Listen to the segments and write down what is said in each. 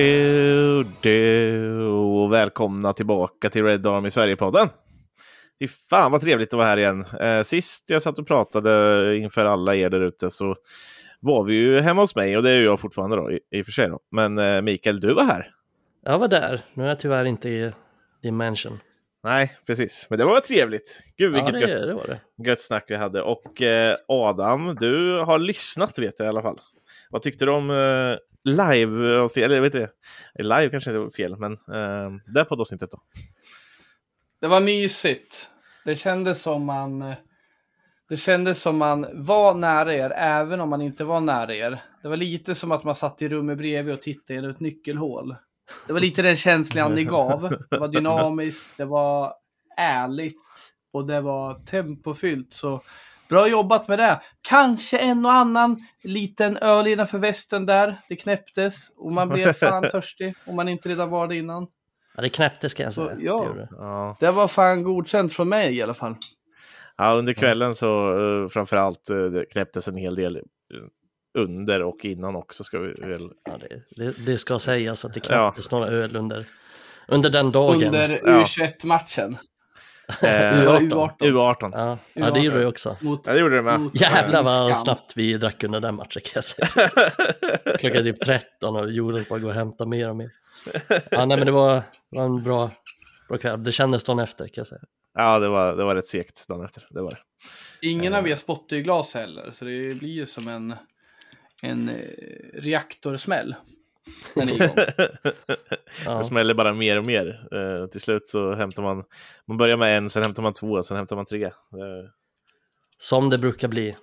Du, du, och välkomna tillbaka till Red Army Sverige-podden. Fy fan vad trevligt att vara här igen. Eh, sist jag satt och pratade inför alla er där ute så var vi ju hemma hos mig och det är jag fortfarande då i, i och för sig. Då. Men eh, Mikael, du var här. Jag var där. Nu är jag tyvärr inte i din mansion. Nej, precis. Men det var trevligt. Gud vilket ja, det, gött, det var det. gött snack vi hade. Och eh, Adam, du har lyssnat vet jag i alla fall. Vad tyckte du om eh, live, eh, eller jag vet inte, live kanske inte var fel, men eh, det poddavsnittet då? Det var mysigt. Det kändes som man... Eh, det kändes som man var nära er, även om man inte var nära er. Det var lite som att man satt i rummet bredvid och tittade genom ett nyckelhål. Det var lite den känslan ni gav. Det var dynamiskt, det var ärligt och det var tempofyllt. Så bra jobbat med det. Kanske en och annan liten öl innanför västen där. Det knäpptes och man blev fan törstig om man inte redan var det innan. Ja, det knäppte ska jag Så, säga. ja. Det det. Ja. Det var fan godkänt från mig i alla fall. Ja, under kvällen så uh, framförallt uh, det knäpptes en hel del uh, under och innan också ska vi väl. Ja, det, det, det ska sägas att det Ja. knäpptes några öl under, under den dagen. Under Ja. U21-matchen. Eh, U18. U18. Ja, ja, det gjorde det också. Mot, Ja, det gjorde det med. Jävlar vad snabbt vi drack under den matchen kan jag säga. Klockan typ 13 och Jonas bara går och hämtar mer och mer. Ja, nej men det var, det var en bra, bra kväll. Det kändes dagen efter kan jag säga. Ja, det var, det var rätt segt dagen efter. Det var det. Ingen av er spottar ju glas heller, så det blir ju som en, en eh, reaktorsmäll. Ni är igång. Ja. Det smäller bara mer och mer. Eh, till slut så hämtar man, man börjar med en, sen hämtar man två, sen hämtar man tre. Eh, Som det brukar bli.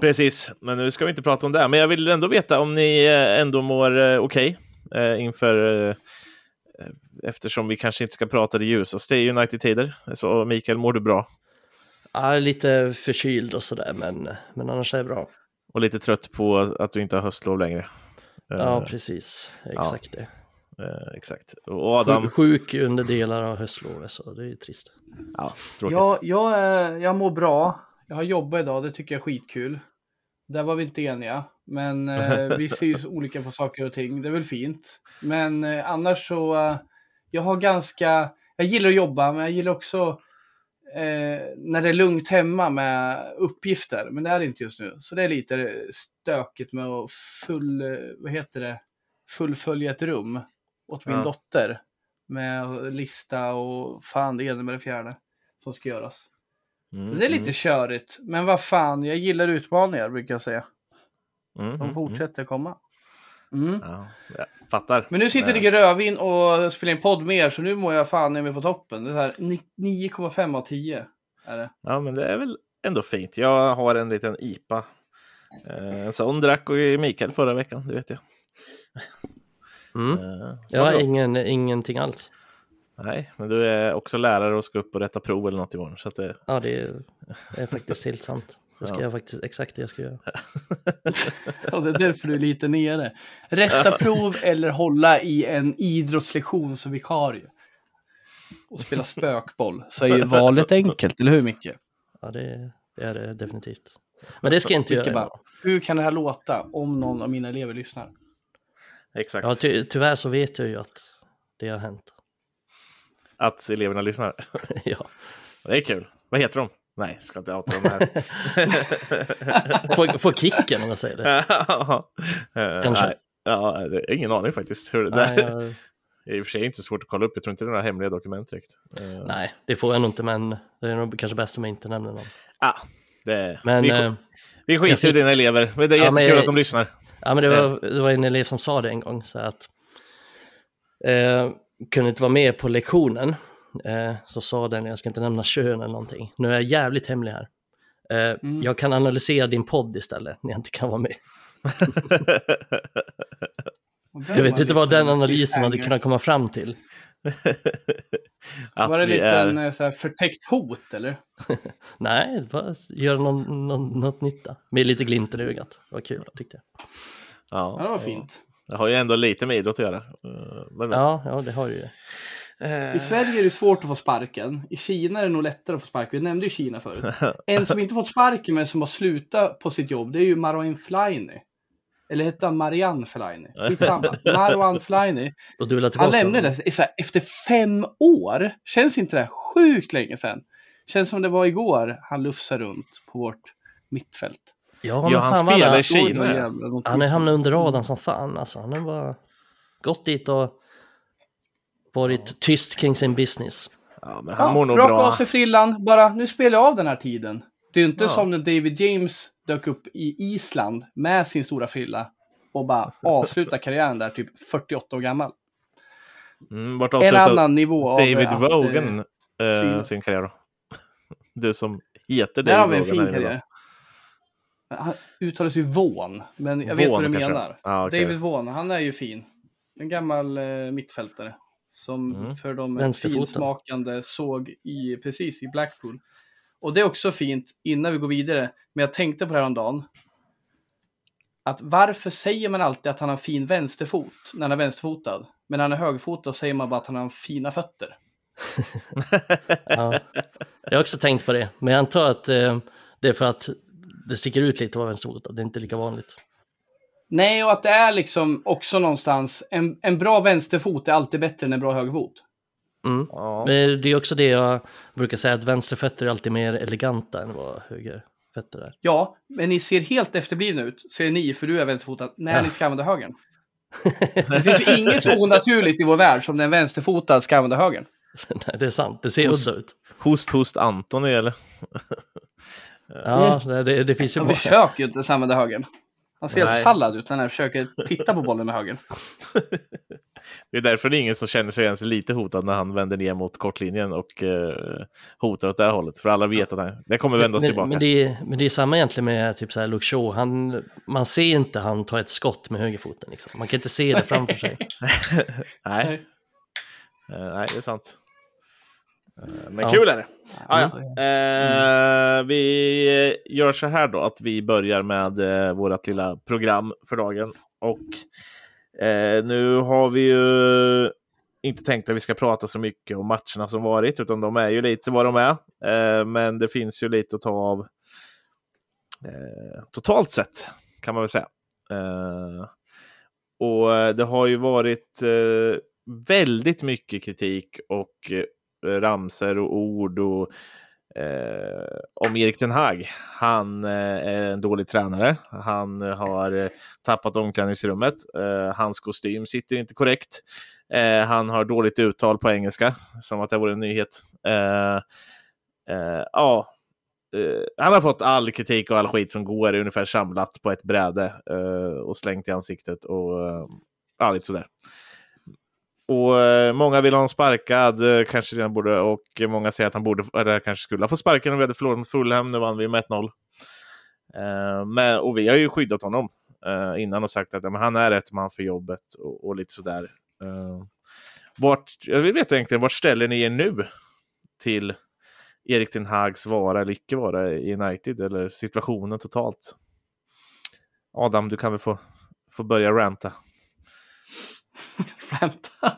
precis, men nu ska vi inte prata om det. Men jag vill ändå veta om ni eh, ändå mår eh, okej eh, inför Eftersom vi kanske inte ska prata det ljusaste i United-tider. Så Mikael, mår du bra? Ja, lite förkyld och sådär, men, men annars är det bra. Och lite trött på att du inte har höstlov längre? Eh, Ja, precis. Exakt det. eh, exakt. Och Adam, Sjuk, under delar av höstlovet, så det är ju trist. ja, tråkigt. jag, jag, är- jag mår bra. Jag har jobbat idag, det tycker jag är skitkul. Där var vi inte eniga. Men eh, vi ser ju olika på saker och ting. Det är väl fint. Men eh, annars så, eh, jag har ganska, jag gillar att jobba, men jag gillar också eh, när det är lugnt hemma med uppgifter. Men det är det inte just nu. Så det är lite stökigt med att full, eh, vad heter det, fullfölja ett rum åt min Ja. dotter. Med lista och fan det ena med det fjärde som ska göras. Mm, Det är lite körigt, men vad fan, jag gillar utmaningar brukar jag säga. mm, mm, De mm, fortsätter komma. Mm. Ja, jag fattar. Men nu sitter det rödvin och spelar in podd med er, så nu mår jag fan med på toppen. Det är så här ni- 9,5 av 10 är det. Ja, men det är väl ändå fint. Jag har en liten IPA. Eh, En sån drack och Mikael förra veckan, det vet jag. Mm. Eh, Jag har ingen, ingenting alls. Nej, men du är också lärare och ska upp och rätta prov eller något imorgon. Så att det... Ja, det är, det är faktiskt helt sant. Det ska Ja. jag faktiskt, exakt det jag ska göra. Och det är därför du är lite nere. Rätta prov eller hålla i en idrottslektion som vikarie. Och spela spökboll. Så är ju valet enkelt, eller hur Micke? Ja, det, det är det definitivt. Men det ska jag inte Micke göra. bara, hur kan det här låta om någon av mina elever lyssnar? Exakt. Ja, ty, tyvärr så vet jag ju att det har hänt. Att eleverna lyssnar. ja. Det är kul. Vad heter de? Nej, ska inte outa dem här. Få, få kicken om jag säger det. Eh, Kanske. nej. Ja, det är ingen aning faktiskt. Hur det Nej, jag, Det är i och för sig inte svårt att kolla upp. Jag tror inte det är några hemliga dokument direkt. Eh, nej, det får jag nog inte, men det är nog kanske bäst om jag inte nämner någon. ah, det, Men, vi, eh, vi skiter fick- i dina elever. Men det är Ja, jättekul jag- att de lyssnar. Ja, men det var, det var en elev som sa det en gång, så att eh, kunde inte vara med på lektionen. Eh, så sa den, jag ska inte nämna kön eller någonting, nu är jag jävligt hemlig här. Eh, Mm. Jag kan analysera din podd istället när jag inte kan vara med. Jag vet inte vad den analysen hade kunnat komma fram till. att Var det lite är... en eh, så här, förtäckt hot eller? Nej, bara göra någon, någon, något nytta. Med lite glimten i ögat. Det var kul tyckte jag. Ja, det Ja, var fint. det har ju ändå lite med idrott att göra. Eh, Men, Ja, ja det har du ju. Eh, I Sverige är det svårt att få sparken. I Kina är det nog lättare att få sparken. Vi nämnde ju Kina förut. En som inte fått sparken men som har slutat på sitt jobb, det är ju Marouane Fellaini. Eller hette han Marianne? Skitsamma. Marwan Fellaini. Och du vill ha Han lämnade det så här, efter fem år. Känns inte det sjukt länge sedan? Känns som det var igår han lufsade runt på vårt mittfält. Ja, Ja, han spelar i Kina. han om- hamnat under radarn som fan alltså. Han har bara gått dit och varit tyst kring sin business. Ja, men han Ja, mår nog bra. av sig frillan, bara nu spelar jag av den här tiden. Det är ju inte Ja. som när David James dök upp i Island med sin stora frilla och bara avsluta karriären där, typ 48 år gammal. Mm, vart En avslutade annan nivå av David att, eh, eh, sin karriär då? Du som heter Där har David vi en fin karriär. Han uttalas ju Vaughn, men jag vet Vaughn vad du kanske. menar. Ja, okej. David Vaughn, han är ju fin. En gammal eh, mittfältare. Som Mm. för de finsmakande såg i, precis i Blackpool. Och det är också fint innan vi går vidare. Men jag tänkte på det här om dagen. Att varför säger man alltid att han har fin vänsterfot när han är vänsterfotad? Men när han är högerfotad säger man bara att han har fina fötter. Ja. Jag har också tänkt på det, men jag antar att eh, det är för att det sticker ut lite att vara vänsterfotad. Det är inte lika vanligt. Nej, och att det är liksom också någonstans, en, en bra vänsterfot är alltid bättre än en bra högerfot. Mm. Ja. Men det är också det jag brukar säga, att vänsterfötter är alltid mer eleganta än vad högerfötter är. Ja, men ni ser helt efterblivna ut, ser ni, för du är vänsterfotad, när Ja. ni ska använda högern. Det finns ju inget så onaturligt i vår värld som den vänsterfotad ska använda högern. Nej, det är sant, det ser udda ut. Host, host Antoni eller? Ja, det, det, det finns ju många. försöker ju inte använda högern. Han ser Nej. helt sallad ut när han försöker titta på bollen med högern. Det är därför det är ingen som känner sig ens lite hotad när han vänder ner mot kortlinjen och eh, hotar åt det här hållet. För alla vet att han, det kommer vändas men, tillbaka. Men det, är, men det är samma egentligen med typ så här Luke Shaw. Han, man ser inte han ta ett skott med högerfoten. Liksom. Man kan inte se det framför sig. Nej. Eh, nej, det är sant. Men Ja. kul är det. Ah, ja. Mm. Eh, vi gör så här då att vi börjar med eh, vårt lilla program för dagen. Och eh, nu har vi ju inte tänkt att vi ska prata så mycket om matcherna som varit, utan de är ju lite vad de är. Eh, men det finns ju lite att ta av eh, totalt sett, kan man väl säga. Eh, och eh, det har ju varit väldigt mycket kritik och ramser och ord och eh, om Erik Den Hag. Han eh, är en dålig tränare. Han eh, har tappat omklädningsrummet. Eh, hans kostym sitter inte korrekt. Eh, han har dåligt uttal på engelska, som att det vore en nyhet. Eh, eh, ja, eh, han har fått all kritik och all skit som går ungefär samlat på ett bräde eh, och slängt i ansiktet och eh, ja, lite sådär. Och eh, många vill ha honom sparkad, eh, kanske redan borde, och många säger att han borde, eller kanske skulle ha fått sparken om vi hade förlorat mot Fulham. Nu vann vi med 1-0. Eh, men, och vi har ju skyddat honom eh, innan och sagt att ja, men han är rätt man för jobbet och, och lite sådär. Eh, vart, jag vill veta egentligen, vart ställer ni er nu till Erik Ten Hags vara eller icke vara i United eller situationen totalt? Adam, du kan väl få, få börja ranta. Vänta.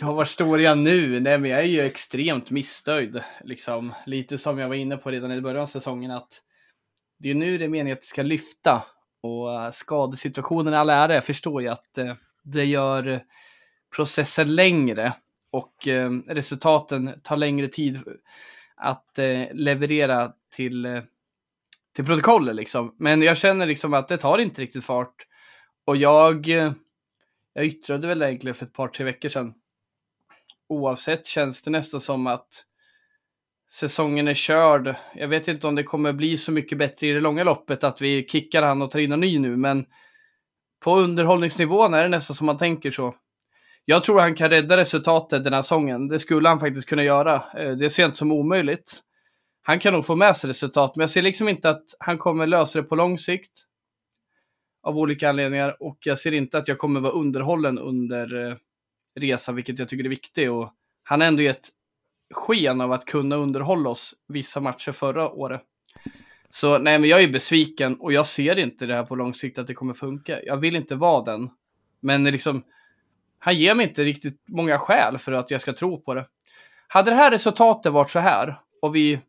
Ja, var står jag nu? Nej, men jag är ju extremt missnöjd. Liksom, lite som jag var inne på redan i början av säsongen att det är nu det är meningen att det ska lyfta. Och eh, skadesituationen i all ära, jag förstår ju att eh, det gör processen längre och eh, resultaten tar längre tid att leverera till, till protokollet liksom. Men jag känner liksom att det tar inte riktigt fart. Och jag, jag yttrade väl egentligen för ett par, tre veckor sedan. Oavsett känns det nästan som att säsongen är körd. Jag vet inte om det kommer bli så mycket bättre i det långa loppet att vi kickar han och tar in en ny nu, men på underhållningsnivån är det nästan som man tänker så. Jag tror han kan rädda resultatet den här säsongen. Det skulle han faktiskt kunna göra. Eh, det ser jag inte som omöjligt. Han kan nog få med sig resultat, men jag ser liksom inte att han kommer lösa det på lång sikt. Av olika anledningar. Och jag ser inte att jag kommer vara underhållen under eh, resan, vilket jag tycker är viktigt. Och han har ändå gett sken av att kunna underhålla oss vissa matcher förra året. Så nej, men jag är besviken och jag ser inte det här på lång sikt att det kommer funka. Jag vill inte vara den. Men liksom, han ger mig inte riktigt många skäl för att jag ska tro på det. Hade det här resultatet varit så här och vi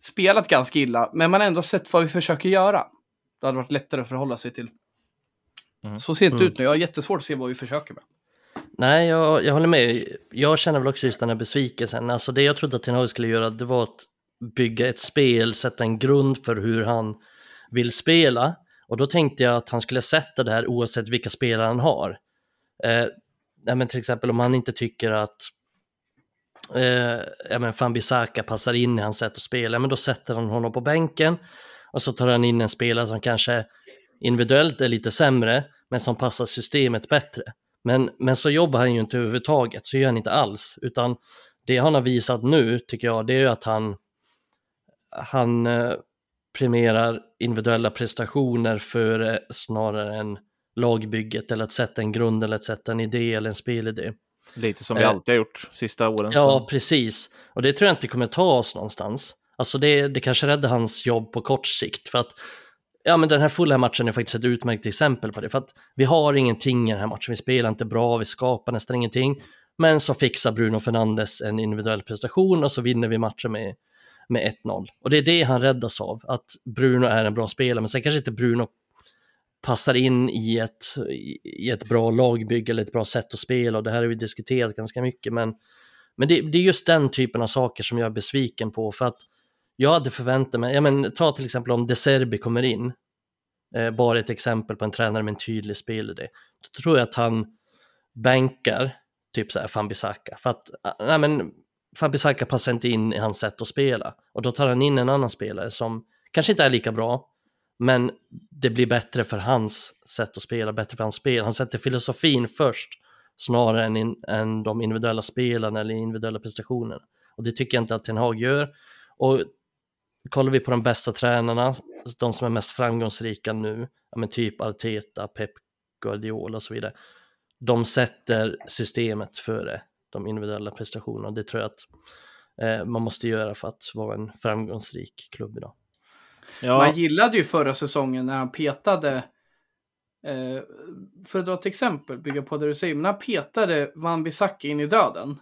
spelat ganska illa, men man ändå sett vad vi försöker göra. Det hade varit lättare att förhålla sig till. Mm. Så ser det inte Mm. ut nu. Jag har jättesvårt att se vad vi försöker med. Nej, jag, jag håller med. Jag känner väl också just den här besvikelsen. Alltså det jag trodde att Ten Hag skulle göra, det var att bygga ett spel, sätta en grund för hur han vill spela. Och då tänkte jag att han skulle sätta det här oavsett vilka spelare han har. Eh, nej, men till exempel om han inte tycker att eh, ja, men Fambisaka passar in i hans sätt att spela, men då sätter han honom på bänken och så tar han in en spelare som kanske individuellt är lite sämre, men som passar systemet bättre. Men, men så jobbar han ju inte överhuvudtaget, så gör han inte alls, utan det han har visat nu, tycker jag, det är ju att han, han eh, premierar individuella prestationer för snarare än lagbygget eller att sätta en grund eller att sätta en idé eller en spelidé. Lite som vi Eh, alltid har gjort sista åren. Ja, så. precis. Och det tror jag inte kommer ta oss någonstans. Alltså det, det kanske räddar hans jobb på kort sikt. För att ja, men den här fulla matchen är faktiskt ett utmärkt exempel på det. För att vi har ingenting i den här matchen. Vi spelar inte bra, vi skapar nästan ingenting. Men så fixar Bruno Fernandes en individuell prestation och så vinner vi matchen med, med 1-0. Och det är det han räddas av, att Bruno är en bra spelare. Men sen kanske inte Bruno passar in i ett, i ett bra lagbygge eller ett bra sätt att spela och det här har vi diskuterat ganska mycket men, men det, det är just den typen av saker som jag är besviken på för att jag hade förväntat mig, ja men ta till exempel om De Serbi kommer in, eh, bara ett exempel på en tränare med en tydlig spelidé, då tror jag att han bänkar typ så här Fambisaka för att, ah, nej men Fambisaka passar inte in i hans sätt att spela och då tar han in en annan spelare som kanske inte är lika bra men det blir bättre för hans sätt att spela, bättre för hans spel. Han sätter filosofin först snarare än, in, än de individuella spelarna eller individuella prestationerna. Och det tycker jag inte att Ten Hag gör. Och kollar vi på de bästa tränarna, de som är mest framgångsrika nu, ja, men typ Arteta, Pep Guardiola och så vidare, de sätter systemet före de individuella prestationerna. Det tror jag att eh, man måste göra för att vara en framgångsrik klubb idag. Ja, Man gillade ju förra säsongen när han petade, eh, för att dra ett exempel, bygga på det du säger, men han petade Van Bissaka in i döden.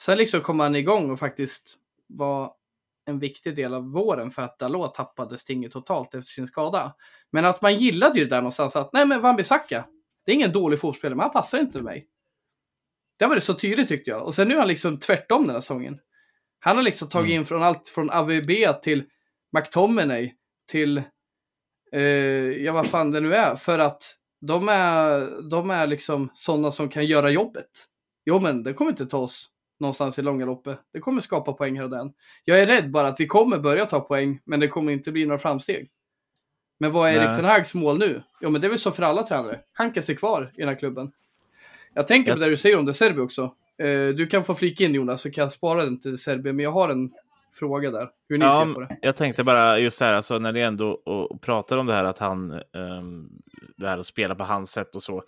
Sen liksom kom han igång och faktiskt var en viktig del av våren för att Dalot tappade stinget totalt efter sin skada. Men att man gillade ju där någonstans att nej men Van Bissaka, det är ingen dålig fotbollsspelare, men han passar inte mig. Det var det så tydligt tyckte jag. Och sen nu är han liksom tvärtom den här säsongen. Han har liksom tagit Mm. in från allt från AVB till McTominay till, eh, ja vad fan det nu är, för att de är, de är liksom sådana som kan göra jobbet. Jo men det kommer inte ta oss någonstans i långa loppet. Det kommer skapa poäng här och den. Jag är rädd bara att vi kommer börja ta poäng, men det kommer inte bli några framsteg. Men vad är Nej. Erik Ten Hags mål nu? Jo men det är väl så för alla tränare. Han kan sig kvar i den här klubben. Jag tänker på det du säger om De Serbi också. Eh, du kan få flika in Jonas, så kan jag spara den till De Serbi, men jag har en fråga där. Hur ni Ja, ser på det. jag tänkte bara just så här, alltså, när ni ändå och, pratar om det här att han, ehm, det här att spela på hans sätt och så.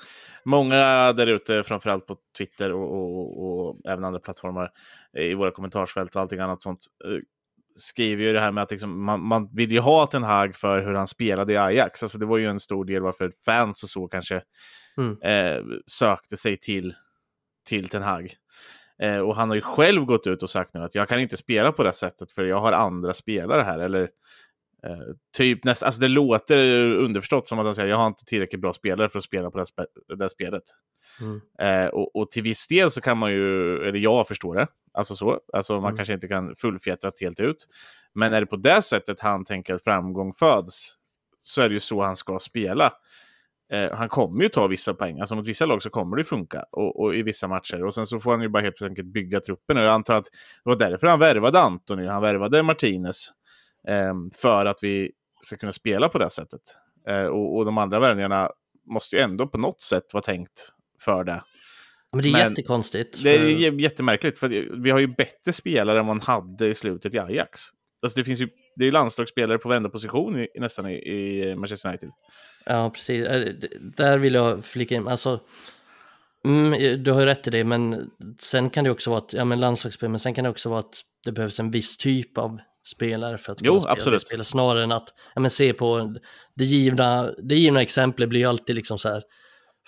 Många där ute, framförallt på Twitter och, och, och även andra plattformar eh, i våra kommentarsfält och allting annat sånt, eh, skriver ju det här med att liksom, man, man vill ju ha Ten Hag för hur han spelade i Ajax. Alltså det var ju en stor del varför fans och så kanske Mm. eh, sökte sig till, till Ten Hag. Eh, och han har ju själv gått ut och sagt nu att jag kan inte spela på det sättet för jag har andra spelare här. Eller eh, typ nästan, alltså det låter underförstått som att han säger jag har inte tillräckligt bra spelare för att spela på det, spe, det spelet. Mm. Eh, och, och till viss del så kan man ju, eller jag förstår det, alltså så, alltså man Mm. kanske inte kan fullfjättra det helt ut. Men är det på det sättet han tänker att framgång föds, så är det ju så han ska spela. Eh, han kommer ju ta vissa poäng, alltså mot vissa lag så kommer det funka och, och i vissa matcher. Och sen så får han ju bara helt enkelt bygga truppen. Och jag antar att det var därför han värvade Antoni, han värvade Martinez. Eh, för att vi ska kunna spela på det sättet. Eh, och, och de andra värvningarna måste ju ändå på något sätt vara tänkt för det. Men det är Men jättekonstigt. Det är jättemärkligt, för vi har ju bättre spelare än man hade i slutet i Ajax. Alltså det finns ju det är ju landslagsspelare på varenda position i, nästan i, i Manchester United. Ja, precis. Eh, Där vill jag flika in, alltså, mm, du har ju rätt i det, men sen kan det också vara att, ja men landslagsspel, men sen kan det också vara att det behövs en viss typ av spelare för att kunna Jo, spela absolut. spelet, snarare än att, ja men se på, det givna, det givna exemplet blir ju alltid liksom så här,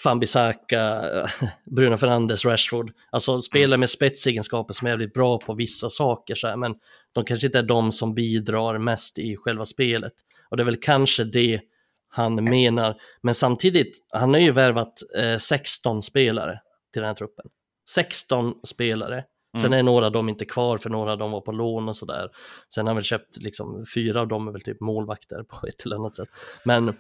Fambisaka, Bruno Fernandes, Rashford, alltså spelare med spetsegenskaper som är väldigt bra på vissa saker, så här, men de kanske inte är de som bidrar mest i själva spelet. Och det är väl kanske det han menar. Men samtidigt, han har ju värvat eh, 16 spelare till den här truppen. 16 spelare. Sen Mm. är några av dem inte kvar för några av dem var på lån och sådär. Sen har han väl köpt, liksom, fyra av dem är väl typ målvakter på ett eller annat sätt. Men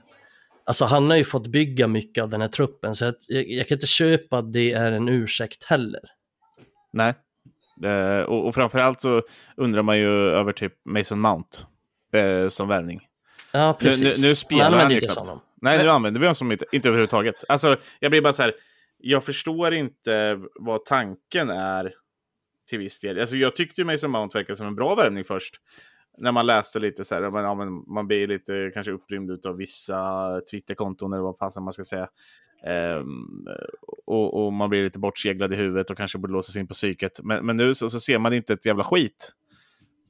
alltså han har ju fått bygga mycket av den här truppen så jag, jag kan inte köpa att det är en ursäkt heller. Nej. Eh, och, och framförallt så undrar man ju över typ Mason Mount eh, som värvning. Ja, Nu, precis. nu, nu spelar Man han ju knappt. honom. Nej, nu använder vi honom som inte, inte överhuvudtaget. Alltså, jag blir bara så här, jag förstår inte vad tanken är till viss del. Alltså, jag tyckte ju Mason Mount verkade som en bra värvning först. När man läste lite så här, men, ja, man blir lite kanske upprymd av vissa Twitterkonton eller vad fasen man ska säga. Ehm, och, och man blir lite bortseglad i huvudet och kanske borde låsas in på psyket. Men, men nu så, så ser man inte ett jävla skit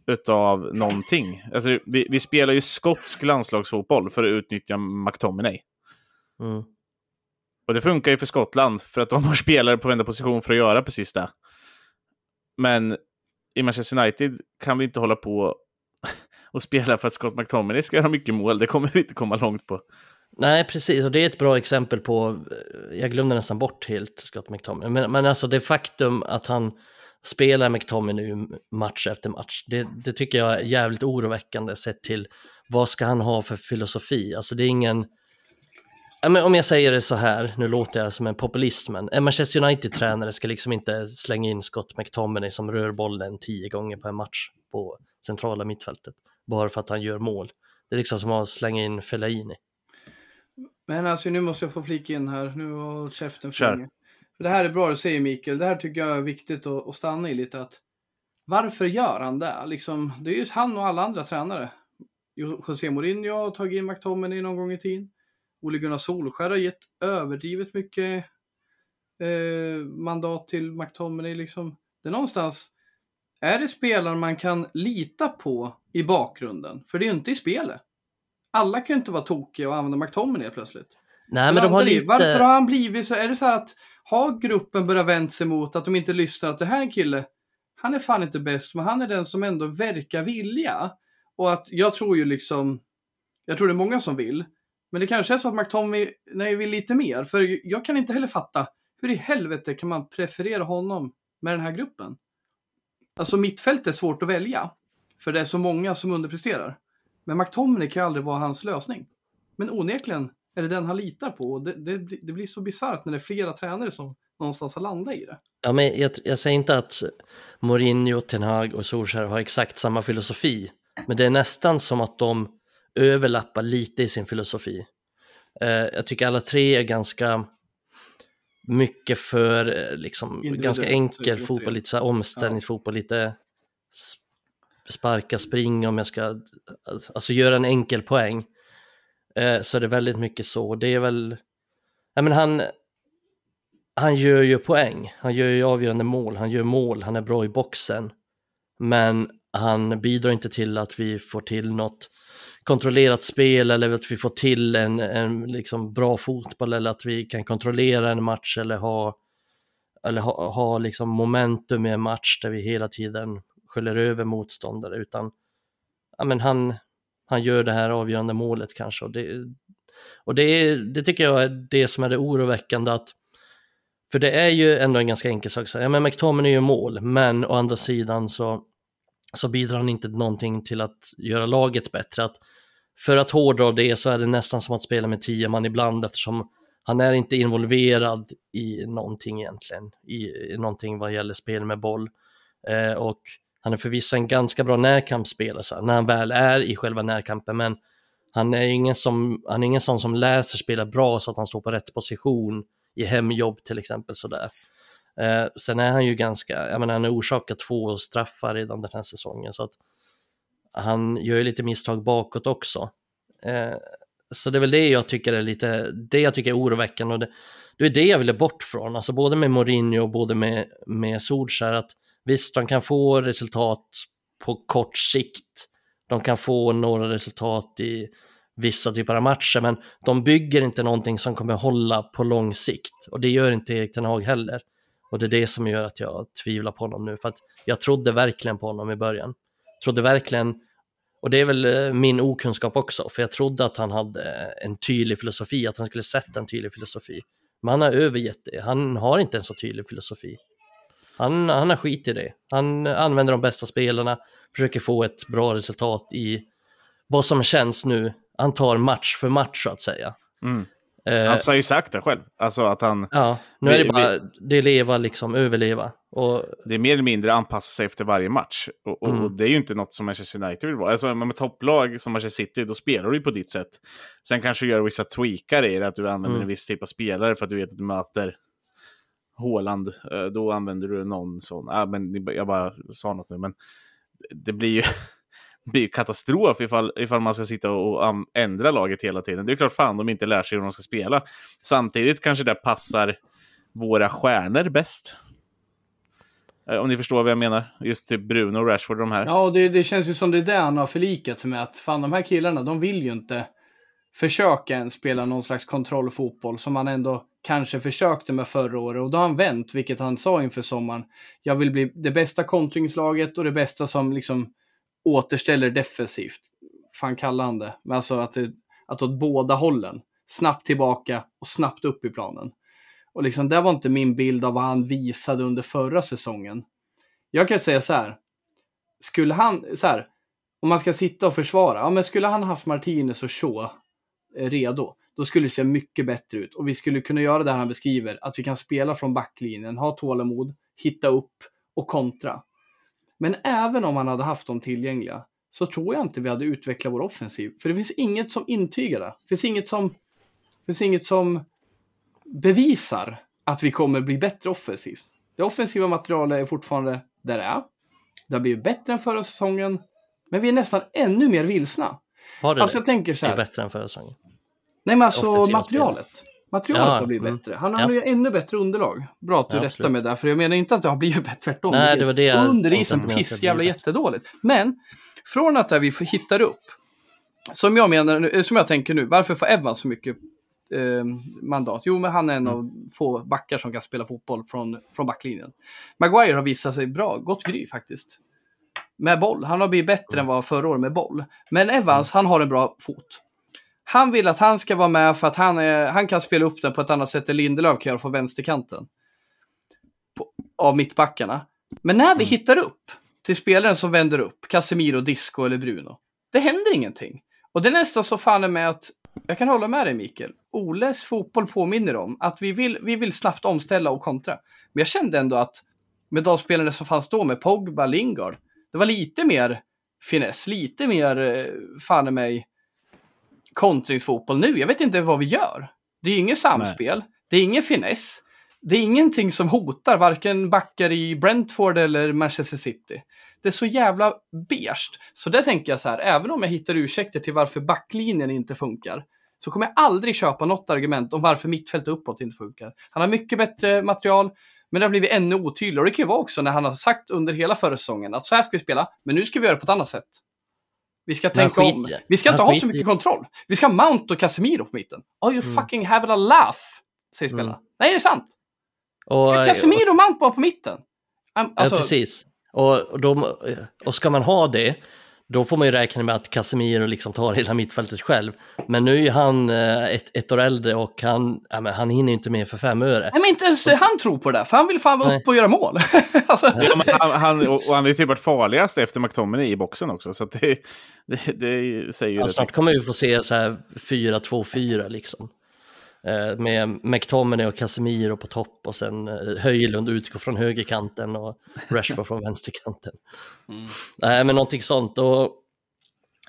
utav någonting. Alltså, vi, vi spelar ju skotsk landslagsfotboll för att utnyttja McTominay. Mm. Och det funkar ju för Skottland för att de har spelare på varenda position för att göra precis det. Men i Manchester United kan vi inte hålla på och spela för att Scott McTominay ska göra mycket mål. Det kommer vi inte komma långt på. Nej, precis, och det är ett bra exempel på, eh, jag glömde nästan bort helt Scott McTominay, men, men alltså det faktum att han spelar McTominay nu match efter match, det, det tycker jag är jävligt oroväckande sett till vad ska han ha för filosofi? Alltså det är ingen, men om jag säger det så här, nu låter jag som en populist, men en Manchester United-tränare ska liksom inte slänga in Scott McTominay som rör bollen tio gånger på en match på centrala mittfältet, bara för att han gör mål. Det är liksom som att slänga in Fellaini. Men alltså nu måste jag få flika in här. Nu har käften för länge. För det här är bra du säger Mikael. Det här tycker jag är viktigt att, att stanna i lite. Att varför gör han det? Liksom, det är ju han och alla andra tränare. Jo- José Mourinho har tagit in McTominay någon gång i tiden. Ole Gunnar Solskjaer har gett överdrivet mycket eh, mandat till McTominay. Liksom. Det är någonstans, är det spelare man kan lita på i bakgrunden? För det är ju inte i spelet. Alla kan ju inte vara tokiga och använda McTominay plötsligt. Nej, men de har lite... Varför har han blivit så? Är det så här att har gruppen börjat vända sig mot att de inte lyssnar att det här är en kille, han är fan inte bäst, men han är den som ändå verkar vilja. Och att jag tror ju liksom, jag tror det är många som vill, men det kanske är så att McTominay nej, vill lite mer. För jag kan inte heller fatta, hur i helvete kan man preferera honom med den här gruppen? Alltså mittfält är svårt att välja, för det är så många som underpresterar. Men McTominay kan ju aldrig vara hans lösning. Men onekligen är det den han litar på. Och det, det, det blir så bisarrt när det är flera tränare som någonstans har landat i det. Ja, men jag, jag säger inte att Mourinho, Ten Hag och Solskjaer har exakt samma filosofi. Men det är nästan som att de överlappar lite i sin filosofi. Eh, jag tycker alla tre är ganska mycket för eh, liksom, ganska enkel fotboll, lite så här omställningsfotboll, lite s- sparka, springa om jag ska, alltså göra en enkel poäng. Eh, så är det väldigt mycket så. Det är väl, ja men han, han gör ju poäng, han gör ju avgörande mål, han gör mål, han är bra i boxen. Men han bidrar inte till att vi får till något kontrollerat spel eller att vi får till en, en liksom bra fotboll eller att vi kan kontrollera en match eller ha, eller ha, ha liksom momentum i en match där vi hela tiden sköljer över motståndare. Utan ja, men han, han gör det här avgörande målet kanske. Och det, och det, det tycker jag är det som är det oroväckande att för det är ju ändå en ganska enkel sak, så, ja men McTominay gör mål, men å andra sidan så, så bidrar han inte någonting till att göra laget bättre. Att, för att hårdra det så är det nästan som att spela med tio man ibland eftersom han är inte involverad i någonting egentligen, i, i någonting vad gäller spel med boll. Eh, och han är förvisso en ganska bra närkampsspelare så här, när han väl är i själva närkampen, men han är ingen, som, han är ingen sån som läser spelet bra så att han står på rätt position i hemjobb till exempel sådär. Eh, sen är han ju ganska, jag menar han har orsakat två straffar redan den här säsongen så att han gör ju lite misstag bakåt också. Eh, så det är väl det jag tycker är lite, det jag tycker är oroväckande och det, det är det jag ville bort från, alltså både med Mourinho och både med, med Solskjaer att visst, de kan få resultat på kort sikt, de kan få några resultat i vissa typer av matcher, men de bygger inte någonting som kommer hålla på lång sikt och det gör inte Erik Ten Hag heller. Och det är det som gör att jag tvivlar på honom nu, för att jag trodde verkligen på honom i början. Trodde verkligen, Och det är väl eh, min okunskap också, för jag trodde att han hade en tydlig filosofi, att han skulle sätta en tydlig filosofi. Men han har övergett det, han har inte en så tydlig filosofi. Han, han har skit i det. Han använder de bästa spelarna, försöker få ett bra resultat i vad som känns nu. Han tar match för match så att säga. Mm. Eh, Han har ju sagt det själv. Alltså att han... ja, nu är det bara det leva, liksom överleva. Och Det är mer eller mindre anpassa sig efter varje match. Och, och, Mm. det är ju inte något som Manchester United vill vara. Alltså med topplag som Manchester City, då spelar du ju på ditt sätt. Sen kanske du gör vissa tweakar i det, att du använder Mm. en viss typ av spelare för att du vet att du möter Haaland. Eh, Då använder du någon sån. Ah, men jag bara sa något nu, men det blir ju blir katastrof ifall, ifall man ska sitta och ändra laget hela tiden. Det är klart fan de inte lär sig hur de ska spela. Samtidigt kanske det passar våra stjärnor bäst. Eh, om ni förstår vad jag menar. Just typ Bruno och Rashford och de här. Ja, det, det känns ju som det är det han har förlikat sig med. Att fan, de här killarna, de vill ju inte försöka ens spela någon slags kontrollfotboll som han ändå kanske försökte med förra året. Och då har han vänt, vilket han sa inför sommaren. Jag vill bli det bästa kontringslaget och det bästa som liksom återställer defensivt. Fan kallar han det. Men alltså att, det, att åt båda hållen. Snabbt tillbaka och snabbt upp i planen. Och liksom, det var inte min bild av vad han visade under förra säsongen. Jag kan säga så här. Skulle han, så här, om man ska sitta och försvara, ja men skulle han haft Martinez och Shaw eh, redo, då skulle det se mycket bättre ut. Och vi skulle kunna göra det han beskriver, att vi kan spela från backlinjen, ha tålamod, hitta upp och kontra. Men även om han hade haft dem tillgängliga, så tror jag inte vi hade utvecklat vår offensiv. För det finns inget som intygar det. Det finns inget som, finns inget som bevisar att vi kommer bli bättre offensivt. Det offensiva materialet är fortfarande där det är. Det har blivit bättre än förra säsongen, men vi är nästan ännu mer vilsna. har det Alltså jag tänker så Det är här. bättre än förra säsongen. Nej men alltså materialet. Materialet Ja, har blivit mm. bättre. Han Ja. har ju ännu bättre underlag. Bra att du Ja, rättar mig där, för jag menar inte att det har blivit bättre, tvärtom. Nej, det var det jag Under isen piss jävla jättedåligt. Men från att där vi hittar upp, som jag menar, eller som jag tänker nu, varför får Evans så mycket eh, mandat? Jo, men han är en Mm. av få backar som kan spela fotboll från, från backlinjen. Maguire har visat sig bra, gott gry faktiskt. Med boll. Han har blivit bättre än vad förra året med boll. Men Evans, han har en bra fot. Han vill att han ska vara med för att han, är, han kan spela upp den på ett annat sätt än Lindelöf kan göra från vänsterkanten. På, av mittbackarna. Men när vi hittar upp till spelaren som vänder upp, Casemiro, Disco eller Bruno. Det händer ingenting. Och det är nästan så fan är med att, jag kan hålla med dig Mikael, Oles fotboll påminner om att vi vill, vi vill snabbt omställa och kontra. Men jag kände ändå att med de spelare som fanns då med Pogba, Lingard, det var lite mer finess, lite mer eh, fan i mig kontringsfotboll nu. Jag vet inte vad vi gör. Det är inget samspel, det är ingen finess. Det är ingenting som hotar varken backar i Brentford eller Manchester City. Det är så jävla beige. Så där tänker jag så här, även om jag hittar ursäkter till varför backlinjen inte funkar, så kommer jag aldrig köpa något argument om varför mittfält och uppåt inte funkar. Han har mycket bättre material, men det har blivit ännu otydligare. Och det kan ju vara också när han har sagt under hela förra säsongen att så här ska vi spela, men nu ska vi göra det på ett annat sätt. Vi ska tänka skit om. Vi ska inte ha så mycket kontroll. Vi ska ha Mount och Casemiro på mitten. Are you Mm. fucking having a laugh? Säger spelarna. Mm. Nej, det är sant. Och, Ska Casemiro och Mount vara på mitten? Alltså, ja, precis. Och, de, och ska man ha det, då får man ju räkna med att Casemiro liksom tar hela mittfältet själv. Men nu är han eh, ett, ett år äldre och han, ja, men han hinner ju inte med för fem öre. Nej, men inte ens han tror på det där, för han vill fan vara Nej. uppe och göra mål. alltså, Ja, han, han, och och han är typ varit farligast efter McTominay i boxen också. Så att det, det, det säger ju Ja, snart kommer vi få se så här 4-2-4 liksom. Eh, Med McTominay och Casemiro på topp och sen eh, Höjlund utgår från högerkanten och Rashford från vänsterkanten. Mm. Nej, men någonting sånt. Och,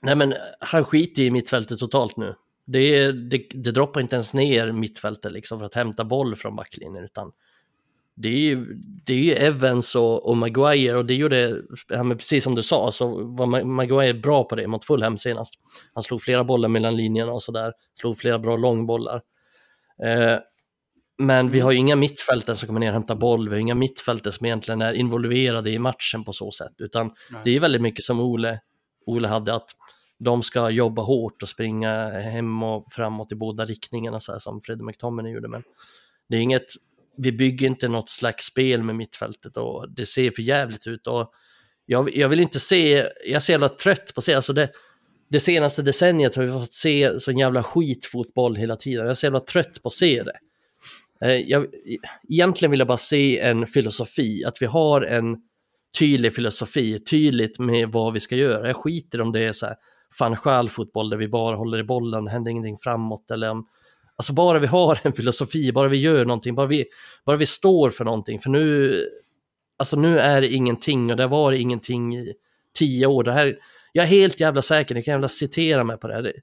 nej, men han skiter i mittfältet totalt nu. Det, det, det droppar inte ens ner mittfältet liksom för att hämta boll från backlinjen, utan det är ju, det är ju Evans och, och Maguire och det gjorde, men precis som du sa, så var Ma- Maguire bra på det mot Fulham senast. Han slog flera bollar mellan linjerna och sådär, slog flera bra långbollar. Eh, men vi har ju inga mittfälten som kommer ner och hämtar boll, vi har inga mittfälten som egentligen är involverade i matchen på så sätt, utan Nej. det är väldigt mycket som Ole, Ole hade, att de ska jobba hårt och springa hem och framåt i båda riktningarna, så här som Freddie McTominay gjorde. Men det är inget, vi bygger inte något slags spel med mittfältet och det ser för jävligt ut. Och jag, jag vill inte se, jag är så jävla trött på att se, alltså det, det senaste decenniet har vi fått se sån jävla skitfotboll hela tiden. Jag är så jävla trött på att se det. Eh, jag, e, egentligen vill jag bara se en filosofi, att vi har en tydlig filosofi, tydligt med vad vi ska göra. Jag skiter om det är så här fan fotboll där vi bara håller i bollen, händer ingenting framåt eller om Alltså bara vi har en filosofi, bara vi gör någonting, bara vi, bara vi står för någonting. För nu, alltså nu är det ingenting och det var ingenting i tio år. Det här, jag är helt jävla säker, ni kan jävla citera mig på det här.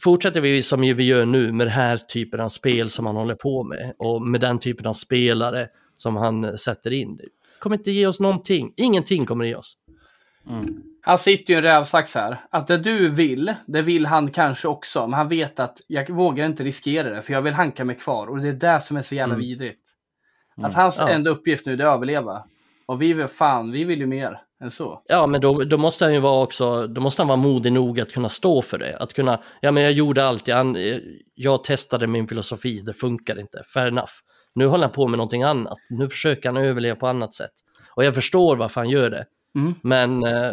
Fortsätter vi som vi gör nu med den här typen av spel som han håller på med och med den typen av spelare som han sätter in. Det kommer inte ge oss någonting. Ingenting kommer ge oss. Mm. Han sitter ju i en rävsax här. Att det du vill, det vill han kanske också. Men han vet att jag vågar inte riskera det för jag vill hanka mig kvar. Och det är det som är så jävla mm. vidrigt. Mm. Att hans ja. enda uppgift nu är att överleva. Och vi vill fan, vi vill ju mer än så. Ja, men då, då måste han ju vara också, då måste han vara modig nog att kunna stå för det. Att kunna, ja men jag gjorde allt, jag, jag testade min filosofi, det funkar inte, fair enough. Nu håller han på med någonting annat, nu försöker han överleva på annat sätt. Och jag förstår varför han gör det. Mm. Men eh,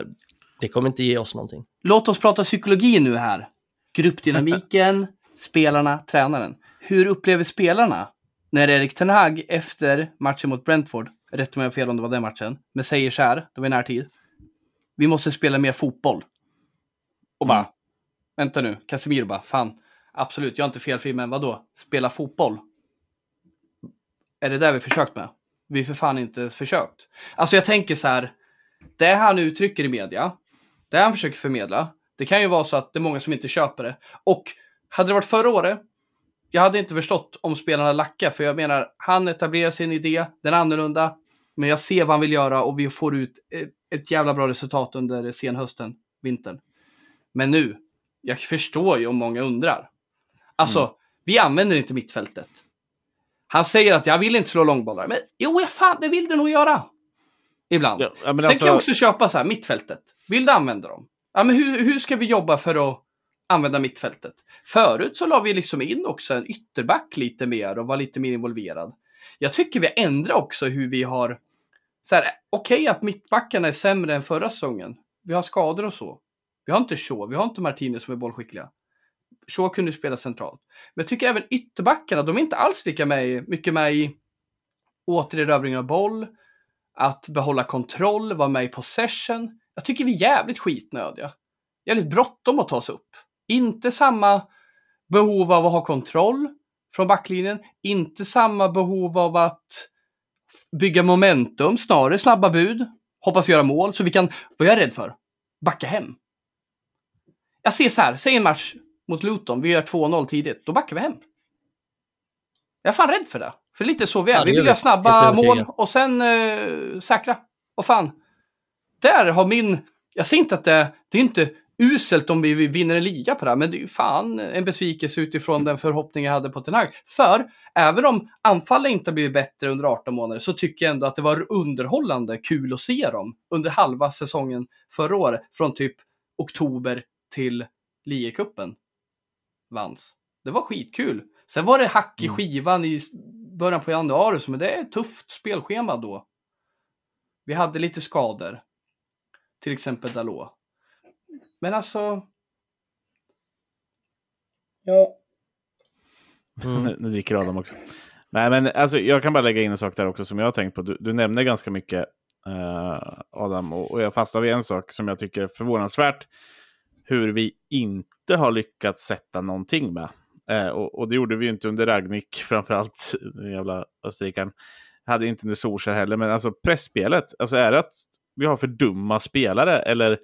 det kommer inte ge oss någonting. Låt oss prata psykologi nu här. Gruppdynamiken, spelarna, tränaren. Hur upplever spelarna när Erik Ten Hag efter matchen mot Brentford, rätt om jag fel om det var den matchen, men säger så här, det var i närtid. Vi måste spela mer fotboll. Och bara, mm. vänta nu, Casemiro bara, fan, absolut, jag är inte felfri, men vadå, spela fotboll? Är det där vi försökt med? Vi för fan inte försökt. Alltså jag tänker så här, det han uttrycker i media, det han försöker förmedla, det kan ju vara så att det är många som inte köper det. Och hade det varit förra året, jag hade inte förstått om spelarna lackar, för jag menar, han etablerar sin idé, den är annorlunda, men jag ser vad han vill göra och vi får ut ett jävla bra resultat under senhösten, vintern. Men nu, jag förstår ju om många undrar. Alltså, mm. vi använder inte mittfältet. Han säger att jag vill inte slå långbollar, men jo, fan, det vill du nog göra. Ibland. Ja, Sen alltså... kan jag också köpa så här, mittfältet. Vill du använda dem? Ja, men hur, hur ska vi jobba för att använda mittfältet? Förut så la vi liksom in också en ytterback lite mer och var lite mer involverad. Jag tycker vi ändrar också hur vi har... Okej okay att mittbackarna är sämre än förra säsongen. Vi har skador och så. Vi har inte Shaw, vi har inte Martinez som är bollskickliga. Shaw kunde spela centralt. Men jag tycker även ytterbackarna, de är inte alls lika med, mycket med i återerövring av boll, att behålla kontroll, vara med i possession. Jag tycker vi är jävligt skitnödiga. Jävligt bråttom att ta oss upp. Inte samma behov av att ha kontroll från backlinjen. Inte samma behov av att bygga momentum, snarare snabba bud. Hoppas göra mål så vi kan, vad jag är rädd för, backa hem. Jag ser så här, säg en match mot Luton, vi gör 2-0 tidigt, då backar vi hem. Jag är fan rädd för det. För lite så vi är. Ja, vi vill göra snabba mål och sen eh, säkra. Och fan, där har min... Jag säger inte att det, det är inte uselt om vi vinner en liga på det här, men det är ju fan en besvikelse utifrån den förhoppning jag hade på Ten Hag. För även om anfallet inte blivit bättre under 18 månader så tycker jag ändå att det var underhållande kul att se dem under halva säsongen förra året, från typ oktober till ligacupen vanns. Det var skitkul. Sen var det hack i mm. skivan i början på januari, men det är ett tufft spelschema då. Vi hade lite skador. Till exempel Dalot. Men alltså... Ja. Mm. nu, nu dricker Adam också. Nej, men alltså, jag kan bara lägga in en sak där också som jag har tänkt på. Du, du nämner ganska mycket uh, Adam och, och jag fastnar vid en sak som jag tycker är förvånansvärt. Hur vi inte har lyckats sätta någonting med. Eh, och, och, det gjorde vi ju inte under Ragnik, framförallt den jävla österrikaren. Hade inte under Solskjaer heller, men alltså pressspelet. Alltså är det att vi har för dumma spelare eller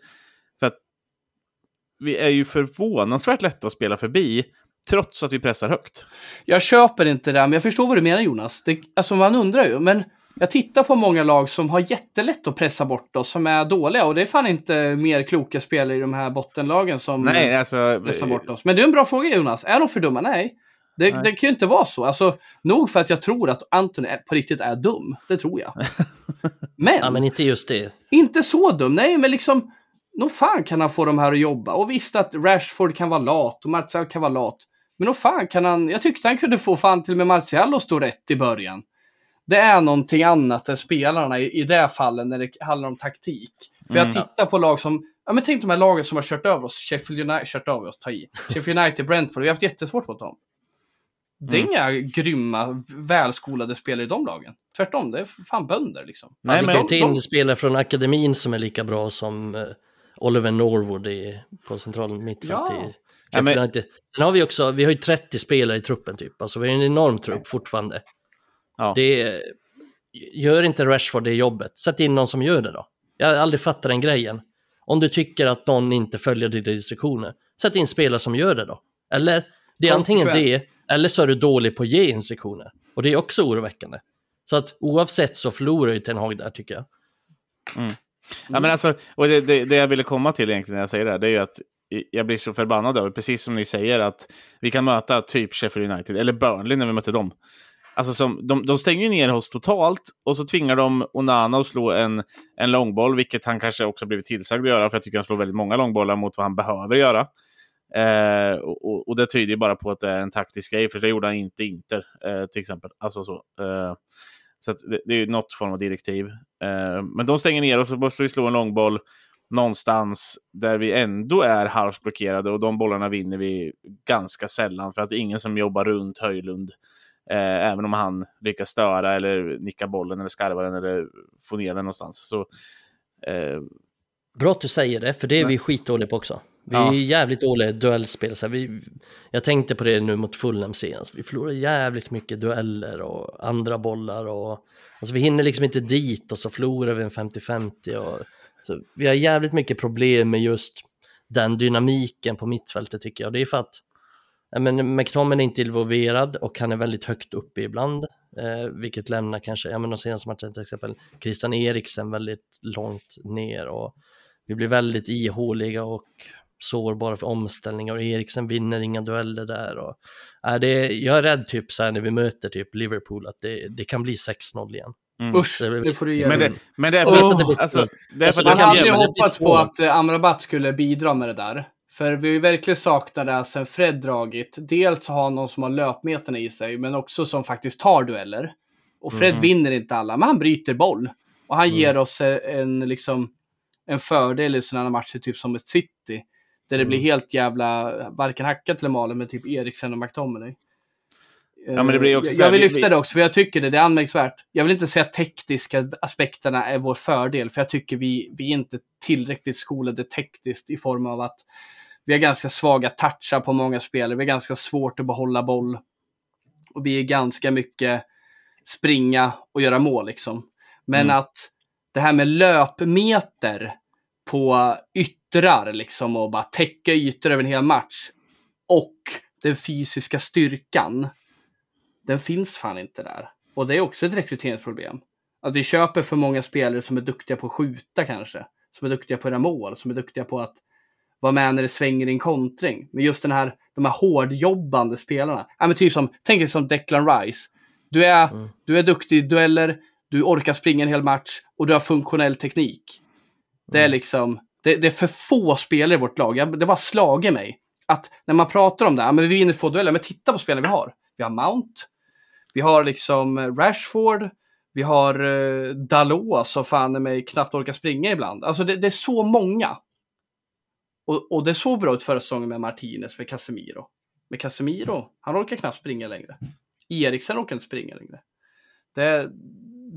vi är ju förvånansvärt lätta att spela förbi trots att vi pressar högt. Jag köper inte det, men jag förstår vad du menar Jonas. Det, alltså man undrar ju, men jag tittar på många lag som har jättelätt att pressa bort oss, som är dåliga. Och det är fan inte mer kloka spelare i de här bottenlagen som Nej, alltså, pressar bort oss. Men det är en bra fråga Jonas. Är de för dumma? Nej. Det, Nej. det kan ju inte vara så. Alltså, nog för att jag tror att Anton på riktigt är dum. Det tror jag. Men, ja, men inte just det. Inte så dum. Nej, men liksom... Nog fan kan han få de här att jobba. Och visst att Rashford kan vara lat och Martial kan vara lat. Men nog fan kan han... Jag tyckte han kunde få fan till och med Martial att stå rätt i början. det är någonting annat än spelarna i, i det fallet när det handlar om taktik. För jag Mm. tittar på lag som, ja men tänk de här lagen som har kört över oss, Sheffield United, kört över oss, ta i. Sheffield United, Brentford, vi har haft jättesvårt mot dem. Det är Mm. inga grymma, välskolade spelare i de lagen. Tvärtom, det är fan bönder liksom. Nej, men- ju ta in de- spelare från akademin som är lika bra som eh, Oliver Norwood i, på central mittfält Ja. i Ja, men- United. Sen har vi också, vi har ju 30 spelare i truppen typ, alltså vi har en enorm trupp fortfarande. Ja. Det, gör inte Rashford det jobbet, sätt in någon som gör det då. Jag har aldrig fattat den grejen. Om du tycker att någon inte följer dina instruktioner, sätt in spelare som gör det då. Eller, det är antingen det, eller så är du dålig på att ge instruktioner. Och det är också oroväckande. Så att oavsett så förlorar ju Ten Hag där tycker jag. Ja, men alltså, och det, det, det jag ville komma till egentligen när jag säger det här, det är ju att jag blir så förbannad över, precis som ni säger, att vi kan möta typ Sheffield United, eller Burnley när vi mötte dem. Alltså som, de, de stänger ner oss totalt och så tvingar de Onana att slå en, en långboll, vilket han kanske också blivit tillsagd att göra, för jag tycker han slår väldigt många långbollar mot vad han behöver göra. Eh, och, och- och det tyder ju bara på att det är en taktisk grej, för det gjorde han inte Inter, eh, till exempel. Alltså så. Eh, så att det, det är ju något form av direktiv. Eh, men de stänger ner oss och så måste vi slå en långboll någonstans där vi ändå är halvblockerade och de bollarna vinner vi ganska sällan för att det är ingen som jobbar runt Höjlund. Eh, även om han lyckas störa eller nicka bollen eller skarva den eller få ner den någonstans. Så, eh, Bra att du säger det, för det är vi skitdåliga på också. Vi Ja. är jävligt dåliga i duellspel. Så vi, jag tänkte på det nu mot Fulham senast. Vi förlorar jävligt mycket dueller och andra bollar. Och, alltså vi hinner liksom inte dit och så förlorar vi en 50-50. Och, så vi har jävligt mycket problem med just den dynamiken på mittfältet tycker jag. Det är för att men McTominay är inte involverad och han är väldigt högt uppe ibland. Eh, vilket lämnar kanske, ja men de senaste matcherna till exempel, Christian Eriksen väldigt långt ner. Och, vi blir väldigt ihåliga och sårbara för omställningar och Eriksen vinner inga dueller där. Och, äh, det, jag är rädd typ så här när vi möter typ Liverpool att det, det kan bli 6-0 igen. mm. Usch, det får du ge Men, det, men det är för att, alltså, det är för Alltså, att Man hade ju hoppats på att eh, Amrabat skulle bidra med det där. För vi har ju verkligen saknat det sen Fred dragit. Dels ha någon som har löpmeterna i sig, men också som faktiskt tar dueller. Och Fred Mm. vinner inte alla, men han bryter boll. Och han Mm. ger oss eh, en, liksom, en fördel i sådana matcher, typ som ett City. Där det blir Mm. helt jävla, varken hackat eller malen med typ Eriksen och McTominay. Ja, men det blir också Eh, jag vill vi- lyfta det också, för jag tycker det, det är anmärkningsvärt. Jag vill inte säga att tekniska aspekterna är vår fördel, för jag tycker vi, vi är inte tillräckligt skolade tekniskt i form av att vi har ganska svaga touchar på många spelare, vi har ganska svårt att behålla boll. Och vi är ganska mycket springa och göra mål liksom. Men Mm. att det här med löpmeter på yttrar liksom och bara täcka ytor över en hel match och den fysiska styrkan, den finns fan inte där. Och det är också ett rekryteringsproblem. Att vi köper för många spelare som är duktiga på att skjuta kanske, som är duktiga på att göra mål, som är duktiga på att vara med när det svänger i en kontring. Men just den här, de här hårdjobbande spelarna. Ja, men typ som, tänk dig som Declan Rice. Du är, Mm. du är duktig i dueller, du orkar springa en hel match och du har funktionell teknik. Det är Mm. liksom, det, det är för få spelare i vårt lag. Jag, det bara slagit mig. Att när man pratar om det, ja, men vi vinner få dueller, men titta på spelarna vi har. Vi har Mount, vi har liksom eh, Rashford, vi har uh, Dalot som fan mig knappt orkar springa ibland. Alltså det, det är så många. Och, och det såg bra ut förra säsongen med Martinez, med Casemiro. Med Casemiro, han orkar knappt springa längre. Eriksen orkar inte springa längre. Det,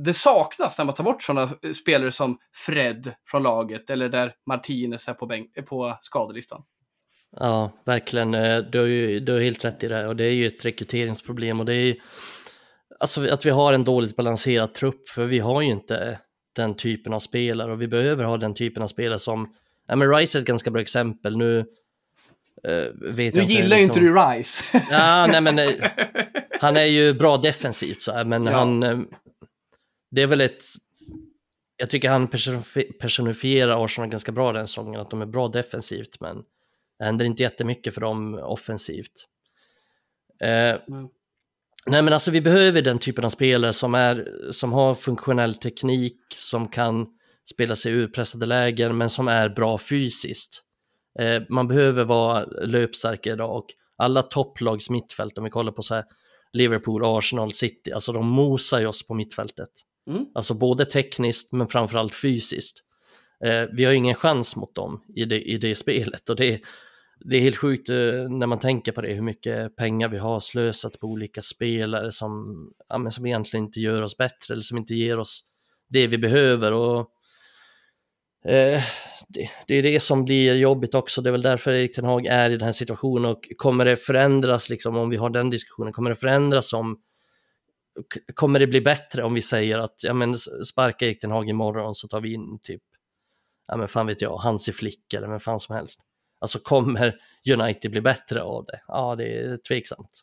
det saknas när man tar bort sådana spelare som Fred från laget eller där Martinez är på, bänk, är på skadelistan. Ja, verkligen. Eh, Du har ju du har helt rätt i det och det är ju ett rekryteringsproblem och det är ju alltså att vi har en dåligt balanserad trupp för vi har ju inte den typen av spelare och vi behöver ha den typen av spelare som, ja men Rice är ett ganska bra exempel nu. eh, vet Nu jag gillar ju inte liksom- du Rice. Ja, nej men eh, han är ju bra defensivt så här, men Ja. han, eh, det är väl ett, jag tycker han personifi- personifierar Arsenal ganska bra den säsongen, att de är bra defensivt, men det händer inte jättemycket för dem offensivt. Eh, Mm. Nej men alltså vi behöver den typen av spelare som, är, som har funktionell teknik, som kan spela sig ur pressade lägen, men som är bra fysiskt. Eh, man behöver vara löpstark idag och alla topplags mittfält, om vi kollar på så här Liverpool, Arsenal, City. Alltså de mosar ju oss på mittfältet. Mm. Alltså både tekniskt men framförallt fysiskt. Eh, vi har ingen chans mot dem i det, i det spelet och det, det är helt sjukt eh, när man tänker på det, hur mycket pengar vi har slösat på olika spelare som, ja, men som egentligen inte gör oss bättre eller som inte ger oss det vi behöver. Och, eh, det, det, är det som blir jobbigt också, det är väl därför Erik Ten Hag är i den här situationen och kommer det förändras, liksom, om vi har den diskussionen, kommer det förändras om Kommer det bli bättre om vi säger att ja, men sparka Erik Ten Hag imorgon så tar vi in typ, ja men fan vet jag, Hansi Flick eller vem fan som helst. Alltså kommer United bli bättre av det? Ja, det är tveksamt.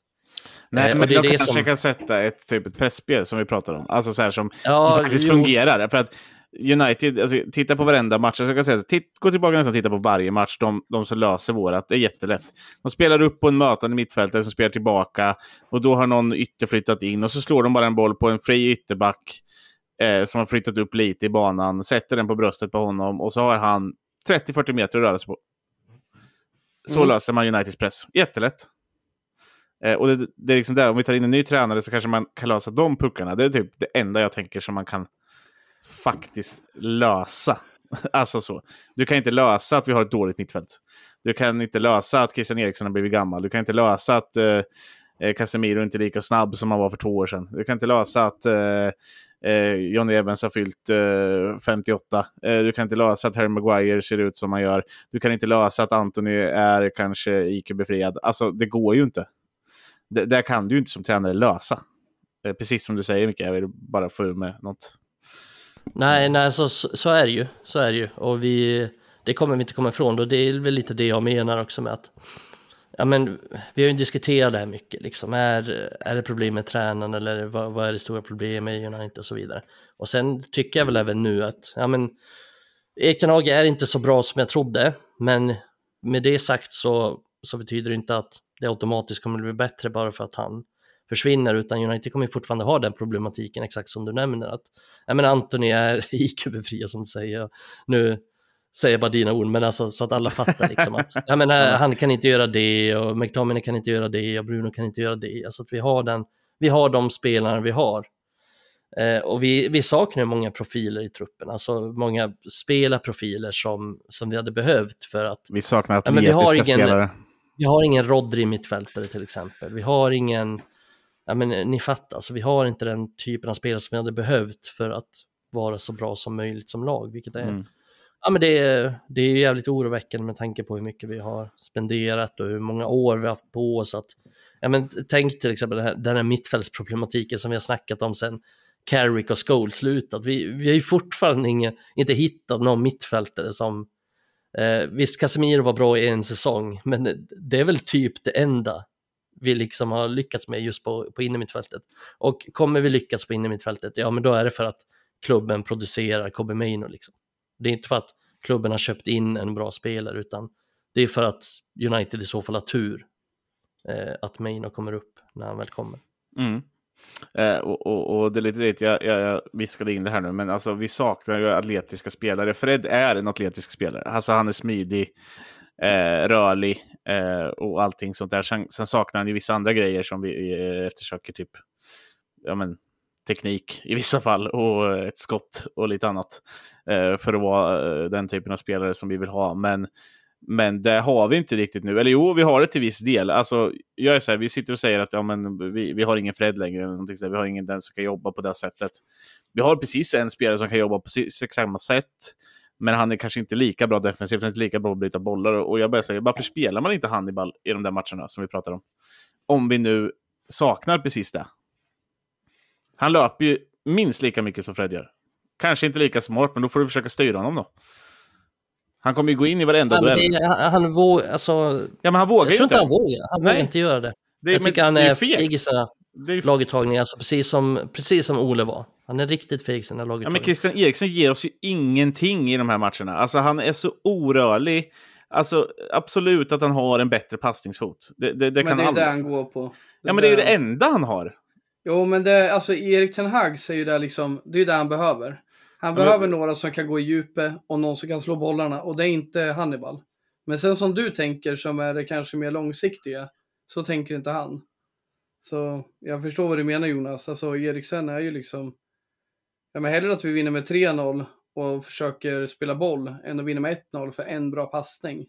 Nej, Eh, men det det kanske som- kan sätta ett typ ett pressspel som vi pratade om. Alltså så här som Ja, faktiskt jo. fungerar. För att United, alltså, titta på varenda match. Jag ska säga, titt, gå tillbaka nästan och titta på varje match. De, de som löser vårat, det är jättelätt. De spelar upp på en mötande mittfältare som spelar tillbaka. Och då har någon ytter flyttat in och så slår de bara en boll på en fri ytterback. Eh, som har flyttat upp lite i banan. Sätter den på bröstet på honom och så har han 30-40 meter att röra sig på. Så Mm. löser man Uniteds press. Jättelätt. Eh, och det, det är liksom där, om vi tar in en ny tränare så kanske man kan lösa de puckarna. Det är typ det enda jag tänker som man kan faktiskt lösa. alltså så. Du kan inte lösa att vi har ett dåligt mittfält. Du kan inte lösa att Christian Eriksson har blivit gammal. Du kan inte lösa att eh, eh, Casemiro inte är lika snabb som han var för två år sedan. Du kan inte lösa att eh, eh, Johnny Evans har fyllt eh, 58. Eh, du kan inte lösa att Harry Maguire ser ut som han gör. Du kan inte lösa att Anthony är kanske IQ-befriad. Alltså, det går ju inte. Det där kan du ju inte som tränare lösa. Eh, Precis som du säger, Micke. Jag vill bara få ur med något. Nej, nej alltså, så, så är det ju. Så är det ju. Och vi, det kommer vi inte komma ifrån. Och det är väl lite det jag menar också med att ja, men, vi har ju diskuterat det här mycket. Liksom. Är, är det problem med tränaren eller vad, vad är det stora problemet i United och så vidare. Och sen tycker jag väl även nu att ja, men, Ekenhage är inte så bra som jag trodde. Men med det sagt så, så betyder det inte att det automatiskt kommer att bli bättre bara för att han försvinner, utan United kommer fortfarande ha den problematiken, exakt som du nämner. Att, jag menar, Anthony är IQ-befriad som du säger. Nu säger jag bara dina ord, men alltså så att alla fattar liksom att jag menar, han kan inte göra det och McTominay kan inte göra det och Bruno kan inte göra det. Alltså att vi har, den, vi har de spelarna vi har. Eh, och vi, vi saknar många profiler i truppen, alltså många spelarprofiler som, som vi hade behövt för att Vi saknar Ja, men vi har atletiska ingen- spelare. vi har ingen Rodri mittfältare till exempel. Vi har ingen, ja men ni fattar, alltså vi har inte den typen av spelare som vi hade behövt för att vara så bra som möjligt som lag, vilket är, Mm. ja men det är, det är jävligt oroväckande med tanke på hur mycket vi har spenderat och hur många år vi har haft på oss att, ja men tänk till exempel den här, den här mittfältsproblematiken som vi har snackat om sen Carrick och Scholes slutat. Vi, vi har ju fortfarande ingen, inte hittat någon mittfältare som Eh, visst, Casemiro var bra i en säsong, men det är väl typ det enda vi liksom har lyckats med just på, på innermittfältet. Och kommer vi lyckas på innermittfältet, ja men då är det för att klubben producerar Kobe Maino liksom. Det är inte för att klubben har köpt in en bra spelare, utan det är för att United i så fall har tur eh, att Maino kommer upp när han väl kommer. Mm. Eh, och, och, och det är lite dit, jag, jag, jag viskade in det här nu, men alltså vi saknar ju atletiska spelare. Fred är en atletisk spelare. Alltså han är smidig, eh, rörlig eh, och allting sånt där. Sen, sen saknar han ju vissa andra grejer som vi eh, eftersöker, typ ja, men, teknik i vissa fall och ett skott och lite annat. Eh, för att vara eh, den typen av spelare som vi vill ha. Men men det har vi inte riktigt nu. Eller jo, vi har det till viss del. Alltså, jag är så här, vi sitter och säger att ja, men vi, vi har ingen Fred längre. Eller någonting så här. Vi har ingen den som kan jobba på det sättet. Vi har precis en spelare som kan jobba på samma sätt. Men han är kanske inte lika bra defensivt, inte lika bra på att bryta bollar. Och jag börjar säga, varför spelar man inte Hannibal i de där matcherna som vi pratar om? Om vi nu saknar precis det. Han löper ju minst lika mycket som Fred gör. Kanske inte lika smart, men då får du försöka styra honom då. Han kommer ju gå in i varenda duell. han, han vågar, alltså, Ja, men han vågar jag tror inte. han vågar. Han Nej. vågar inte göra det. Det, jag men tycker han är feg i sina Det laguttagningar, alltså precis som, precis som Ole var. Han är riktigt feg i sina Ja, laguttagningar. men Christian Eriksson ger oss ju ingenting i de här matcherna. Alltså, han är så orörlig. Alltså, absolut att han har en bättre passningsfot. Det, det, det men kan det är alla. det han går på. Ja, men det är ju det enda han har. Jo, men det, alltså Erik Ten Hag säger ju det liksom, det är ju det han behöver. Han men- behöver några som kan gå i djupet och någon som kan slå bollarna och det är inte Hannibal. Men sen som du tänker som är det kanske mer långsiktiga, så tänker inte han. Så jag förstår vad du menar Jonas. Alltså Eriksen är ju liksom... Ja, men hellre att vi vinner med 3-0 och försöker spela boll än att vinna med 1-0 för en bra passning.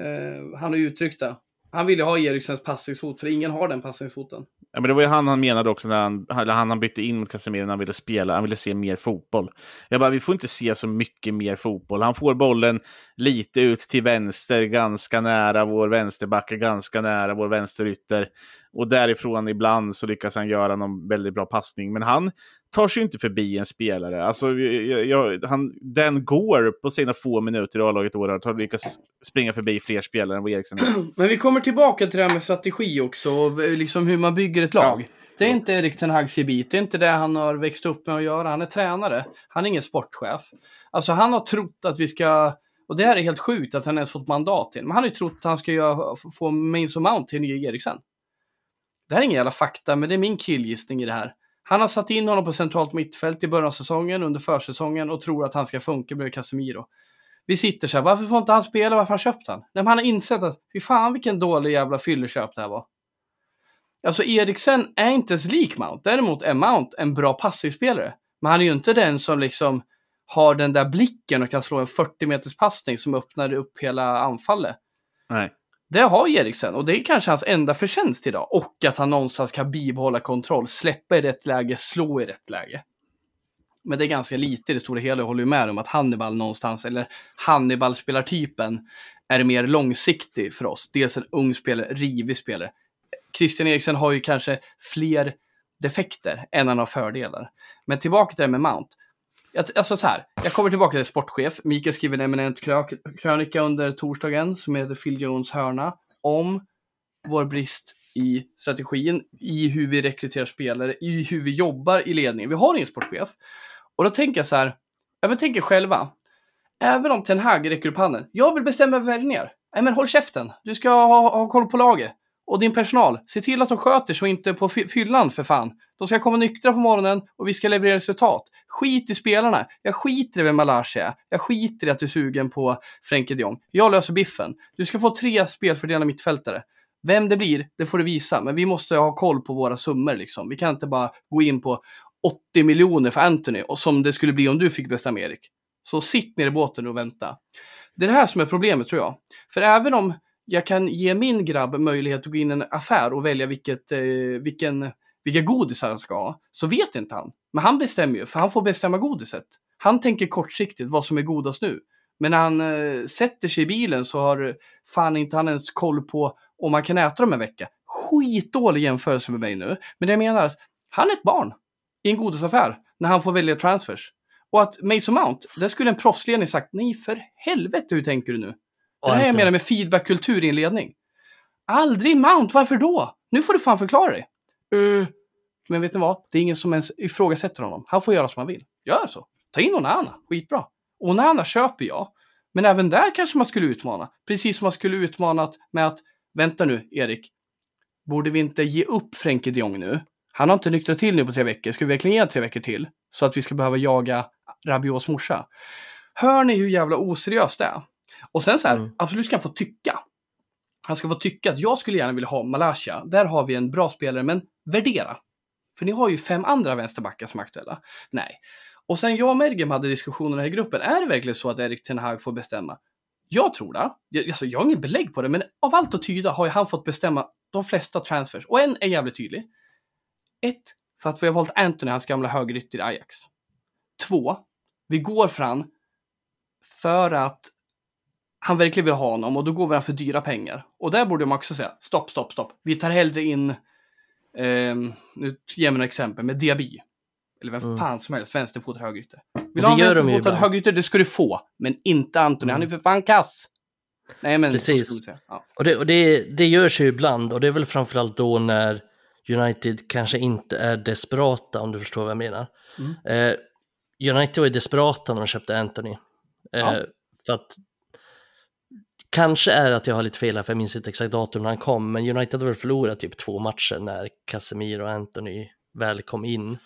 Eh, han har uttryckt det. Han vill ju ha Eriksens passningsfot, för ingen har den passningsfoten. Ja, men det var ju han han menade också när han, eller han, han bytte in mot Casemiro när han ville spela. Han ville se mer fotboll. Jag bara, vi får inte se så mycket mer fotboll. Han får bollen lite ut till vänster, ganska nära vår vänsterback, ganska nära vår vänsterytter. Och därifrån ibland så lyckas han göra någon väldigt bra passning. Men han tar sig inte förbi en spelare. Alltså, jag, jag, han, den går på sina få minuter i A-laget år har lyckats springa förbi fler spelare än vad Eriksen är. Men vi kommer tillbaka till det här med strategi också, och liksom hur man bygger ett lag. Ja. Det är inte Erik Ten Hags gebit, det är inte det han har växt upp med att göra. Han är tränare, han är ingen sportchef. Alltså han har trott att vi ska, och det här är helt sjukt att han ens fått mandat till, men han har ju trott att han ska göra, få Mains och Mount till nya Eriksen. Det här är ingen jävla fakta, men det är min killgissning i det här. Han har satt in honom på centralt mittfält i början av säsongen, under försäsongen och tror att han ska funka bredvid Casemiro. Vi sitter så här, varför får inte han spela? Varför har han köpt han? Nej, men han har insett att, fy fan vilken dålig jävla fylleköp det här var. Alltså Eriksen är inte ens lik Mount. Däremot är Mount en bra passningsspelare. Men han är ju inte den som liksom har den där blicken och kan slå en 40 meters passning som öppnar upp hela anfallet. Nej. Det har Eriksen och det är kanske hans enda förtjänst idag. Och att han någonstans kan bibehålla kontroll, släppa i rätt läge, slå i rätt läge. Men det är ganska lite i det stora hela. Jag håller ju med om att Hannibal någonstans, eller Hannibal-spelartypen, är mer långsiktig för oss. Dels en ung spelare, rivig spelare. Christian Eriksen har ju kanske fler defekter än han har fördelar. Men tillbaka till det med Mount. Alltså så här, jag kommer tillbaka till sportchef. Mikael skriver en eminent krönika under torsdagen som heter Phil Jones hörna om vår brist i strategin, i hur vi rekryterar spelare, i hur vi jobbar i ledningen. Vi har ingen sportchef. Och då tänker jag så här, ja men tänker själva, även om Ten Hag räcker upp handen, jag vill bestämma värvningar. Nej men håll käften, du ska ha, ha koll på laget. Och din personal, se till att de sköter sig och inte på fyllan för fan. De ska komma nyktra på morgonen och vi ska leverera resultat. Skit i spelarna. Jag skiter i vem Malasia är. Jag skiter i att du är sugen på Frenkie de Jong. Jag löser biffen. Du ska få tre spelfördelade mittfältare. Vem det blir, det får du visa. Men vi måste ha koll på våra summor liksom. Vi kan inte bara gå in på 80 miljoner för Anthony och som det skulle bli om du fick bestämma Erik. Så sitt ner i båten och vänta. Det är det här som är problemet tror jag. För även om jag kan ge min grabb möjlighet att gå in i en affär och välja vilket, eh, vilken, vilka godisar han ska ha, så vet inte han. Men han bestämmer ju, för han får bestämma godiset. Han tänker kortsiktigt vad som är godast nu. Men när han eh, sätter sig i bilen så har fan inte han ens koll på om man kan äta dem en vecka. Skitdålig jämförelse med mig nu. Men det jag menar är att han är ett barn i en godisaffär när han får välja transfers. Och att Mason Mount, där skulle en proffsledning sagt nej för helvete hur tänker du nu? Det här jag menar med feedbackkultur i en ledning. Aldrig Mount, varför då? Nu får du fan förklara dig. Uh, men vet ni vad? Det är ingen som ens ifrågasätter honom. Han får göra som han vill. Gör så. Ta in Onana, skitbra. Onana köper jag. Men även där kanske man skulle utmana. Precis som man skulle utmanat med att, vänta nu Erik, borde vi inte ge upp Frenkie de Jong nu? Han har inte nyktrat till nu på tre veckor. Ska vi verkligen ge tre veckor till? Så att vi ska behöva jaga Rabios morsa. Hör ni hur jävla oseriöst det är? Och sen så här, mm. absolut ska han få tycka. Han ska få tycka att jag skulle gärna vilja ha Malaysia. Där har vi en bra spelare, men värdera. För ni har ju fem andra vänsterbackar som är aktuella. Nej. Och sen jag och Mergem hade diskussioner i gruppen. Är det verkligen så att Erik Ten Hag får bestämma? Jag tror det. Jag, alltså, jag har ingen belägg på det, men av allt att tyda har ju han fått bestämma de flesta transfers. Och en är jävligt tydlig. Ett, för att vi har valt Anthony, hans gamla högerytter i Ajax. Två, vi går fram för att han verkligen vill ha honom och då går vi för dyra pengar. Och där borde man också säga stopp, stopp, stopp. Vi tar hellre in, eh, nu ger jag några exempel, med Diaby. Eller vem mm. fan som helst, vänsterfotad högerytter. Vill du ha en vänsterfotad högerytter, det ska du få. Men inte Antoni, mm. han är för fan kass. Nej, men Precis. Ja. Och, det, och det, det görs ju ibland och det är väl framförallt då när United kanske inte är desperata om du förstår vad jag menar. Mm. Eh, United var ju desperata när de köpte Anthony. Eh, ja. För att Kanske är att jag har lite fel här, för jag minns inte exakt datum när han kom, men United har väl förlorat typ två matcher när Casemiro och Anthony väl kom in.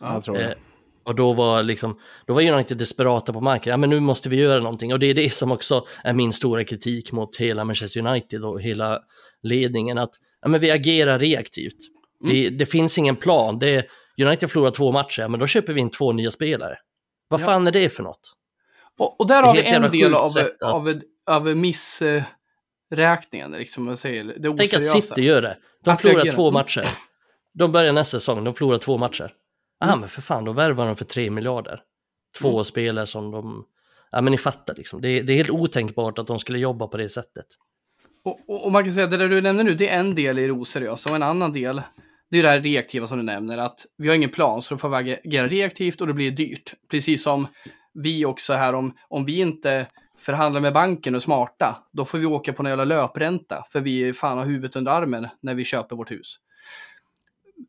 Ja, jag tror det. Eh, Och då var, liksom, då var United desperata på marken, ja men nu måste vi göra någonting. Och det är det som också är min stora kritik mot hela Manchester United och hela ledningen, att ja, men vi agerar reaktivt. Vi, det finns ingen plan, det är, United förlorar två matcher, men då köper vi in två nya spelare. Vad Ja. fan är det för något? Och, och där har vi en del av, att- av, av missräkningen, liksom man säger. Det Tänk att. City gör det. De Att förlorar två matcher. De börjar nästa säsong, de förlorar två matcher. Ah, Mm. men för fan, då värvar de för tre miljarder. Två Mm. spelare som de... Ja, men ni fattar liksom. Det är, det är helt otänkbart att de skulle jobba på det sättet. Och, och, och man kan säga att det där du nämner nu, det är en del i det oseriösa och en annan del, det är det här reaktiva som du nämner, att vi har ingen plan så då får vi agera reaktivt och det blir dyrt. Precis som vi också här, om, om vi inte förhandlar med banken och smarta, då får vi åka på en jävla löpränta, för vi fan har huvudet under armen när vi köper vårt hus.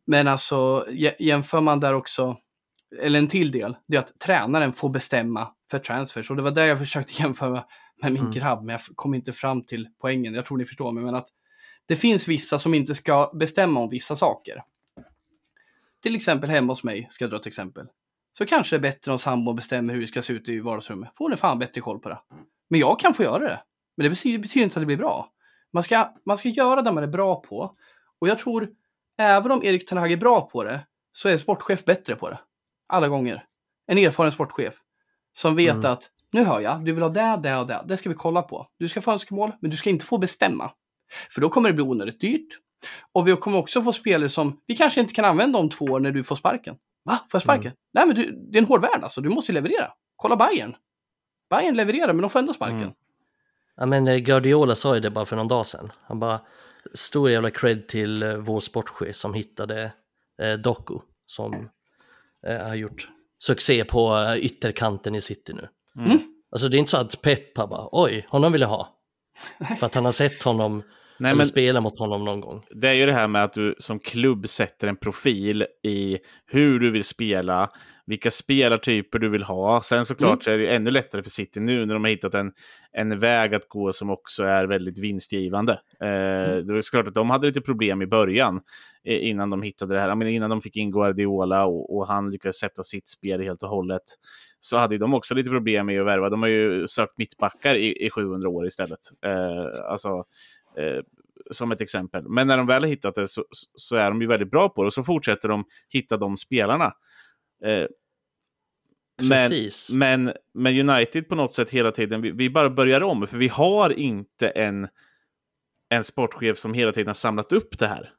Men alltså, jä- jämför man där också, eller en till del, det är att tränaren får bestämma för transfers. Och det var där jag försökte jämföra med min Mm. grabb, men jag kom inte fram till poängen. Jag tror ni förstår mig, men att det finns vissa som inte ska bestämma om vissa saker. Till exempel hemma hos mig, ska jag dra ett exempel. Så kanske det är bättre om sambon bestämmer hur det ska se ut i vardagsrummet. Får ni fan bättre koll på det. Men jag kan få göra det. Men det betyder, inte att det blir bra. Man ska, man ska göra det man är bra på. Och jag tror, även om Erik Ten Hag är bra på det, så är en sportchef bättre på det. Alla gånger. En erfaren sportchef. Som vet Mm. att, nu hör jag, du vill ha det, det och det. Det ska vi kolla på. Du ska få önskemål, men du ska inte få bestämma. För då kommer det bli onödigt dyrt. Och vi kommer också få spelare som vi kanske inte kan använda om två år när du får sparken. Va? Får jag sparken? Nej, men du, det är en hård värld alltså. Du måste ju leverera. Kolla Bayern. Bayern levererar, men de får ändå sparken. Mm. Ja, men eh, Guardiola sa ju det bara för någon dag sedan. Han bara, stor jävla cred till eh, vår sportchef som hittade eh, Doku som eh, har gjort succé på eh, ytterkanten i City nu. Mm. Alltså det är inte så att Pep bara, oj, honom vill jag ha. För att han har sett honom, Nej, men spela mot honom någon gång. det är ju det här med att du som klubb sätter en profil i hur du vill spela, vilka spelartyper du vill ha. Sen såklart Mm. så är det ju ännu lättare för City nu när de har hittat en, en väg att gå som också är väldigt vinstgivande. Eh, Det var såklart att de hade lite problem i början eh, innan de hittade det här. Menar, innan de fick in Guardiola och, och han lyckades sätta sitt spel helt och hållet. Så hade de också lite problem med att värva. De har ju sökt mittbackar i, i 700 år istället. Eh, alltså, eh, som ett exempel. Men när de väl har hittat det så, så är de ju väldigt bra på det och så fortsätter de hitta de spelarna. Eh, men, Precis. men, men United på något sätt hela tiden, vi, vi bara börjar om, för vi har inte en, en sportchef som hela tiden har samlat upp det här.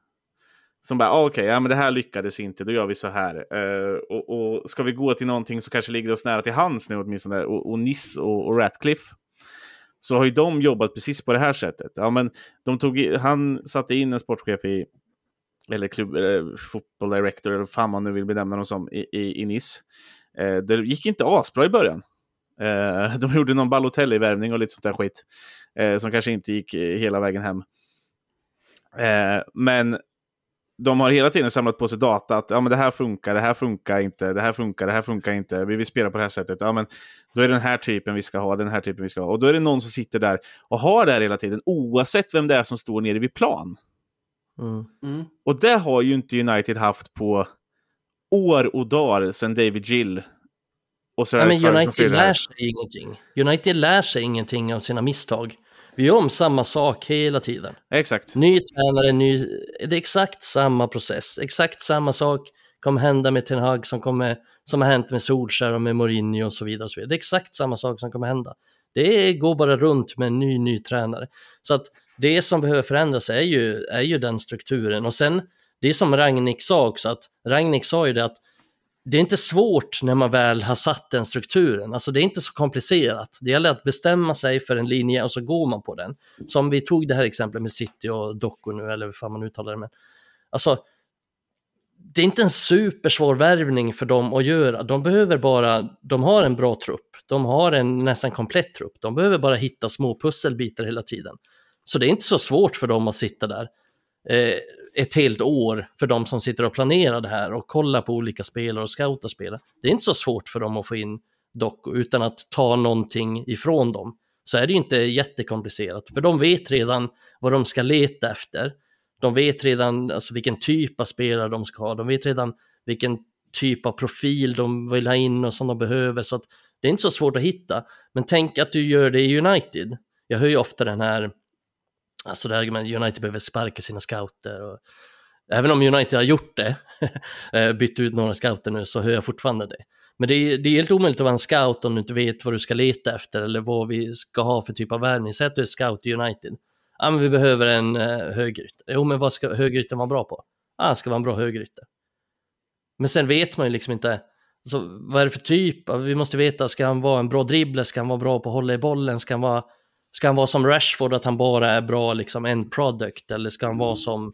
Som bara, ah, okej, ja, men det här lyckades inte, då gör vi så här. Eh, och, och ska vi gå till någonting som kanske ligger oss nära till hands nu åtminstone, och, och Niss och, och Ratcliffe, så har ju de jobbat precis på det här sättet. Ja, men de tog, han satte in en sportchef i, eller klubb, eller football director, eller fan man nu vill benämna dem som, i, i, i Nice. Eh, det gick inte asbra i början. Eh, de gjorde någon Balotelli-värvning och lite sånt där skit. Eh, som kanske inte gick eh, hela vägen hem. Eh, men de har hela tiden samlat på sig data att ja, men det här funkar, det här funkar inte, det här funkar, det här funkar inte, vi vill spela på det här sättet. Ja, men då är det den här typen vi ska ha, den här typen vi ska ha. Och då är det någon som sitter där och har det här hela tiden, oavsett vem det är som står nere vid plan. Mm. Mm. Och det har ju inte United haft på år och dagar sedan David Gill. Och så Ja, men United lär sig ingenting. United lär sig ingenting av sina misstag. Vi gör om samma sak hela tiden. Exakt. Ny tränare, ny... Det är exakt samma process. Exakt samma sak kommer hända med Ten Hag som, kommer, som har hänt med Solskjaer och med Mourinho och så vidare. Och så vidare. Det är exakt samma sak som kommer hända. Det går bara runt med en ny, ny tränare. Så att det som behöver förändras är ju, är ju den strukturen. Och sen, det är som Ragnik sa också, att Ragnik sa ju det att det är inte svårt när man väl har satt den strukturen. Alltså det är inte så komplicerat. Det gäller att bestämma sig för en linje och så går man på den. Som vi tog det här exemplet med City och Doku nu, eller hur fan man uttalar det. Men, alltså, det är inte en supersvår värvning för dem att göra. De behöver bara, de har en bra trupp. De har en nästan komplett trupp. De behöver bara hitta små pusselbitar hela tiden. Så det är inte så svårt för dem att sitta där eh, ett helt år för de som sitter och planerar det här och kollar på olika spelare och scoutar spelare. Det är inte så svårt för dem att få in dock utan att ta någonting ifrån dem. Så är det ju inte jättekomplicerat, för de vet redan vad de ska leta efter. De vet redan alltså, vilken typ av spelare de ska ha, de vet redan vilken typ av profil de vill ha in och som de behöver. Så att det är inte så svårt att hitta. Men tänk att du gör det i United. Jag hör ju ofta den här, alltså det här med United behöver sparka sina scouter. Och, även om United har gjort det, eh, bytt ut några scouter nu, så hör jag fortfarande det. Men det är, det är helt omöjligt att vara en scout om du inte vet vad du ska leta efter eller vad vi ska ha för typ av värvning. Säg att du är scout i United. Ja, men vi behöver en eh, högerytter. Jo, men vad ska högerytten vara bra på? Ja, han ska vara en bra högerytter. Men sen vet man ju liksom inte, alltså, vad är det för typ? Vi måste veta, ska han vara en bra dribbler? Ska han vara bra på att hålla i bollen? Ska han vara, ska han vara som Rashford, att han bara är bra liksom en product? Eller ska han vara som,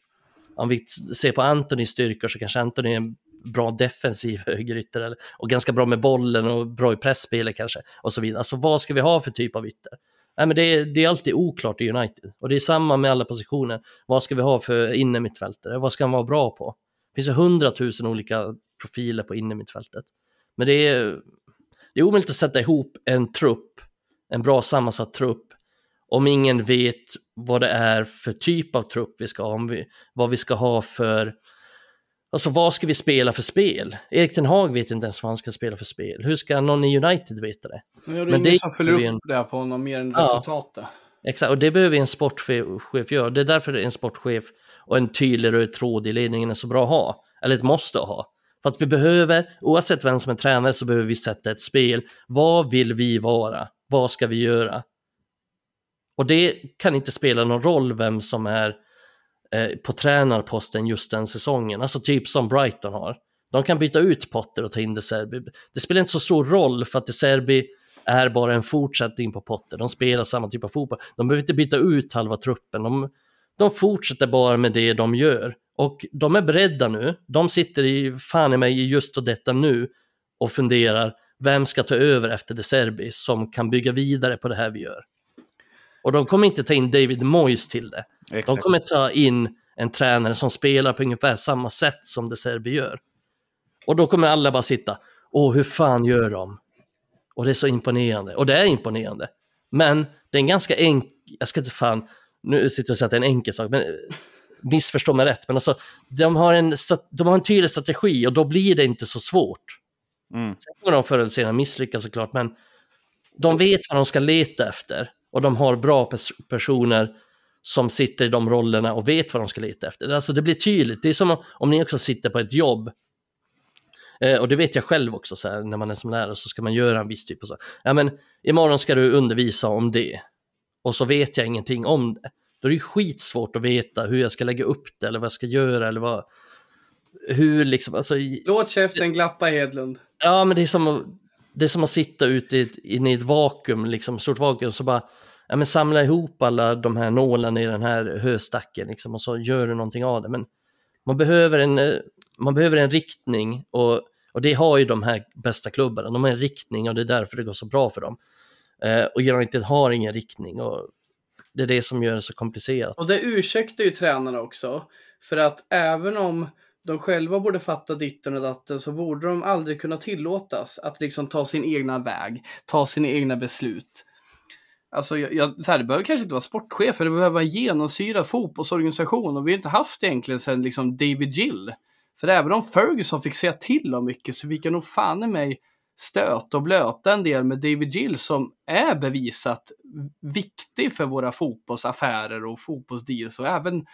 om vi ser på Antonys styrkor så kanske Antony är en bra defensiv högerytter och ganska bra med bollen och bra i pressspelet kanske och så vidare. Alltså vad ska vi ha för typ av ytter? Nej, men det, är, det är alltid oklart i United och det är samma med alla positioner. Vad ska vi ha för innermittfältare? Vad ska han vara bra på? Det finns ju hundratusen olika profiler på innermittfältet. Men det är, det är omöjligt att sätta ihop en trupp, en bra sammansatt trupp, om ingen vet vad det är för typ av trupp vi ska ha, om vi, vad vi ska ha för Alltså vad ska vi spela för spel? Erik Ten Hag vet inte ens vad han ska spela för spel. Hur ska någon i United veta det? Men det är Men ingen som följer upp en... det på honom mer än ja, resultatet. Exakt, och det behöver en sportchef göra. Det är därför en sportchef och en tydlig röd tråd i ledningen är så bra att ha. Eller ett måste ha. För att vi behöver, oavsett vem som är tränare, så behöver vi sätta ett spel. Vad vill vi vara? Vad ska vi göra? Och det kan inte spela någon roll vem som är Eh, på tränarposten just den säsongen, alltså typ som Brighton har. De kan byta ut Potter och ta in De Serbi. Det spelar inte så stor roll för att De Serbi är bara en fortsättning på Potter. De spelar samma typ av fotboll. De behöver inte byta ut halva truppen. De, de fortsätter bara med det de gör. Och de är beredda nu. De sitter i, fan i mig, just och detta nu och funderar, vem ska ta över efter De Serbi som kan bygga vidare på det här vi gör? Och de kommer inte ta in David Moyes till det. Exakt. De kommer ta in en tränare som spelar på ungefär samma sätt som De Serbi gör. Och då kommer alla bara sitta, åh hur fan gör de? Och det är så imponerande, och det är imponerande. Men det är en ganska enkel, jag ska inte fan, nu sitter jag och säger att det är en enkel sak, men missförstå mig rätt, men alltså de har en, de har en tydlig strategi och då blir det inte så svårt. Mm. Sen kommer de förr eller senare misslyckas såklart, men de vet vad de ska leta efter och de har bra pers personer som sitter i de rollerna och vet vad de ska leta efter. Alltså det blir tydligt, det är som om ni också sitter på ett jobb eh, och det vet jag själv också, så här, när man är som lärare så ska man göra en viss typ av så. Ja men imorgon ska du undervisa om det och så vet jag ingenting om det. Då är det skitsvårt att veta hur jag ska lägga upp det eller vad jag ska göra eller vad... Hur liksom, alltså... Låt käften glappa Hedlund. Ja men det är som att, det är som att sitta ute i ett, i ett vakuum, liksom, stort vakuum, så bara ja, men samla ihop alla de här nålarna i den här höstacken liksom, och så gör du någonting av det. Men man behöver en, eh, man behöver en riktning och, och det har ju de här bästa klubbarna. De har en riktning och det är därför det går så bra för dem. Eh, och United har ingen riktning och det är det som gör det så komplicerat. Och det ursäktar ju tränarna också. För att även om de själva borde fatta ditten och datten så borde de aldrig kunna tillåtas att liksom ta sin egna väg, ta sina egna beslut. Alltså, jag, jag, så här, det behöver kanske inte vara sportchefer, det behöver vara en genomsyrad fotbollsorganisation och vi har inte haft det egentligen sedan liksom David Gill. För även om Ferguson fick säga till om mycket så fick jag nog fan i mig stöta och blöta en del med David Gill som är bevisat viktig för våra fotbollsaffärer och fotbollsdeals och även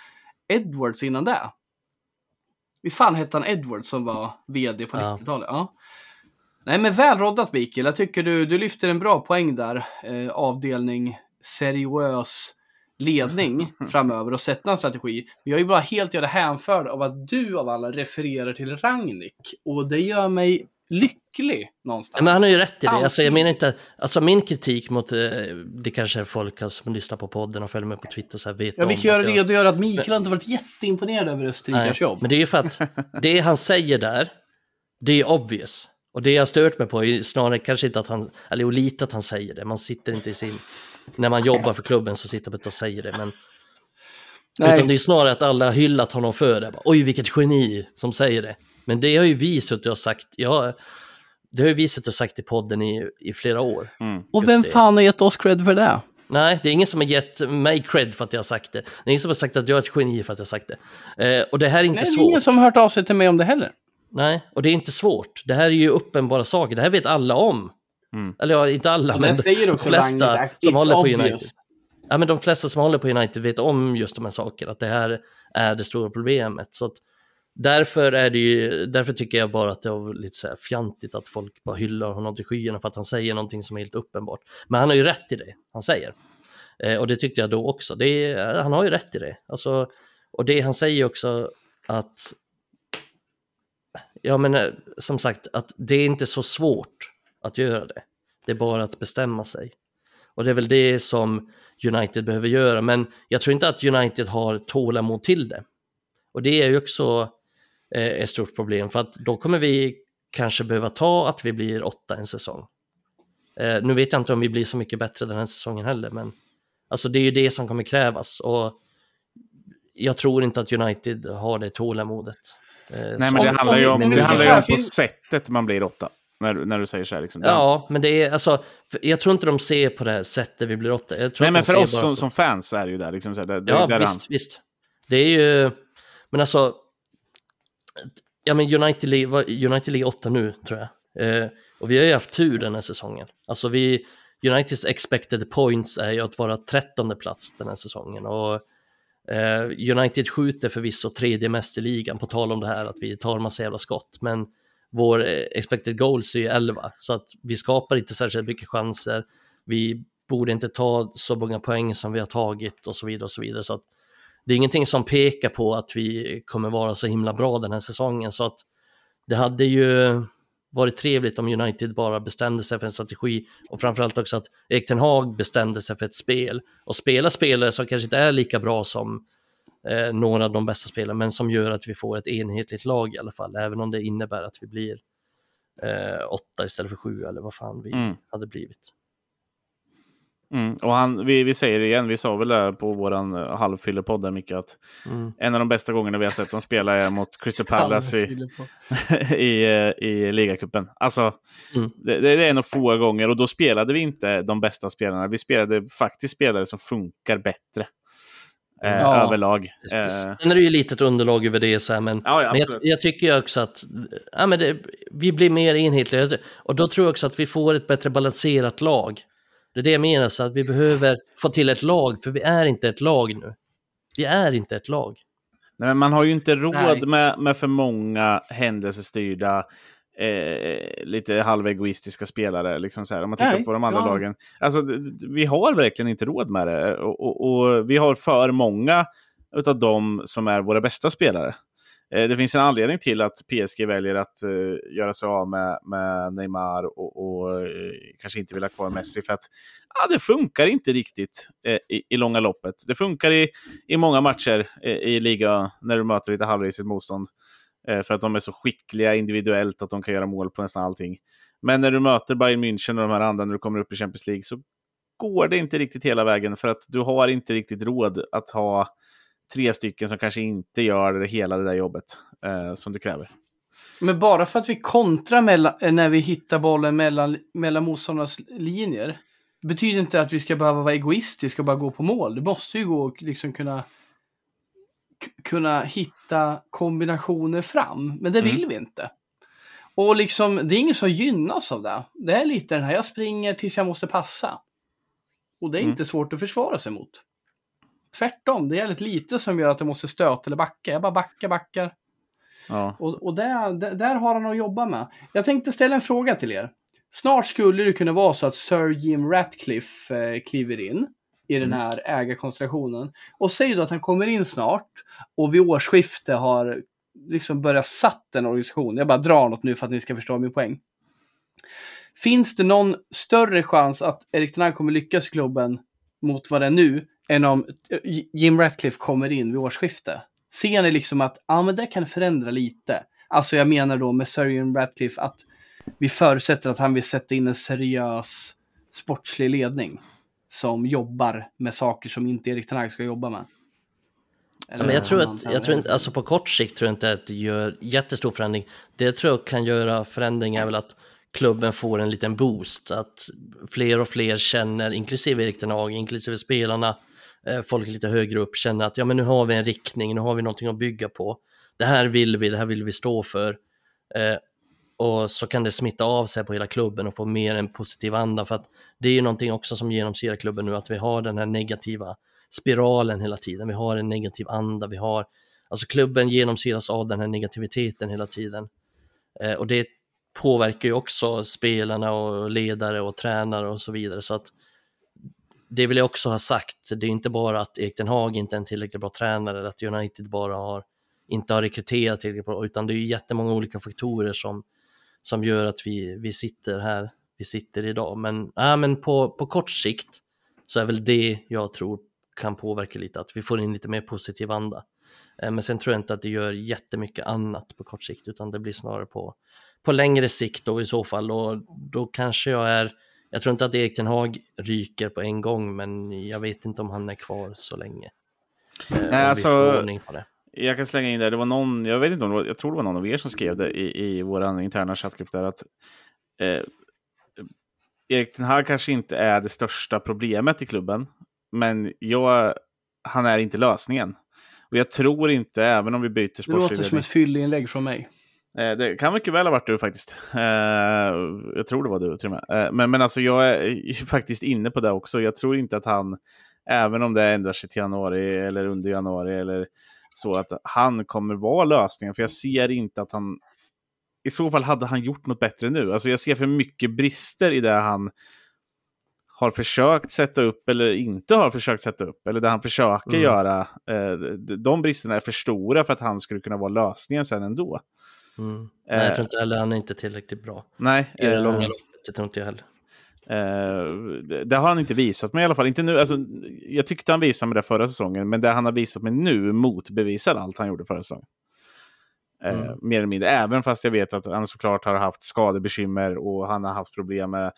Edwards innan det. Visst fan hette han Edwards som var vd på ja. 90-talet? Ja. Nej men väl roddat Mikael. Jag tycker du, du lyfter en bra poäng där. Eh, avdelning seriös ledning framöver och sätta en strategi. Jag är bara helt jävla hänförd av att du av alla refererar till Rangnick. Och det gör mig lycklig någonstans. Men han har ju rätt i det. Alltså, jag menar inte, alltså min kritik mot, eh, det kanske är folk som lyssnar på podden och följer med på Twitter så här vet Ja, vi kan göra redogöra att Mikael men, inte varit jätteimponerad över Österrikers jobb. Men det är ju för att det han säger där, det är obvious. Och det jag stört mig på är snarare kanske inte att han, eller lite att han säger det, man sitter inte i sin, när man jobbar för klubben så sitter man inte och säger det, men Nej. Utan det är snarare att alla har hyllat honom för det. Oj, vilket geni som säger det. Men det har ju vi suttit och sagt, ja, det har ju vi suttit och sagt i podden i, i flera år. Mm. Och vem det. fan har gett oss cred för det? Nej, det är ingen som har gett mig cred för att jag har sagt det. Det är ingen som har sagt att jag är ett geni för att jag har sagt det. Eh, och det här är inte Nej, svårt. Det är ingen som har hört av sig till mig om det heller. Nej, och det är inte svårt. Det här är ju uppenbara saker. Det här vet alla om. Mm. Eller ja, inte alla, men de också flesta Rangnick, som håller på obvious. United. Ja, men de flesta som håller på United vet om just de här sakerna, att det här är det stora problemet. Så att därför, är det ju, därför tycker jag bara att det var lite så här fjantigt att folk bara hyllar honom till skyarna för att han säger någonting som är helt uppenbart. Men han har ju rätt i det han säger. Eh, och det tyckte jag då också. Det är, han har ju rätt i det. Alltså, och det han säger också att Ja men eh, som sagt att det är inte så svårt att göra det. Det är bara att bestämma sig. Och det är väl det som United behöver göra, men jag tror inte att United har tålamod till det. Och det är ju också eh, ett stort problem, för att då kommer vi kanske behöva ta att vi blir åtta en säsong. Eh, nu vet jag inte om vi blir så mycket bättre den här säsongen heller, men alltså det är ju det som kommer krävas. Och jag tror inte att United har det tålamodet. Eh, Nej, men det handlar ju om- det handlar om på sättet man blir åtta. När, när du säger så här. Liksom. Ja, men det är alltså, jag tror inte de ser på det här sättet vi blir åtta. Jag tror Nej, men för oss som, som fans är det ju där. Liksom, så här, det, det, Ja, där visst, visst. Det är ju, men alltså, ja men United, vad- United ligger åtta nu tror jag. Eh, och vi har ju haft tur den här säsongen. Alltså vi, Uniteds expected points är ju att vara trettonde plats den här säsongen. Och Eh, United skjuter förvisso tredje mest i ligan, på tal om det här att vi tar massa jävla skott. Men vår eh, expected goals är ju 11, så att vi skapar inte särskilt mycket chanser. Vi borde inte ta så många poäng som vi har tagit och så vidare och så vidare. Så att det är ingenting som pekar på att vi kommer vara så himla bra den här säsongen. Så att det hade ju varit trevligt om United bara bestämde sig för en strategi och framförallt också att Erik Ten Hag bestämde sig för ett spel och spela spelare som kanske inte är lika bra som eh, några av de bästa spelarna men som gör att vi får ett enhetligt lag i alla fall, även om det innebär att vi blir eh, åtta istället för sju eller vad fan vi Mm. hade blivit. Mm. Och han, vi, vi säger det igen, vi sa väl det på våran uh, halvfyllepodd där Micke, att Mm. en av de bästa gångerna vi har sett dem spela är mot Crystal Palace i, i, eh, i ligacupen. Alltså, Mm. det, det är en av få gånger och då spelade vi inte de bästa spelarna. Vi spelade faktiskt spelare som funkar bättre eh, Ja. överlag. Eh, Sen är det ju lite ett underlag över det, så här, men, ja, ja, men jag, jag tycker också att ja, men det, vi blir mer enhetliga. Och då tror jag också att vi får ett bättre balanserat lag. Det är det jag menar, så att vi behöver få till ett lag, för vi är inte ett lag nu. Vi är inte ett lag. Nej, men man har ju inte råd Nej. med, med för många händelsestyrda, eh, lite halvegoistiska spelare. Liksom så här, om man tittar Nej, på de andra ja. lagen. Alltså, vi har verkligen inte råd med det. Och, och, och vi har för många av dem som är våra bästa spelare. Eh, det finns en anledning till att PSG väljer att uh, göra sig av med, med Neymar och, och uh, kanske inte vill ha kvar Messi. För att ja, det funkar inte riktigt uh, i, i långa loppet. Det funkar i, i många matcher i liga när du möter lite halvrisigt motstånd. För att de är så skickliga individuellt att de kan göra mål på nästan allting. Men när du möter Bayern München och de här andra när du kommer upp i Champions League så går det inte riktigt hela vägen för att du har inte riktigt råd att ha tre stycken som kanske inte gör hela det där jobbet eh, som du kräver. Men bara för att vi kontrar mellan, eh, när vi hittar bollen mellan, mellan motståndarnas linjer. Det betyder inte att vi ska behöva vara egoistiska och bara gå på mål. Det måste ju gå att liksom kunna, kunna hitta kombinationer fram. Men det Mm. vill vi inte. Och liksom, det är ingen som gynnas av det. Det är lite den här, jag springer tills jag måste passa. Och det är Mm. inte svårt att försvara sig mot. Tvärtom, det är väldigt lite som gör att jag måste stöta eller backa. Jag bara backar, backar. Ja. Och, och där, där, där har han att jobba med. Jag tänkte ställa en fråga till er. Snart skulle det kunna vara så att Sir Jim Ratcliffe eh, kliver in i den här ägarkonstellationen. Och säg då att han kommer in snart och vid årsskifte har liksom börjat satt en organisation. Jag bara drar något nu för att ni ska förstå min poäng. Finns det någon större chans att Erik Ten Hag kommer lyckas i klubben mot vad det är nu än om eh, Jim Ratcliffe kommer in vid årsskifte? Ser ni liksom att ja, men det kan förändra lite? Alltså jag menar då med Sir Jim Ratcliffe att vi förutsätter att han vill sätta in en seriös sportslig ledning som jobbar med saker som inte Erik Ten Hag ska jobba med. Ja, men jag tror att, jag tror inte, alltså på kort sikt tror jag inte att det gör jättestor förändring. Det jag tror jag kan göra förändring är väl att klubben får en liten boost, att fler och fler känner, inklusive Erik Ten Hag, inklusive spelarna, Eh, folk lite högre upp känner att ja men nu har vi en riktning, nu har vi någonting att bygga på. Det här vill vi, det här vill vi stå för. Eh, och så kan det smitta av sig på hela klubben och få mer en positiv anda för att det är ju någonting också som genomsyrar klubben nu att vi har den här negativa spiralen hela tiden. Vi har en negativ anda, vi har, alltså klubben genomsyras av den här negativiteten hela tiden. Eh, och det påverkar ju också spelarna och ledare och tränare och så vidare så att det vill jag också ha sagt, det är inte bara att Erik Den Hag inte är en tillräckligt bra tränare eller att United bara har, inte har rekryterat tillräckligt bra, utan det är jättemånga olika faktorer som, som gör att vi, vi sitter här vi sitter idag. Men, äh, men på, på kort sikt så är väl det jag tror kan påverka lite, att vi får in lite mer positiv anda. Eh, men sen tror jag inte att det gör jättemycket annat på kort sikt, utan det blir snarare på, på längre sikt då i så fall. Och då kanske jag är, jag tror inte att Erik Ten Hag ryker på en gång, men jag vet inte om han är kvar så länge. Eh, Nej, alltså, jag kan slänga in det, det var någon, jag vet inte om det var, jag tror det var någon av er som skrev det i, i vår interna chattgrupp där att eh, Erik Ten Hag kanske inte är det största problemet i klubben, men jag, han är inte lösningen. Och jag tror inte, även om vi byter sportledning... Det låter som ett fyllinlägg från mig. Eh, det kan mycket väl ha varit du faktiskt. Eh, jag tror det var du till och med. Eh, men, men alltså jag är faktiskt inne på det också. Jag tror inte att han, även om det ändrar sig till januari eller under januari eller så, att han kommer vara lösningen. För jag ser inte att han... I så fall hade han gjort något bättre nu. Alltså jag ser för mycket brister i det han har försökt sätta upp eller inte har försökt sätta upp. Eller det han försöker mm. göra. de bristerna är för stora för att han skulle kunna vara lösningen sen ändå. Mm. Nej, jag tror inte heller han är inte tillräckligt bra. Nej. I det långa loppet, det tror inte jag heller. Uh, det, det, har han inte visat mig i alla fall. Inte nu, alltså, jag tyckte han visade mig det förra säsongen, men det han har visat mig nu motbevisar allt han gjorde förra säsongen. Uh, mm. Mer eller mindre, även fast jag vet att han såklart har haft skadebekymmer och han har haft problem med,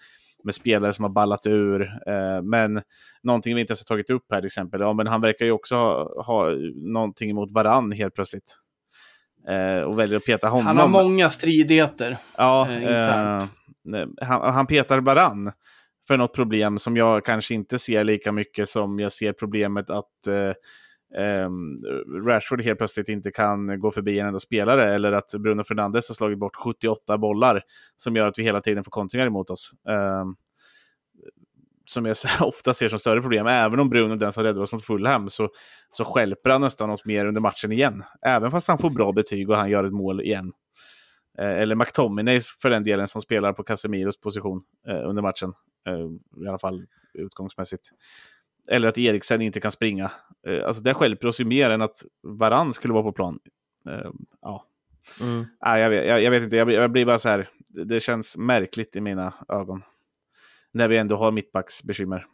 med spelare som har ballat ur. Uh, men någonting vi inte ens har tagit upp här till exempel, ja, men han verkar ju också ha, ha någonting emot varann helt plötsligt. Eh, och väljer att peta honom. Han har många stridigheter. Ja, eh, eh, han, han petar varann för något problem som jag kanske inte ser lika mycket som jag ser problemet att eh, eh, Rashford helt plötsligt inte kan gå förbi en enda spelare eller att Bruno Fernandes har slagit bort 78 bollar som gör att vi hela tiden får kontringar emot oss. Eh, som jag ofta ser som större problem. Även om Bruno den som räddade oss mot Fulham så, så skälper han nästan oss mer under matchen igen. Även fast han får bra betyg och han gör ett mål igen. Eh, eller McTominay för den delen som spelar på Casemiros position eh, under matchen. Eh, I alla fall utgångsmässigt. Eller att Eriksen inte kan springa. Eh, alltså det skälper oss ju mer än att Varann skulle vara på plan. Eh, ja. Mm. Ah, jag, vet, jag, jag, vet inte, jag, jag blir bara så här. Det känns märkligt i mina ögon när vi ändå har mittbacksbekymmer.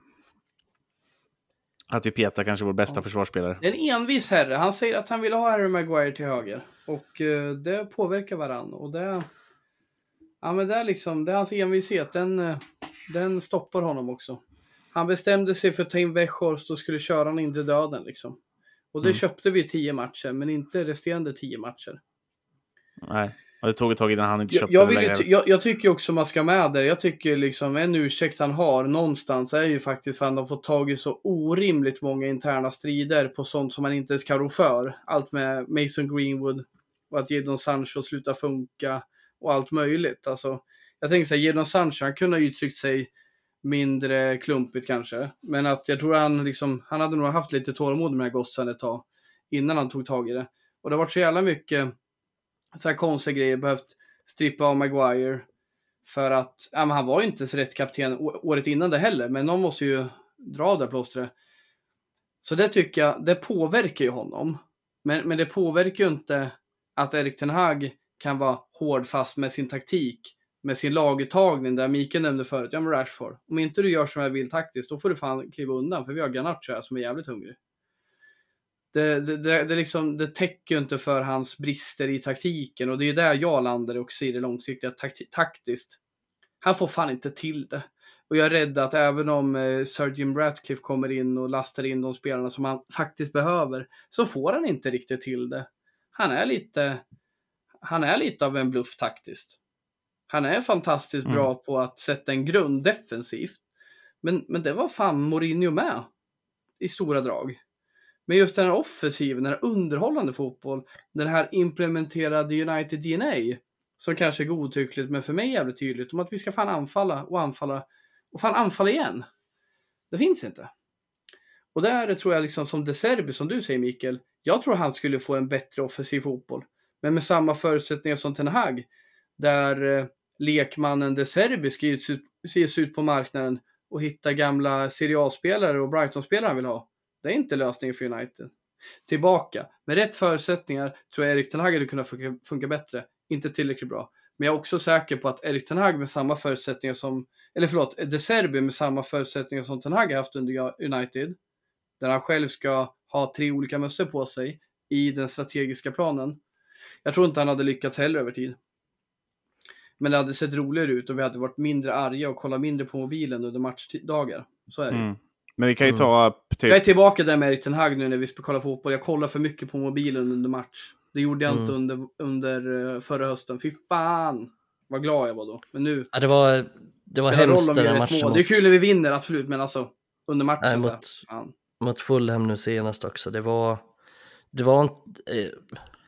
Att vi petar kanske vår bästa ja. försvarsspelare. Det är en envis herre. Han säger att han vill ha Harry Maguire till höger. Och uh, det påverkar varann. Och det... Ja men det är liksom, det är hans envishet. Den, uh, den stoppar honom också. Han bestämde sig för att ta in Weghorst och skulle köra honom in till döden liksom. Och det mm. köpte vi tio matcher, men inte resterande tio matcher. Nej. Och det tog ett tag innan han inte köpte jag, jag, vill jag, jag, tycker också man ska med där. Jag tycker liksom en ursäkt han har någonstans är ju faktiskt för att han har fått tag i så orimligt många interna strider på sånt som man inte ens kan rå för. Allt med Mason Greenwood och att Jadon Sancho slutar funka och allt möjligt. Alltså, jag tänker så här, Jadon Sancho, han kunde ha uttryckt sig mindre klumpigt kanske. Men att jag tror han liksom, han hade nog haft lite tålamod med gossen ett tag innan han tog tag i det. Och det har varit så jävla mycket så här konstiga grejer, behövt strippa av Maguire. För att, ja, men han var ju inte så rätt kapten året innan det heller, men någon måste ju dra det plåstret. Så det tycker jag, det påverkar ju honom. Men, men det påverkar ju inte att Erik Ten Hag kan vara hård, fast med sin taktik, med sin laguttagning, där Mikael nämnde förut, ja men Rashford. Om inte du gör som jag vill taktiskt, då får du fan kliva undan, för vi har Garnacho här som är jävligt hungrig det, det, det, det, liksom, det täcker ju inte för hans brister i taktiken och det är ju där jag landar och ser det långsiktiga takt, taktiskt. Han får fan inte till det. Och jag är rädd att även om eh, Sir Jim Ratcliffe kommer in och lastar in de spelarna som han faktiskt behöver, så får han inte riktigt till det. Han är lite, han är lite av en bluff taktiskt. Han är fantastiskt mm. bra på att sätta en grund defensivt. Men, men det var fan Mourinho med. I stora drag. Men just den här offensiven, den här underhållande fotboll, den här implementerade United DNA som kanske är godtyckligt, men för mig jävligt tydligt, om att vi ska fan anfalla och anfalla och fan anfalla igen. Det finns inte. Och där tror jag liksom som De Serbi, som du säger Mikael, jag tror han skulle få en bättre offensiv fotboll. Men med samma förutsättningar som Ten Hag, där eh, lekmannen De Serbi ska ut, ges ut på marknaden och hitta gamla serialspelare och Brighton-spelare han vill ha. Det är inte lösningen för United. Tillbaka. Med rätt förutsättningar tror jag Erik Ten Hag hade kunnat funka, funka bättre. Inte tillräckligt bra. Men jag är också säker på att Erik Ten Hag med samma förutsättningar som, eller förlåt, De Serbi med samma förutsättningar som Ten Hag haft under United, där han själv ska ha tre olika mössor på sig i den strategiska planen. Jag tror inte han hade lyckats heller över tid. Men det hade sett roligare ut och vi hade varit mindre arga och kollat mindre på mobilen under matchdagar. Så är det mm. Men vi kan ju ta... Typ... Jag är tillbaka där med Erik Ten Hag nu när vi ska kolla fotboll. Jag kollar för mycket på mobilen under match. Det gjorde jag mm. inte under, under eh, förra hösten. Fy fan vad glad jag var då. Men nu... Ja, det var, det var hemskt den matchen. Mot... Det är kul när vi vinner, absolut. Men alltså under matchen. Nej, mot, så, mot Fulham nu senast också. Det var... Det var... Eh,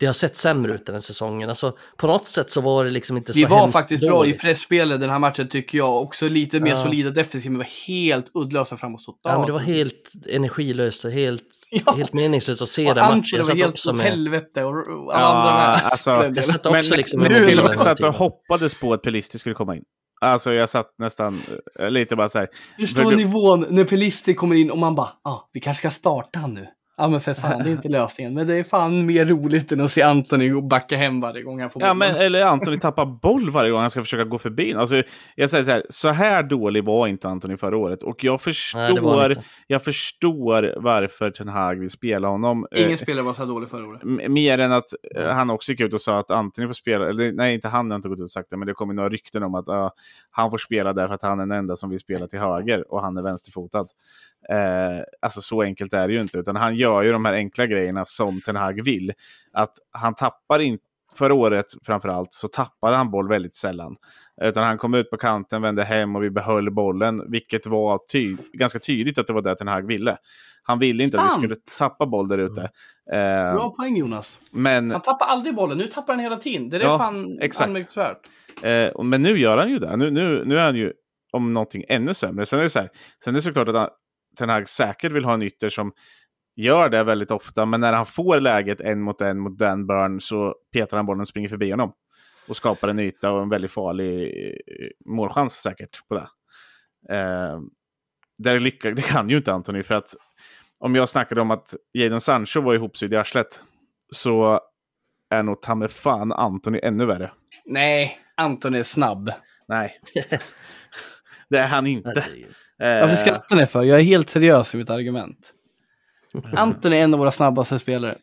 det har sett sämre ut den här säsongen. Alltså, på något sätt så var det liksom inte så Vi var faktiskt dåligt. bra i pressspelet den här matchen tycker jag. Också lite mer ja. solida defensivt, men var helt uddlösa framåt totalt. Ja, men det var helt energilöst och helt, ja. helt meningslöst att se och den matchen. Jag var helt åt med... helvete och alla ja, andra med. Alltså, jag satt också men, liksom men, till och med satt och hoppades på att Pelisti skulle komma in. Alltså jag satt nästan eh, lite bara så här. Förstå nivån när Pelisti kommer in och man bara, ah, vi kanske ska starta han nu. Ja men för fan, det är inte lösningen. Men det är fan mer roligt än att se Anthony backa hem varje gång han får Ja, men, eller Anthony tappar boll varje gång han ska försöka gå förbi. Alltså, jag säger så här, så här dålig var inte Anthony förra året. Och jag förstår, Nej, jag förstår varför Ten Hag vill spela honom. Ingen eh, spelare var så här dålig förra året. Mer än att eh, han också gick ut och sa att Anthony får spela, eller nej, inte han har inte gått ut och sagt det, men det kommer några rykten om att uh, han får spela därför att han är den enda som vill spela till höger och han är vänsterfotad. Eh, alltså så enkelt är det ju inte, utan han gör ju de här enkla grejerna som Ten Hag vill. Att han tappar inte Förra året framförallt så tappade han boll väldigt sällan. Utan han kom ut på kanten, vände hem och vi behöll bollen. Vilket var ty ganska tydligt att det var det Ten Hag ville. Han ville inte Sant. att vi skulle tappa boll där ute. Eh, Bra poäng Jonas. Men... Han tappar aldrig bollen, nu tappar han hela tiden. Det är ja, fan anmärkningsvärt. Eh, men nu gör han ju det. Nu, nu, nu är han ju om någonting ännu sämre. Sen är det, så här, sen är det såklart att han, Ten Hag säkert vill ha en ytter som gör det väldigt ofta, men när han får läget en mot en mot Dan Burn så petar han bollen och springer förbi honom. Och skapar en yta och en väldigt farlig eh, målchans säkert på det. Eh, där lycka, det kan ju inte Anthony, för att om jag snackade om att Jadon Sancho var ihopsydd i arslet så är nog ta fan Anthony ännu värre. Nej, Anthony är snabb. Nej, det är han inte. Varför skrattar ni för? Jag är helt seriös i mitt argument. Anton är en av våra snabbaste spelare.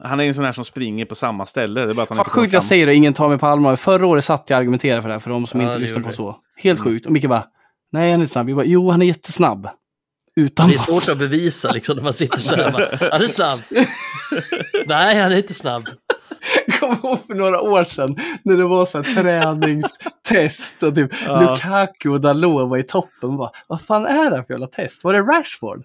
Han är en sån här som springer på samma ställe. Det är bara att han Fan sjukt jag säger det, ingen tar mig på allvar. Förra året satt jag och argumenterade för det här för de som ja, inte lyssnar på så. Helt mm. sjukt. Och Micke bara, nej han är inte snabb. Vi bara, jo han är jättesnabb. Utan det är svårt att bevisa liksom när man sitter så här. Bara, han är snabb. nej han är inte snabb. kommer ihåg för några år sedan när det var så här träningstest och typ ja. Lukaku och Dalot var i toppen. Bara, Vad fan är det här för jävla test? Var det Rashford?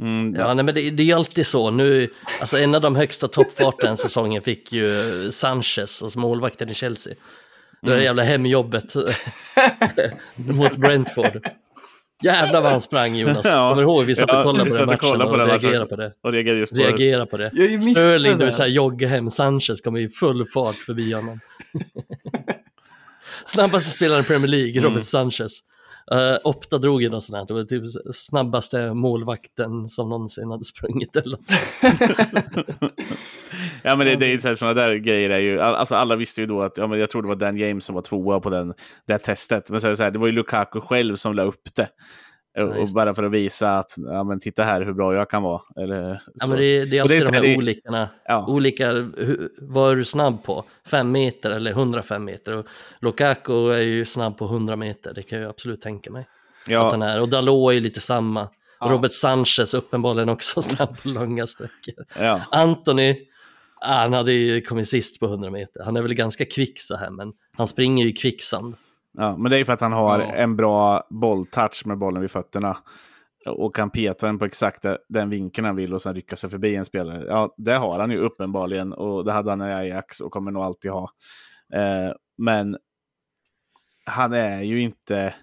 Mm, ja, nej, men det, det, är alltid så. Nu, alltså en av de högsta toppfarten säsongen fick ju Sanchez, alltså målvakten i Chelsea. Då är det mm. jävla hemjobbet mot Brentford. Jävlar vad han sprang Jonas. Ja, Kommer du ihåg? Vi satt och kollade på den matchen och, och reagerade på det. Och reagerade just på reagerade på det. Sterling, det vill säga jogga hem Sanchez, kommer i full fart förbi honom. Snabbaste spelaren i Premier League, Robert mm. Sanchez. Uh, Opta drog ju något sånt här, det var typ snabbaste målvakten som någonsin hade sprungit eller något Ja men det, det är ju sådana där grejer är ju, alltså alla visste ju då att, ja, men jag tror det var Dan James som var tvåa på den, det testet. Men så, så här, det var ju Lukaku själv som la upp det. Och bara för att visa att, ja men titta här hur bra jag kan vara. Eller, ja, men det, det är alltid det, de här det, olika, ja. olika, hur, vad är du snabb på? Fem meter eller 105 meter? Och Lukaku är ju snabb på 100 meter, det kan jag absolut tänka mig. Ja. Att han är. Och Dalot är ju lite samma. Ja. Robert Sanchez uppenbarligen också snabb på långa sträckor. Ja. Anthony, han hade ju kommit sist på 100 meter. Han är väl ganska kvick så här, men han springer ju kvicksand. Ja, men det är för att han har ja. en bra bolltouch med bollen vid fötterna. Och kan peta den på exakt den vinkeln han vill och sen rycka sig förbi en spelare. Ja, det har han ju uppenbarligen och det hade han i Ajax och kommer nog alltid ha. Eh, men han är ju inte...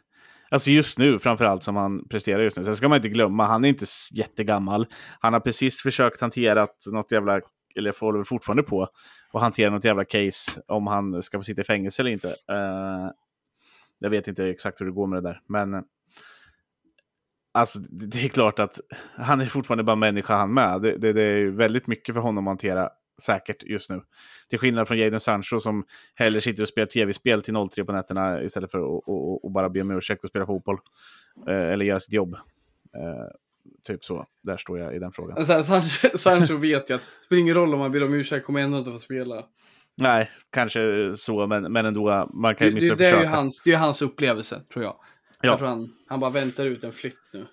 Alltså just nu, framförallt som han presterar just nu. Sen ska man inte glömma, han är inte jättegammal. Han har precis försökt hantera något jävla, eller får väl fortfarande på, att hantera något jävla case om han ska få sitta i fängelse eller inte. Eh, jag vet inte exakt hur det går med det där, men eh, alltså det är klart att han är fortfarande bara människa han med. Det, det, det är ju väldigt mycket för honom att hantera säkert just nu. Till skillnad från Jadon Sancho som hellre sitter och spelar tv-spel till 03 på nätterna istället för att och, och, bara be om ursäkt och spela fotboll. Eh, eller göra sitt jobb. Eh, typ så. Där står jag i den frågan. Alltså, Sancho, Sancho vet ju att det spelar ingen roll om man ber om ursäkt, kommer ändå inte få spela. Nej, kanske så, men, men ändå. Man kan Det, ju det, det, är ju hans, det är hans upplevelse, tror jag. Ja. Jag tror han, han bara väntar ut en flytt nu.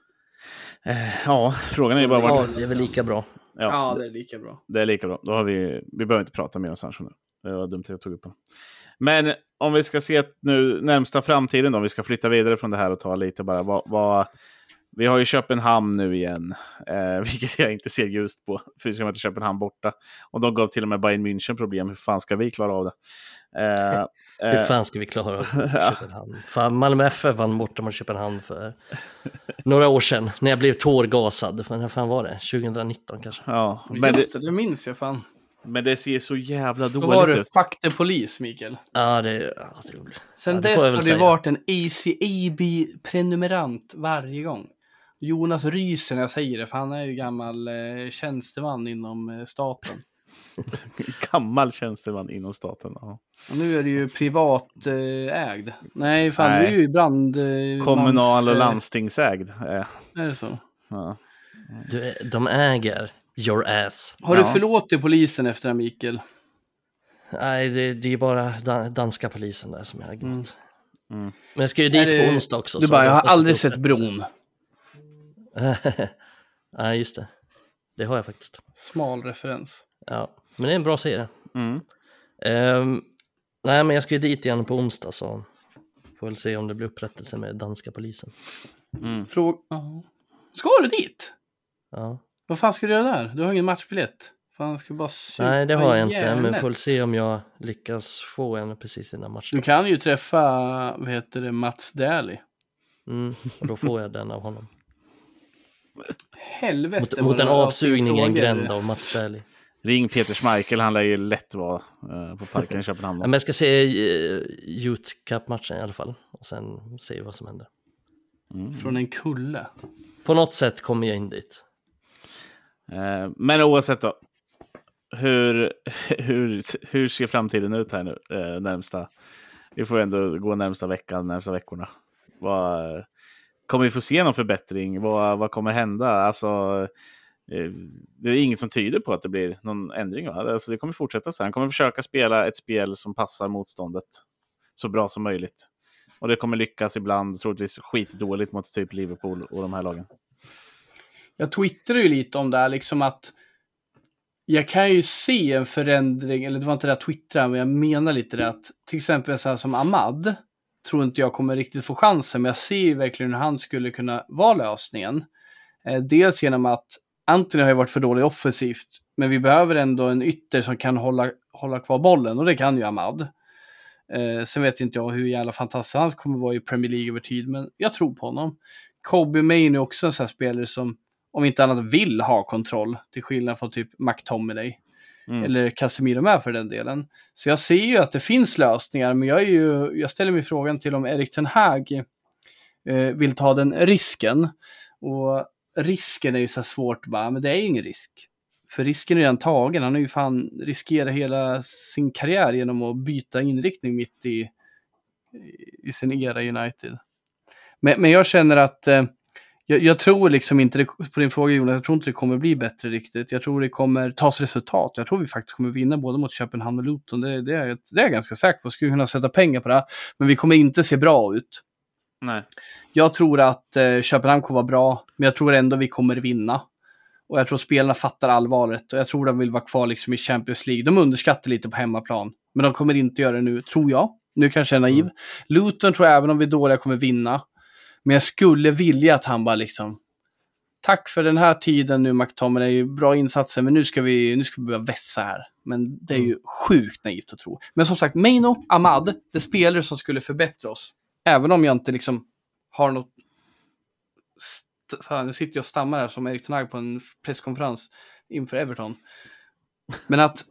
Eh, ja, frågan är ju bara Ja, vart... det är väl lika bra. Ja, Ja, det är lika bra. Det är lika bra. Då har vi, vi behöver inte prata mer om Sancho nu. Det var dumt att jag tog upp det. Men om vi ska se nu närmsta framtiden då, om vi ska flytta vidare från det här och ta lite bara vad... vad vi har ju Köpenhamn nu igen, eh, vilket jag inte ser ljust på. För vi ska möta Köpenhamn borta. Och de gav till och med Bayern München problem. Hur fan ska vi klara av det? Eh, Hur eh, fan ska vi klara av Köpenhamn? Fan, Malmö FF vann borta mot Köpenhamn för några år sedan när jag blev tårgasad. Men när fan var det? 2019 kanske? ja, men Just det, det, minns jag fan. men det ser så jävla Då var dåligt du ut. faktapolis, Mikael. Ja, det, ja, det Sen Ja, det dess har säga. varit en ACAB-prenumerant varje gång. Jonas ryser när jag säger det, för han är ju gammal eh, tjänsteman inom eh, staten. Gammal tjänsteman inom staten. Ja. Och nu är det ju privat eh, ägd. Nej, fan Nej. du är ju brand... Eh, Kommunal mans, och eh, landstingsägd. Eh, Är det så? ja. du, de äger your ass. Har Ja. du förlåtit polisen efter det Mikael? Nej, det, det är bara dan, danska polisen där som jag har glömt. Mm. Mm. Men jag ska ju dit det- på onsdag också. Du så bara, jag har aldrig sett bron. Nej, just det. Det har jag faktiskt. Smal referens. Ja, men det är en bra serie. Mm. Ehm, nej, men jag ska ju dit igen på onsdag så får väl se om det blir upprättelse med danska polisen. Mm. Fråga... Ja. Ska du dit? Ja. Vad fan ska du göra där? Du har ingen matchbiljett. Fan, ska du bara Nej, det har jag inte, men järnet? får väl se om jag lyckas få en precis innan matchen. Du kan ju träffa, vad heter det, Mats Dählie. Mm, och då får jag den av honom. Helvete. Mot, mot en avsugning i en gränd av Mats Dählie. Ring Peter Schmeichel, han lär ju lätt vara eh, på parken i Köpenhamn. Men jag ska se uh, Youth Cup-matchen i alla fall och sen se vad som händer. Mm. Från en kulle. På något sätt kommer jag in dit. Eh, men oavsett då. Hur, hur, hur ser framtiden ut här nu? Närmsta. Vi får ändå gå närmsta veckan, närmsta veckorna. Vad, kommer vi få se någon förbättring? Vad, vad kommer hända? Alltså, eh, det är inget som tyder på att det blir någon ändring. Va? Alltså, det kommer fortsätta så här. Han kommer försöka spela ett spel som passar motståndet så bra som möjligt. Och det kommer lyckas ibland, troligtvis skitdåligt mot typ Liverpool och de här lagen. Jag twittrade ju lite om det här, liksom att jag kan ju se en förändring, eller det var inte det jag twittrade, men jag menar lite det att till exempel så här som Ahmad, tror inte jag kommer riktigt få chansen, men jag ser ju verkligen hur han skulle kunna vara lösningen. Eh, dels genom att Anthony har ju varit för dålig offensivt, men vi behöver ändå en ytter som kan hålla, hålla kvar bollen, och det kan ju Ahmad. Eh, sen vet inte jag hur jävla fantastisk han kommer vara i Premier League över tid, men jag tror på honom. Kobe Main är också en sån här spelare som, om inte annat, vill ha kontroll, till skillnad från typ McTominay. Mm. Eller Casemiro med för den delen. Så jag ser ju att det finns lösningar, men jag, är ju, jag ställer mig frågan till om Erik Ten Hag eh, vill ta den risken. Och risken är ju så här svårt bara, men det är ju ingen risk. För risken är redan tagen. Han har ju fan riskerat hela sin karriär genom att byta inriktning mitt i, i sin era United. Men, men jag känner att eh, jag, jag tror liksom inte, det, på din fråga Jonas, jag tror inte det kommer bli bättre riktigt. Jag tror det kommer tas resultat. Jag tror vi faktiskt kommer vinna både mot Köpenhamn och Luton. Det, det, är, det är jag ganska säker på. Jag skulle kunna sätta pengar på det. Men vi kommer inte se bra ut. Nej. Jag tror att eh, Köpenhamn kommer vara bra, men jag tror ändå vi kommer vinna. Och jag tror spelarna fattar allvaret och jag tror de vill vara kvar liksom i Champions League. De underskattar lite på hemmaplan, men de kommer inte göra det nu, tror jag. Nu kanske jag är naiv. Mm. Luton tror jag, även om vi är dåliga, kommer vinna. Men jag skulle vilja att han bara liksom tack för den här tiden nu McTominay, bra insatser, men nu ska vi, nu ska vi börja vässa här. Men det är ju sjukt naivt att tro. Men som sagt, Meino, Ahmad, det är spelare som skulle förbättra oss. Även om jag inte liksom har något... Fan, nu sitter jag och stammar här som Erik Tenag på en presskonferens inför Everton. Men att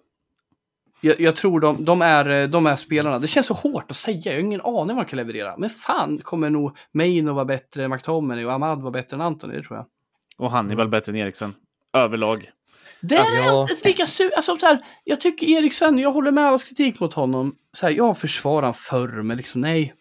jag, jag tror de, de, är, de är spelarna. Det känns så hårt att säga. Jag har ingen aning vad man kan leverera. Men fan kommer nog Meino vara bättre än McTominay och Ahmad vara bättre än Anthony, det tror jag. Och Hannibal bättre än Eriksen. Överlag. Det är Ja. inte lika sur. Alltså, så här, jag tycker Eriksen, jag håller med allas kritik mot honom. Så här, jag försvarar honom förr, men liksom nej.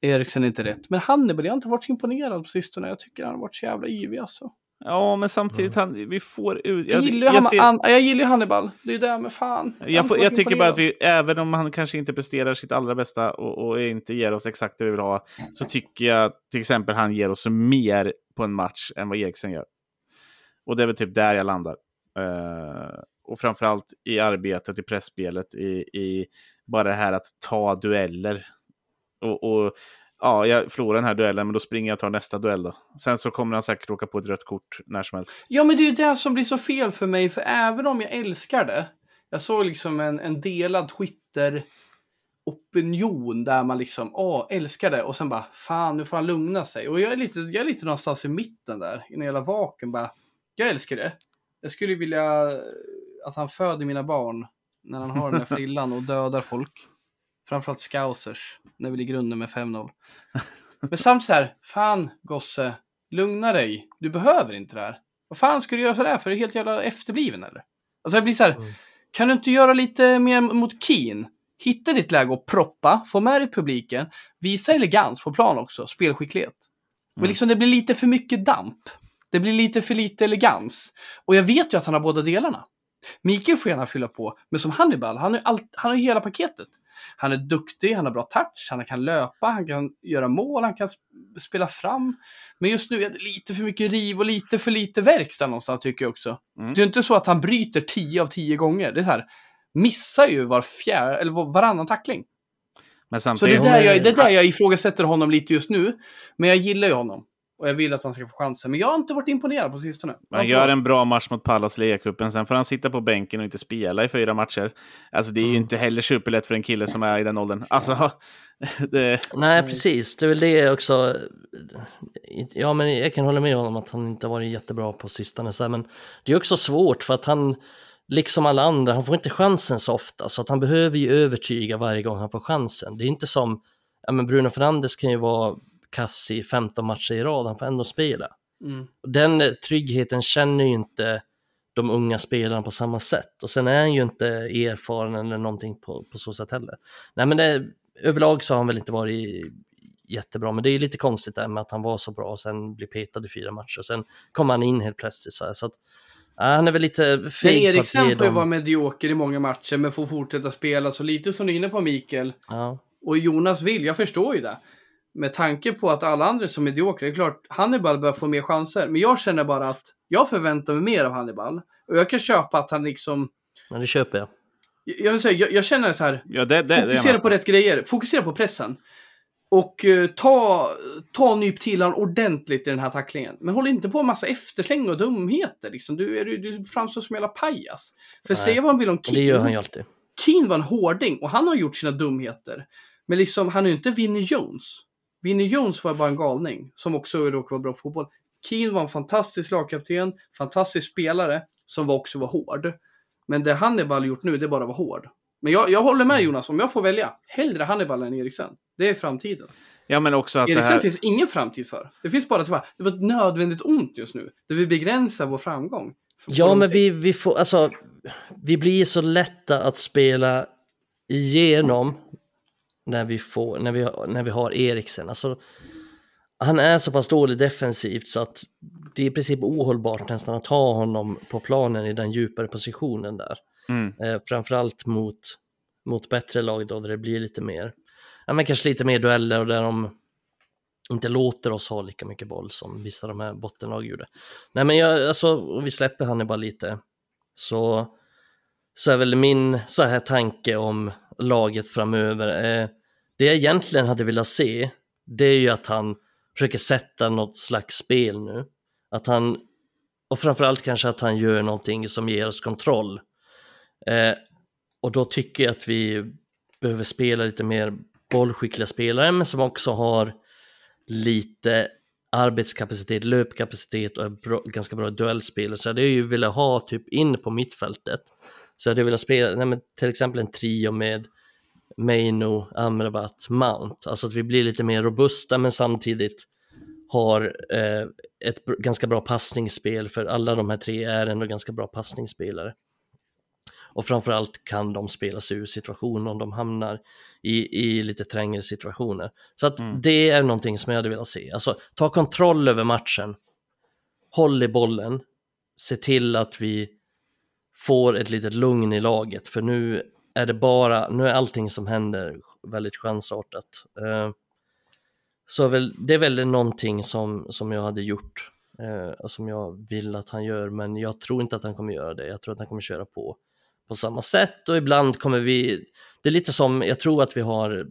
Eriksen är inte rätt. Men Hannibal, jag har inte varit så imponerad på sistone. Jag tycker han har varit så jävla yvig alltså. Ja, men samtidigt, han, vi får ut... Jag, gillar, ju jag ser- han, jag gillar Hannibal. Det är det med fan. Jag, får, jag tycker bara att vi, även om han kanske inte presterar sitt allra bästa och, och inte ger oss exakt det vi vill ha, så tycker jag till exempel han ger oss mer på en match än vad Eriksen gör. Och det är väl typ där jag landar. Eh, och framförallt i arbetet, i pressspelet, i, i bara det här att ta dueller. Och, och ja, jag förlorar den här duellen, men då springer jag och tar nästa duell då. Sen så kommer han säkert åka på ett rött kort när som helst. Ja, men det är ju det som blir så fel för mig. För även om jag älskar det. Jag såg liksom en, en delad Twitter opinion där man liksom, åh, älskar det. Och sen bara, fan, nu får han lugna sig. Och jag är lite, jag är lite någonstans i mitten där. I en hela vaken bara, jag älskar det. Jag skulle vilja att han föder mina barn när han har den här frillan och dödar folk. Framförallt scousers, när vi ligger under med 5-0. Men samt så här, fan gosse, lugna dig. Du behöver inte det här. Vad fan ska du göra sådär för? Är du helt jävla efterbliven eller? Alltså det blir så här, Mm. kan du inte göra lite mer mot Keen? Hitta ditt läge och proppa, få med dig publiken, visa elegans på plan också, spelskicklighet. Men Mm. liksom det blir lite för mycket damp. Det blir lite för lite elegans. Och jag vet ju att han har båda delarna. Mikael får gärna fylla på, men som Hannibal, han har, allt, han ju hela paketet. Han är duktig, han har bra touch, han kan löpa, han kan göra mål, han kan sp- spela fram. Men just nu är det lite för mycket riv och lite för lite verkstad någonstans tycker jag också. Mm. Det är inte så att han bryter 10 av 10 gånger. Det är så här, missar ju var fjärde, eller var- varannan tackling. Men Så det är, där jag, det är där jag ifrågasätter honom lite just nu. Men jag gillar ju honom. Och jag vill att han ska få chansen. Men jag har inte varit imponerad på sistone. Han gör varit- en bra match mot Pallas i ligacupen, sen får han sitta på bänken och inte spela i fyra matcher. Alltså det är ju Mm. inte heller superlätt för en kille som är i den åldern. Alltså, det, Nej, precis. Det är väl det också. Ja, men jag kan hålla med honom att han inte har varit jättebra på sistone. Så men det är också svårt för att han, liksom alla andra, han får inte chansen så ofta. Så att han behöver ju övertyga varje gång han får chansen. Det är inte som, ja men Bruno Fernandes kan ju vara kass i 15 matcher i rad, han får ändå spela. Mm. Och Den eh, tryggheten känner ju inte de unga spelarna på samma sätt. Och sen är han ju inte erfaren eller någonting på, på så sätt heller. Nej men det, överlag så har han väl inte varit jättebra, men det är lite konstigt där med att han var så bra och sen blir petad i fyra matcher. Sen kommer han in helt plötsligt så här. Så att, ja, han är väl lite Men feg att Eriksen får ju dem... vara medioker i många matcher, men får fortsätta spela. Så lite som du är inne på Mikael, Ja, och Jonas vill, jag förstår ju det. Med tanke på att alla andra är så mediokra, det är klart Hannibal bör få mer chanser. Men jag känner bara att jag förväntar mig mer av Hannibal. Och jag kan köpa att han liksom, men det köper jag. jag vill säga, jag, jag känner så här, ja, det, det, det fokusera man. på rätt grejer, fokusera på pressen. Och eh, ta, ta nyp till han ordentligt i den här tacklingen. Men håll inte på med massa eftersläng och dumheter. Liksom. Du, är, du framstår som en jävla pajas. För Nej, säga vad man vill om Men det gör han ju alltid. Keane var en hårding och han har gjort sina dumheter. Men liksom, han är ju inte Vinnie Jones. Vinnie Jones var bara en galning som också råkade vara bra på fotboll. Keane var en fantastisk lagkapten, fantastisk spelare som var också var hård. Men det Hannibal gjort nu, det är bara att vara hård. Men jag, jag håller med Jonas, om jag får välja, hellre Hannibal än Eriksen. Det är framtiden. Ja, men också att det Eriksen här... finns ingen framtid för. Det finns bara att det var, det var ett nödvändigt ont just nu. Det vill begränsa vår framgång. Ja, men vi, vi får, alltså, vi blir så lätta att spela igenom när vi, får, när vi, när vi har Eriksen. Alltså, han är så pass dålig defensivt så att det är i princip ohållbart nästan att ha honom på planen i den djupare positionen där. Mm. Eh, framförallt mot, mot bättre lag då, där det blir lite mer, ja men kanske lite mer dueller och där de inte låter oss ha lika mycket boll som vissa av de här bottenlag gjorde. Nej men jag, alltså, vi släpper Hannibal lite, så, så är väl min så här tanke om laget framöver, eh, det jag egentligen hade velat se, det är ju att han försöker sätta något slags spel nu. Att han och framförallt kanske att han gör någonting som ger oss kontroll. Eh, och då tycker jag att vi behöver spela lite mer bollskickliga spelare, men som också har lite arbetskapacitet, löpkapacitet och är bra, ganska bra duellspel. Så jag hade ju velat ha typ in på mittfältet. Så jag hade velat spela nej, men till exempel en trio med Maino, Amrabat, Mount. Alltså att vi blir lite mer robusta men samtidigt har eh, ett ganska bra passningsspel för alla de här tre är ändå ganska bra passningsspelare. Och framförallt kan de spela sig ur situationer om de hamnar i, i lite trängre situationer. Så att mm. det är någonting som jag hade velat se. Alltså ta kontroll över matchen, håll i bollen, se till att vi får ett litet lugn i laget. För nu är det bara, nu är allting som händer väldigt chansartat. Eh, så väl, det är väl någonting som, som jag hade gjort eh, och som jag vill att han gör, men jag tror inte att han kommer göra det. Jag tror att han kommer köra på på samma sätt och ibland kommer vi, det är lite som, jag tror att vi har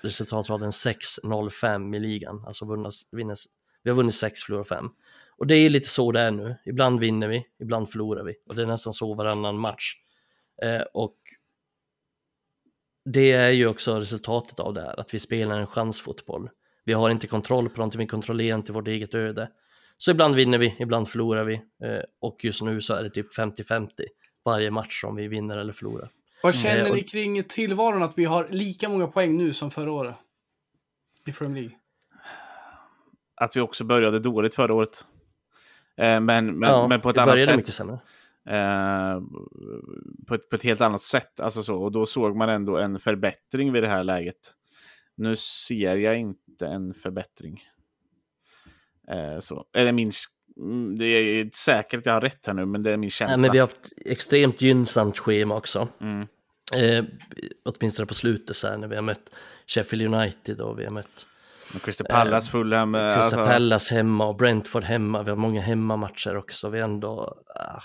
resultatraden 6-0-5 i ligan, alltså vunnas, vinnas, vi har vunnit 6, förlorat 5. Och det är lite så det är nu, ibland vinner vi, ibland förlorar vi och det är nästan så varannan match. Eh, och det är ju också resultatet av det här, att vi spelar en chansfotboll. Vi har inte kontroll på någonting, vi kontrollerar inte vårt eget öde. Så ibland vinner vi, ibland förlorar vi eh, och just nu så är det typ 50-50 varje match om vi vinner eller förlorar. Vad känner eh, ni kring tillvaron att vi har lika många poäng nu som förra året? I Premier League. Att vi också började dåligt förra året. Eh, men, men, ja, men på ett annat sätt. mycket sämre. Eh, på, ett, på ett helt annat sätt. Alltså så, och då såg man ändå en förbättring vid det här läget. Nu ser jag inte en förbättring. Eh, så. Eller min Mm, det är säkert att jag har rätt här nu, men det är min känsla. Ja, men vi har haft extremt gynnsamt schema också. Mm. Eh, åtminstone på slutet så här, när vi har mött Sheffield United och vi har mött Crystal Palace, eh, Fulham. Eh, Crystal alltså... Palace hemma och Brentford hemma. Vi har många hemmamatcher också. Vi ändå, ah,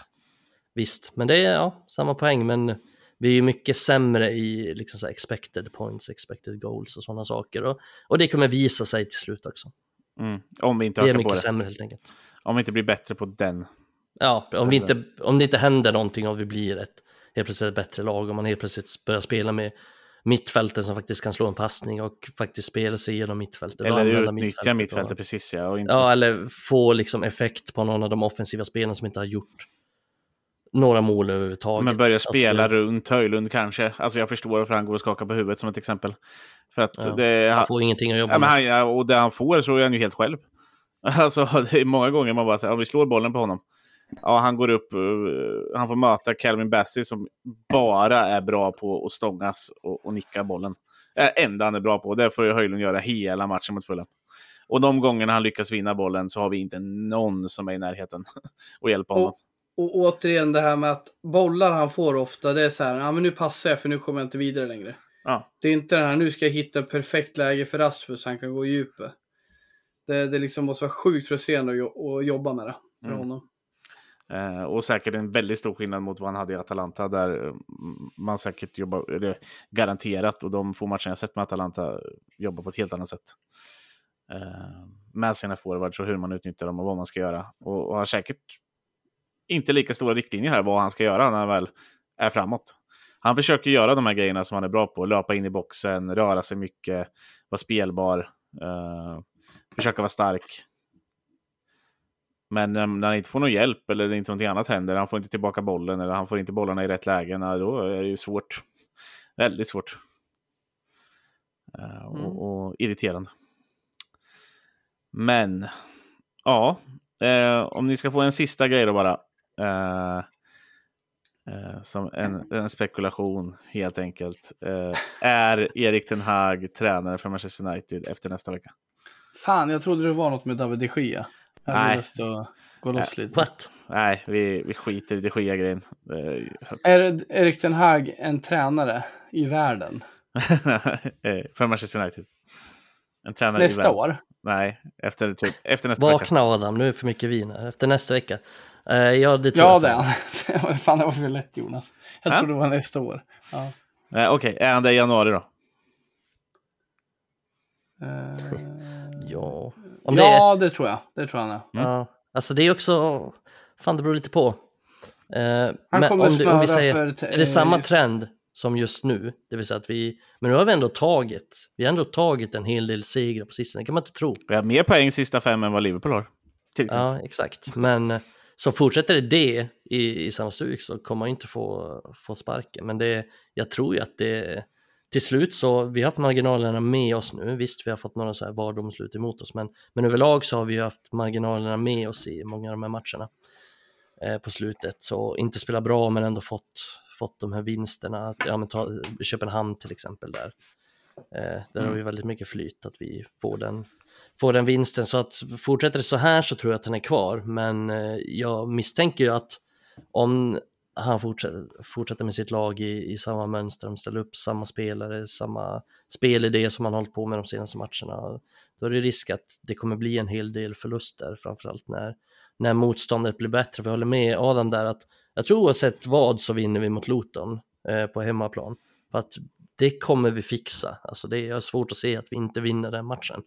visst, men det är ja, samma poäng, men vi är ju mycket sämre i liksom så expected points, expected goals och sådana saker. Och, och det kommer visa sig till slut också. Mm. Om vi inte ökar det. är mycket sämre helt enkelt. Om vi inte blir bättre på den. Ja, om, vi inte, om det inte händer någonting och vi blir ett helt plötsligt ett bättre lag och man helt plötsligt börjar spela med mittfälten som faktiskt kan slå en passning och faktiskt spela sig igenom mittfältet. Eller utnyttja mittfältet, mittfältet och, precis ja. Inte... Ja, eller få liksom effekt på någon av de offensiva spelarna som inte har gjort några mål överhuvudtaget. Men börja alltså, spela alltså, runt Höjlund kanske. Alltså jag förstår varför han går och skakar på huvudet som ett exempel. För att ja, det, han får ingenting att jobba ja, med. Han, och det han får så är han ju helt själv. Alltså det är många gånger man bara säger, om vi slår bollen på honom. Ja, han går upp, uh, han får möta Calvin Bassey som bara är bra på att stångas och, och nicka bollen. Äh, enda han är bra på, det får ju Höjlund göra hela matchen mot Fulham. Och de gångerna han lyckas vinna bollen så har vi inte någon som är i närheten och hjälpa honom. Och, och återigen det här med att bollar han får ofta, det är så här, ja men nu passar jag för nu kommer jag inte vidare längre. Ja. Det är inte det här, nu ska jag hitta perfekt läge för Rasmus så han kan gå i djupet. Det, det liksom måste vara sjukt frustrerande att jobba med det för mm. honom. Eh, och säkert en väldigt stor skillnad mot vad han hade i Atalanta där eh, man säkert jobbar, eller garanterat, och de få matcherna jag sett med Atalanta jobbar på ett helt annat sätt. Eh, med sina forwards och hur man utnyttjar dem och vad man ska göra. Och, och har säkert inte lika stora riktlinjer här vad han ska göra när han väl är framåt. Han försöker göra de här grejerna som han är bra på, löpa in i boxen, röra sig mycket, vara spelbar. Uh, försöka vara stark. Men när han inte får någon hjälp eller inte någonting annat händer, han får inte tillbaka bollen eller han får inte bollarna i rätt lägen, då är det ju svårt. Väldigt svårt. Uh, mm. och, och, irriterande. Men, ja, eh, om ni ska få en sista grej då bara. Eh, eh, som en, en, spekulation helt enkelt. Eh, är Erik Ten Hag tränare för Manchester United efter nästa vecka? Fan, jag trodde det var något med David de Gea. Jag hade lust att gå loss lite. What? Nej, vi, vi skiter i de Gea-grejen. Är Erik Ten Hag en tränare i världen? För Manchester United. En tränare nästa i år? Nej, efter, typ, efter nästa Vakna, vecka. Vakna Adam, nu är det för mycket vin här. Efter nästa vecka. Uh, ja, det tror ja, jag. Ja, det. Fan, det var för lätt Jonas. Jag ja? trodde det var nästa år. Ja. Uh, Okej, okay. är han det i januari då? Uh... Ja. Om ja, det, är... det tror jag. Det tror jag. Mm. Ja. Alltså det är också... fan det beror lite på. Eh, Han men kommer om, du, om vi säger, för... är det samma just- trend som just nu? Det vill säga att vi, men nu har vi ändå tagit, vi har ändå tagit en hel del segrar på sistone, det kan man inte tro. Vi har mer poäng sista fem än vad Liverpool har. Till. Ja, exakt. Men eh, så fortsätter det det i, i samma stuk så kommer man inte få, få sparken. Men det, jag tror ju att det till slut så, vi har haft marginalerna med oss nu. Visst, vi har fått några så här VAR-domslut emot oss, men, men överlag så har vi ju haft marginalerna med oss i många av de här matcherna eh, på slutet. Så inte spela bra, men ändå fått, fått de här vinsterna. Att, Ja, men ta Köpenhamn till exempel där. Eh, där har vi väldigt mycket flyt, att vi får den får den vinsten. Så att fortsätter det så här så tror jag att han är kvar. Men eh, jag misstänker ju att om han fortsätter, fortsätter med sitt lag i, i samma mönster, de ställer upp samma spelare, samma spelidé som han hållit på med de senaste matcherna, då är det risk att det kommer bli en hel del förluster, framförallt när, när motståndet blir bättre. För jag håller med Adam där att jag tror oavsett vad så vinner vi mot Luton eh, på hemmaplan. För att det kommer vi fixa. Alltså det är svårt att se att vi inte vinner den matchen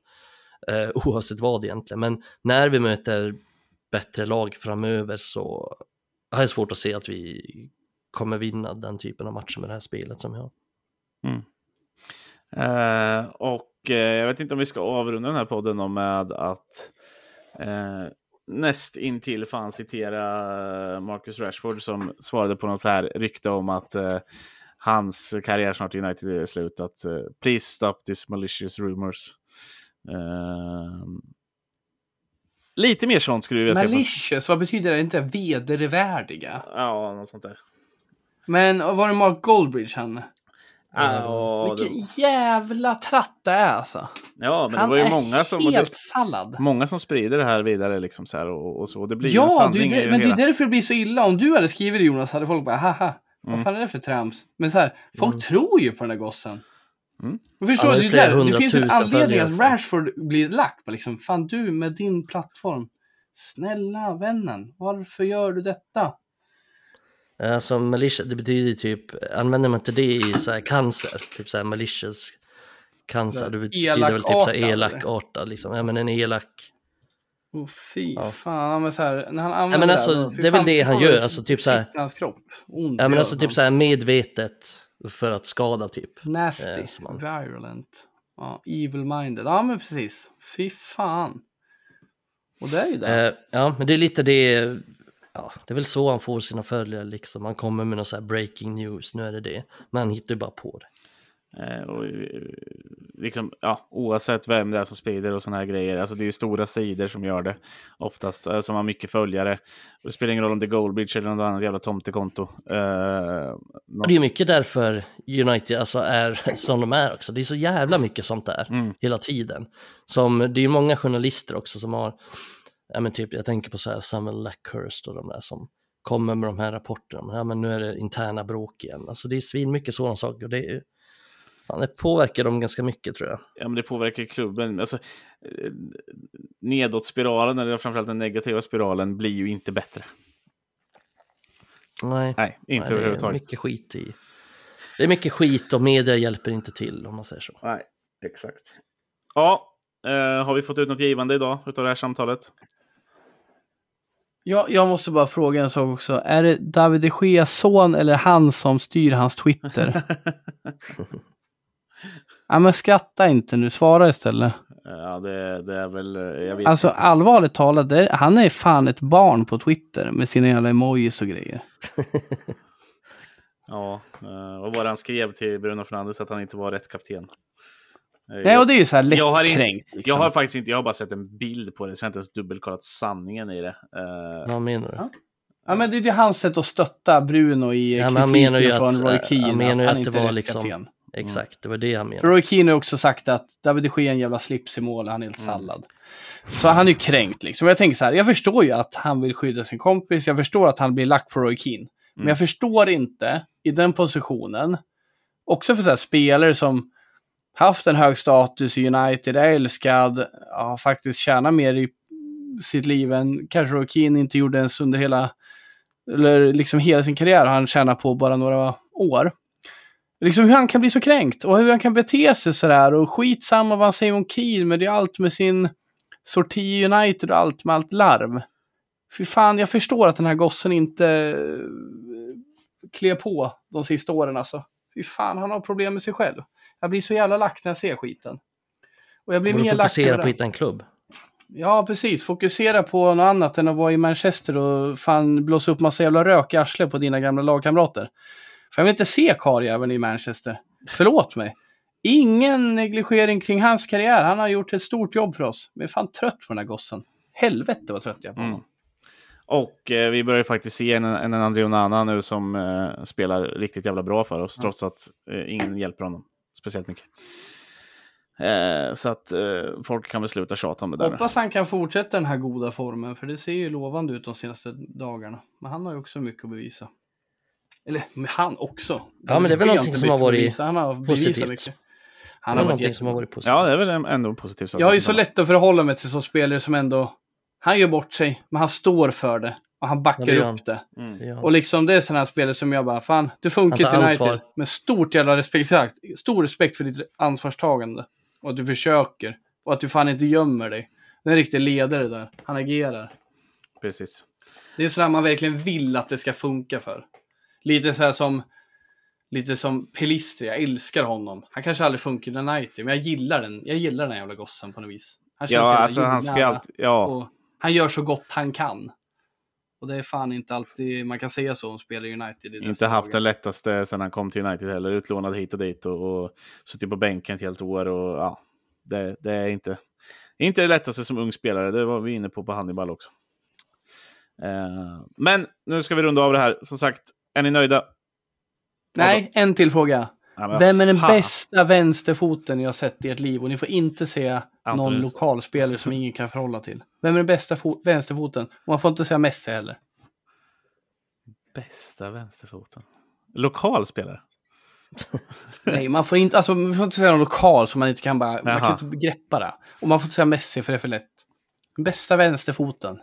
eh, oavsett vad egentligen. Men när vi möter bättre lag framöver så har jag svårt att se att vi kommer vinna den typen av matcher med det här spelet som vi har. Mm. Eh, och eh, jag vet inte om vi ska avrunda den här podden med att eh, näst intill fan citera Marcus Rashford som svarade på något så här rykte om att eh, hans karriär snart i United är slut. Att eh, please stop this malicious rumors. Eh, lite mer sånt skulle vi vilja Malicious, vad betyder det? Inte vedervärdiga. Ja, något sånt där. Men var det Mark Goldbridge han? Ja, Vilken det, jävla tratt det är alltså. ja, men det han var ju är många som... det- helt sallad. Många som sprider det här vidare liksom så här och, och så. Det blir en Ja, det, sanning det, men det är hela- därför det blir så illa. Om du hade skrivit det Jonas hade folk bara haha. Mm. Vad fan är det för trams? Men så här, folk tror ju på den där gossen. Mm. Jag förstår, Ja, det, det där, det finns ju en anledning att. Rashford blir lack liksom. Fan du med din plattform. Snälla vännen, varför gör du detta? Alltså malicious, det betyder typ, använder man inte det i så här cancer, typ så här malicious cancer, det betyder väl typ så här Elakartad. liksom, ja men en elak, Oh, fy Ja. fan, ja, men så här, när han använder men alltså, då, fy det är väl det han gör, det alltså, typ så här- kropp. Ja men alltså typ så här medvetet för att skada typ. Nasty, eh, man- virulent, ja, evil-minded. Ja men precis. Fy fan. Och det är ju det. Eh, ja, men det är lite det, ja, det är väl så han får sina följare liksom, han kommer med någon så här breaking news, nu är det det, men han hittar ju bara på det. Eh, och, eh, liksom, ja, oavsett vem det är som sprider och sådana här grejer. Alltså det är ju stora sidor som gör det. Oftast eh, som har mycket följare. Det spelar ingen roll om det är Goldbridge eller något annat jävla tomtekonto. Eh, det är mycket därför United alltså är som de är också. Det är så jävla mycket sånt där Mm. hela tiden. Som, det är ju många journalister också som har, ja men typ jag tänker på så här Samuel Lackhurst och de där som kommer med de här rapporterna. Ja men nu är det interna bråk igen. Alltså det är svin mycket sådana saker och det är fan det påverkar dem ganska mycket tror jag. ja, men det påverkar klubben. Alltså, eh, nedåtspiralen, eller framförallt den negativa spiralen, blir ju inte bättre. Nej, Nej, inte nej, överhuvudtaget. mycket skit i. Det är mycket skit och media hjälper inte till om man säger så. Nej, exakt. Ja, eh, har vi fått ut något givande idag utav det här samtalet? Jag, jag måste bara fråga en sak också. Är det David de Geas son eller han som styr hans Twitter? ja men skratta inte nu, svara istället. ja, det, det är väl... Jag vet Alltså allvarligt talat, det, han är fan ett barn på Twitter med sina jävla emojis och grejer. Ja, eh, vad var han skrev till Bruno Fernandes att han inte var rätt kapten? Eh, Nej, och det är ju så här jag har in- lättkränkt. Liksom. Jag har faktiskt inte, jag har bara sett en bild på det så jag har inte ens dubbelkollat sanningen i det. Eh, Vad menar du? Ja. Ja men det är ju hans sätt att stötta Bruno i Ja, men han kritiken menar ju från att, Roy eh, Keane. han menar ju att att han det inte var liksom- kapten. Exakt, det var det han För menade. Roy Keane har också sagt att David de Gea är en jävla slips i mål, han är helt sallad. Så han är ju kränkt liksom. Jag tänker så här, jag förstår ju att han vill skydda sin kompis, jag förstår att han blir lack på Roy Keane. Men Mm. jag förstår inte, i den positionen, också för så här spelare som haft en hög status i United, är älskad, ja, faktiskt tjänar mer i sitt liv än kanske Roy Keane inte gjorde ens under hela, eller liksom hela sin karriär har han tjänat på bara några år. Liksom hur han kan bli så kränkt och hur han kan bete sig sådär och skitsamma vad han säger om Keane, men det är allt med sin sorti i United och allt med allt larv. Fy fan, jag förstår att den här gossen inte eh, klev på de sista åren alltså. Fy fan, han har problem med sig själv. Jag blir så jävla lack när jag ser skiten. Och jag blir mer lack fokusera på att hitta en klubb. Ja, precis. Fokusera på något annat än att vara i Manchester och fan blåsa upp massa jävla rök i arslet på dina gamla lagkamrater. För jag vill inte se karljäveln i Manchester. Förlåt mig. Ingen negligering kring hans karriär. Han har gjort ett stort jobb för oss. Men jag är fan trött på den här gossen. Helvete vad trött jag är på honom. Mm. Och eh, vi börjar ju faktiskt se en, en André Onana nu som eh, spelar riktigt jävla bra för oss, Ja. trots att eh, ingen hjälper honom speciellt mycket. Eh, så att eh, folk kan väl sluta tjata om det där. Hoppas han kan fortsätta den här goda formen. För det ser ju lovande ut de senaste dagarna. Men han har ju också mycket att bevisa. Eller han också. Ja, men det är väl någonting som har varit. Han har bevisat positivt. mycket. Han har varit någonting som har varit positivt. Ja, det är väl ändå en positiv sak. Jag har ju så lätt att förhålla mig till så spelare som ändå... Han gör bort sig, men han står för det. Och han backar Ja, upp det. Mm. Ja. Och liksom det är sådana här spelare som jag bara, fan, du funkar till United. ansvar. Med stort jävla respekt, exakt. Stor respekt för ditt ansvarstagande. Och att du försöker. Och att du fan inte gömmer dig. Det är en riktig ledare där. Han agerar. Precis. Det är sådär man verkligen vill att det ska funka för. Lite så här som... Lite som Pelistri, jag älskar honom. Han kanske aldrig funkar i United, men jag gillar den. Jag gillar den jävla gossen på något vis. Han känns Ja, alltså han ska alltid... Ja, Och han gör så gott han kan. Och det är fan inte alltid man kan säga så om spelare i United. I inte haft dagar. den lättaste sedan han kom till United heller. Utlånad hit och dit och, och suttit på bänken ett helt år. Och, ja, det, det är inte, inte det lättaste som ung spelare. Det var vi inne på på Hannibal också. Eh, men nu ska vi runda av det här. Som sagt, är ni nöjda? Nej, en till fråga. Ja, Vem är den fan. bästa vänsterfoten ni har sett i ert liv? Och ni får inte säga någon Antoni. lokalspelare som ingen kan förhålla till. Vem är den bästa fo- vänsterfoten? Och man får inte säga Messi heller. Bästa vänsterfoten? Lokal spelare? Nej, man får inte, alltså, man får inte säga någon lokal som man inte kan bara, man kan inte greppa det. Och man får inte säga Messi för det är för lätt. Den bästa vänsterfoten.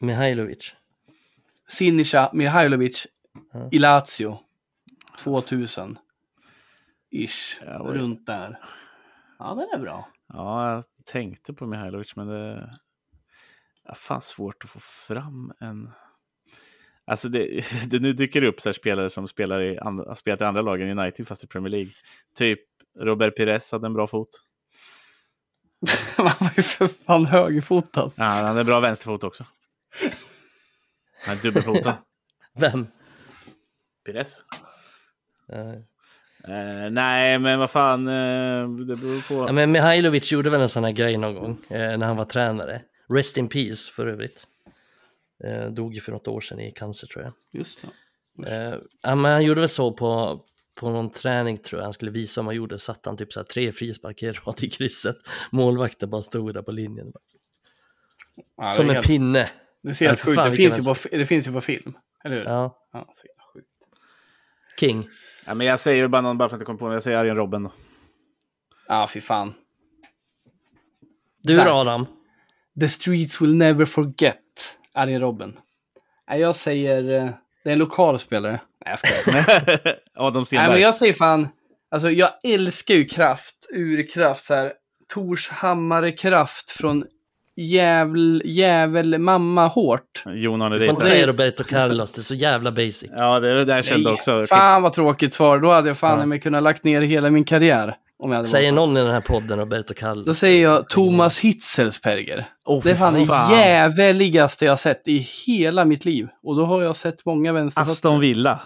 Mihailovic. Sinisa Mihailovic Ja. i Lazio. 2000. Ish. Ja, runt där. Ja, den är bra. Ja, jag tänkte på Mihailovic, men det är fan svårt att få fram en... Alltså det, det nu dyker det upp så här spelare som spelar i andra, spelat i andra lagen i United fast i Premier League. Typ Robert Pires hade en bra fot. Man var ju för fan högerfotad. Ja, han hade bra vänsterfot också. Han är dubbelfotad. Vem? Pires? Eh, Eh, nej, men vad fan, eh, det beror på. Ja, men Mihailovic gjorde väl en sån här grej någon gång eh, när han var tränare. Rest in peace för övrigt. Dog ju för något år sedan i cancer tror jag. Just det. Ja, men han gjorde väl så på, på någon träning tror jag han skulle visa vad man gjorde. Satt han typ så här tre frisparkar i rad i krysset. Målvakten bara stod där på linjen. Ja, Som en helt, pinne. det ser helt sjukt fan, det finns, ju på, det finns ju på film. Eller hur? Ja, Ja. King. Ja, men jag säger bara någon bara för att jag kommer på det. Jag säger Arjen Robben då. Ja, fy fan. Du då Adam? The streets will never forget Arjen Robben. Nej, jag säger... eh, Det är en lokal spelare. Nej, jag skojar. Adam Nej, Stenberg. men jag säger fan... Alltså, jag älskar ju kraft, urkraft, så här. Tors Hammare-kraft från jävel, jävel mamma hårt. Jon Arne Du får säga Roberto Carlos, det är så jävla basic. Ja, det är det jag kände Nej, också. fan vad tråkigt svar. Då hade jag fan Ja. ja. kunnat lagt ner hela min karriär. Om jag hade Säger valt. någon i den här podden Roberto Carlos? Då säger jag Thomas Hitzelsperger. Oh, Det är fy fan det fan. jävligaste jag sett i hela mitt liv. Och då har jag sett många vänsterfötter. Aston Villa.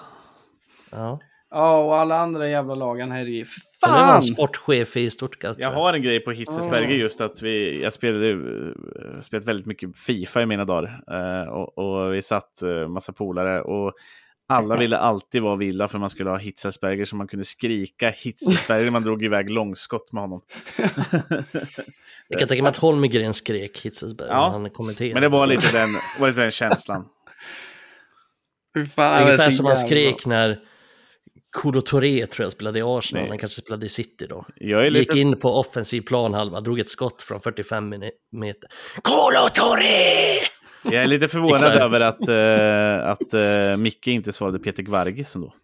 Ja. Ja, och alla andra jävla lagen här i. För Sen är man Fan! sportchef i Stuttgart. Jag har en grej på Hitzelsberger Ah. just att vi, jag spelade eh, spelat väldigt mycket Fifa i mina dagar. Eh, och, och vi satt eh, massa polare och alla ville alltid vara Villa för man skulle ha Hitzelsberger så man kunde skrika Hitzelsberger man drog iväg långskott med honom. Jag kan tänka mig att Holmgren skrek Hitzelsberg Ja, när han kommenterade. Men det var lite den, var lite den känslan. Fy fan, Ungefär som han skrek när Kodo Touré tror jag spelade i Arsenal, Nej. han kanske spelade i City då. Jag är Gick lite, in på offensiv planhalva, drog ett skott från 45 mini- meter. Kolo Touré! jag är lite förvånad över att, eh, att eh, Micke inte svarade Peter Gvargis ändå.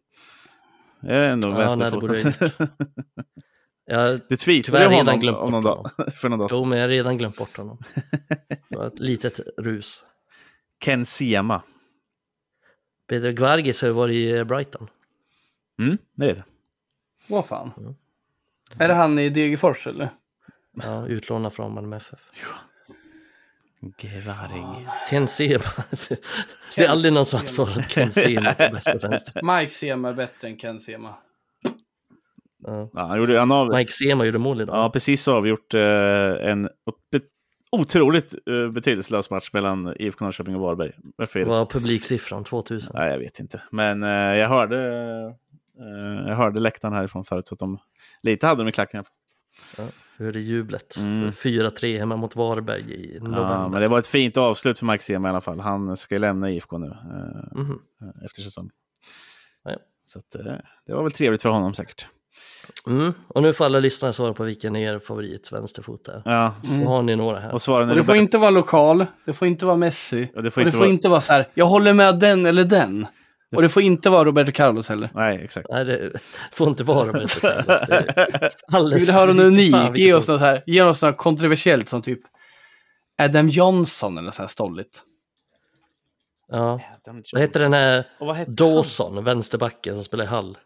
Det är ändå Ja, jag vänsterfoten. Jag, Du tweetade Tyvärr om redan honom glömt om någon dag, för någon dag jo, men jag har redan glömt bort honom. Det var ett litet rus. Ken Sema. Peter Gvargis har ju varit i Brighton. Mm, det vet jag. Vad fan. Mm. Är det han i Degerfors eller? Ja, utlånad från Malmö FF. Gvargis. Ken Sema. Det är aldrig någon som har svarat Ken Sema på bästa vänster. Mike Sema är bättre än Ken Sema. Ja. Ja, han gjorde, han av, Mike Sema gjorde mål idag. ja, precis avgjort eh, en otroligt eh, betydelselös match mellan IFK Norrköping och Varberg. Varför är Det det? var publiksiffran 2000. Nej, jag vet inte. Men eh, jag hörde jag hörde läktaren härifrån förut, så att de lite hade de i klacken. Hur är det jublet? Mm. 4-3 hemma mot Varberg i Ja, november. men det var ett fint avslut för Max Sema i alla fall. Han ska ju lämna IFK nu eh, Mhm. efter säsongen. Ja. Så att, eh, det var väl trevligt för honom säkert. Mm. Och nu får alla lyssnare svara på vilken är er favorit vänsterfot är. Ja, Så har ni några här. och svaren Och det får inte vara lokal, det får inte vara Messi. och det får och det inte får vara... inte vara så här, jag håller med den eller den. Och det får inte vara Roberto Carlos heller. Nej, exakt. Nej, det får inte vara Roberto Carlos. Det är Vi alldeles vill höra något unikt, ge oss något, här, ge oss något kontroversiellt som typ Adam Johnson eller så här stolligt. Ja. Vad heter den här Och vad hette Dawson, vänsterbacken som spelar i Hall?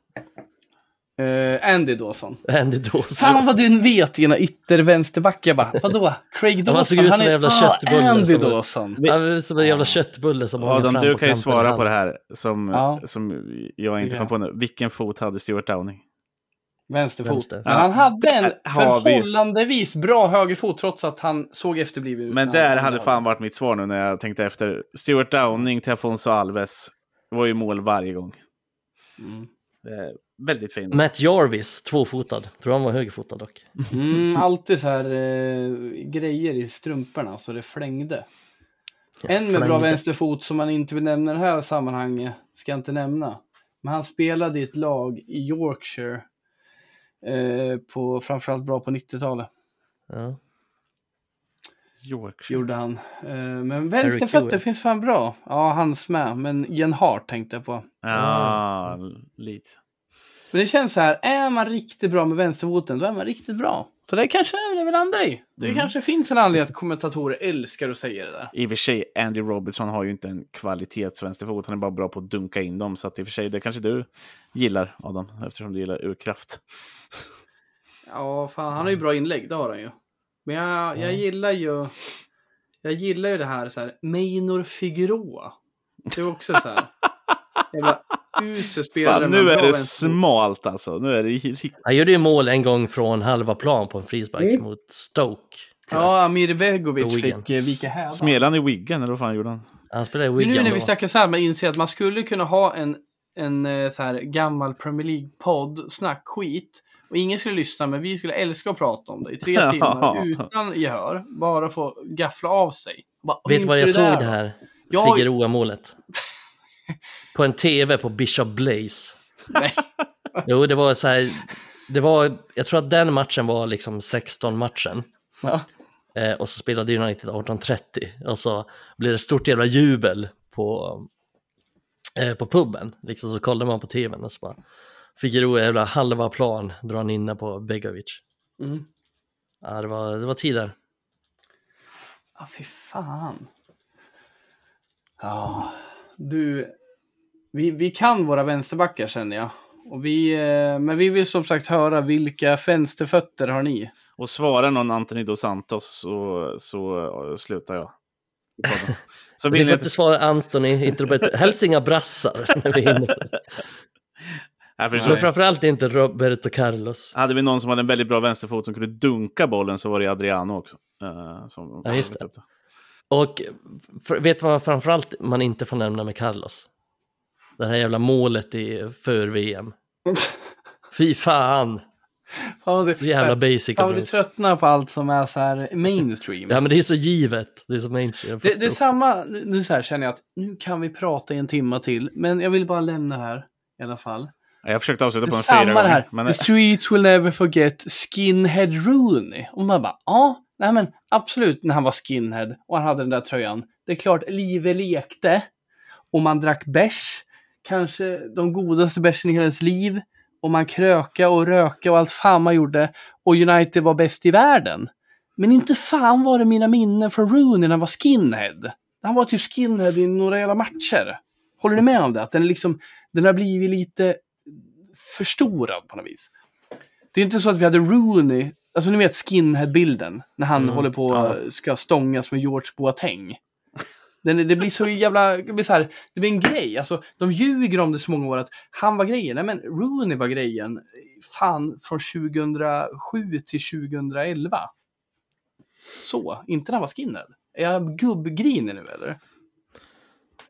Eh, Andy Dawson. Andy Fan Dawson. vad du vet dina ytter-vänsterback. Jag bara, vadå? Craig Dawson? han såg ut som en jävla köttbulle Ah, Andy som- Dawson. Han som en jävla köttbulle som Adam, fram du på kan ju svara på det här som, Ja. som jag inte Ja. kom på nu. Vilken fot hade Stuart Downing? Vänsterfot. Vänster. Men han hade en förhållandevis bra högerfot trots att han såg efterbliven ut. Men där hade fan varit mitt svar nu när jag tänkte efter. Stuart Downing till Afonso Alves var ju mål varje gång. Mm. Väldigt fint. Matt Jarvis, tvåfotad. Tror han var högerfotad dock. Mm, alltid så här eh, grejer i strumporna så det flängde. En med bra Flängde. vänsterfot som man inte vill nämna i det här sammanhanget ska jag inte nämna. Men han spelade i ett lag i Yorkshire. Eh, på, framförallt bra på 90-talet. Ja. Yorkshire. Gjorde han. Eh, men vänsterfötter finns fan bra. Ja, hans med. Men Ian Hart tänkte jag på. Ja, Leeds. Men det känns så här, är man riktigt bra med vänsterfoten, då är man riktigt bra. Så det kanske är väl andra i. Det Mm. kanske finns en anledning att kommentatorer älskar att säga det där. I och för sig, Andy Robertson har ju inte en kvalitetsvänsterfot. Han är bara bra på att dunka in dem. Så att i och för sig, det kanske du gillar, Adam, eftersom du gillar urkraft. Ja, fan, han har ju bra inlägg, det har han ju. Men jag, jag gillar ju... Jag gillar ju det här så här, Mainor Figueroa. Det är också så här. Jävla usel spelare Fan, nu är det smalt alltså. Nu är det riktigt... Han gjorde ju mål en gång från halva plan på en frispark Mm. mot Stoke. Ja, Amir Begovic Wigan. fick eh, vika hädan. Smelan i Wiggen, eller vad fan gjorde han? Han spelade i Men Wigan. nu när vi snackar så här, man inser att man skulle kunna ha en, en eh, så här gammal Premier League-podd, snackskit. Och ingen skulle lyssna, men vi skulle älska att prata om det i tre Ja. timmar utan gehör. Bara få gaffla av sig. Bara, Vet du "Minns vad jag såg där det då?" här Jag- Figueroa-målet? på en tv på Bishop Blaze. Nej. Jo, det var så här, det var, jag tror att den matchen var liksom 16-matchen. Ja. Eh, och så spelade United 18.30 och så blev det stort jävla jubel på, eh, på puben. Liksom så kollade man på tvn och så bara Figueroa jävla halva plan drar han inne på Begovic. Mm. Ja, det var, det var tider. Ja, fy fan. Ja, du. Vi, vi kan våra vänsterbackar känner jag. Och vi, eh, men vi vill som sagt höra vilka vänsterfötter har ni? Och svarar någon Anthony Dos Santos så, så eh, slutar jag. Så vill får inte svara Anthony, inte Roberto, helst inga brassar när vi är inne Men framförallt inte Roberto Carlos. hade vi någon som hade en väldigt bra vänsterfot som kunde dunka bollen så var det Adriano också. eh, som, Ja, just det. Och för, vet du vad framförallt man inte får nämna med Carlos? Det här jävla målet i för VM. Fy fan, Fan, det, så jävla basic. fan, du tröttnar på allt som är så här mainstream. Ja men det är så givet, det är så mainstream. Det, det är samma, nu så här känner jag att nu kan vi prata i en timme till, men jag vill bara lämna det här i alla fall. Jag försökte avsluta på en fyra samma gånger. här, Men, the streets will never forget skinhead Rooney. Och man bara, ja, nej men absolut när han var skinhead och han hade den där tröjan. Det är klart, livet lekte och man drack bärs, kanske de godaste bärsen i hela ens liv. Och man kröka och röka och allt fan man gjorde. Och United var bäst i världen. Men inte fan var det mina minnen från Rooney när han var skinhead. han var typ skinhead i några jävla matcher. Håller ni med om det? Att den, liksom, den har blivit lite förstorad på något vis. Det är inte så att vi hade Rooney, alltså ni vet skinhead-bilden, när han Mm, håller på ja. ska stångas med George Boateng. Den, det blir så jävla, det blir så här, det blir en grej. Alltså, de ljuger om det så många år att han var grejen. Nej men Rooney var grejen, fan, från 2007 till 2011. Så, inte när han var skinhead. Är jag gubbgrinig nu eller?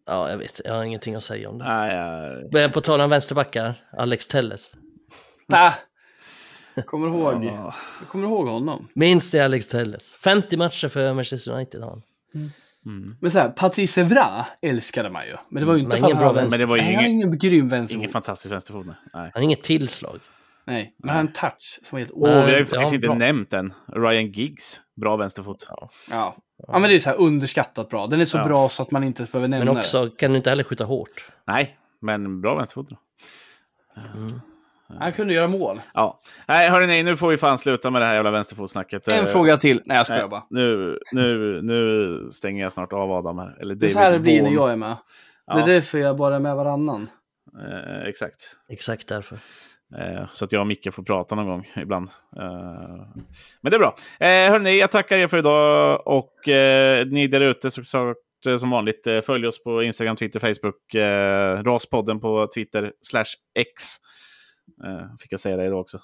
Ja, jag vet. Jag har ingenting att säga om det. Nej, jag- Men På tal om vänsterbackar, Alex Telles. Nah. Kommer ihåg, Ja. jag kommer ihåg honom. Minns det Alex Telles? 50 matcher för Manchester United har han. Mm. Men så här, Patrice Evra älskade man ju. Men det var ju inte Men för att ingen han bra vänster. Men det var ju Nej, han ingen- är ingen grym vänsterfot. Ingen fantastisk vänsterfot. nej. Han har inget tillslag. Nej, men han har en touch som var helt... Och vi har ju Ja, faktiskt inte bra. nämnt den. Ryan Giggs. Bra vänsterfot. Ja. Ja. ja, men det är så här underskattat bra. Den är så Ja. bra så att man inte ens behöver nämna Men det. också kan du inte heller skjuta hårt. Nej, men bra vänsterfot. Då. Han kunde göra mål. Ja. Nej, hörni, nu får vi fan sluta med det här jävla vänsterfotsnacket. En fråga till. Nej, jag skojar bara. Nu, nu, nu stänger jag snart av Adam här. Eller Det är så här det blir när jag är med. Det är Ja. därför jag bara är med varannan. Eh, exakt. Exakt därför. Eh, så att jag och Micke får prata någon gång ibland. Eh, men det är bra. Eh, hörni, jag tackar er för idag. Och ni där ute såklart som vanligt, följ oss på Instagram, Twitter, Facebook. Raspodden på Twitter slash X. Eh, fick jag säga det idag också.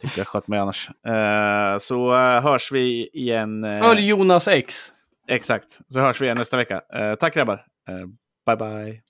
Tyckte jag sköt mig annars. Eh, så eh, hörs vi igen. Följ Jonas X. Exakt. Så hörs vi igen nästa vecka. Tack grabbar. Bye bye.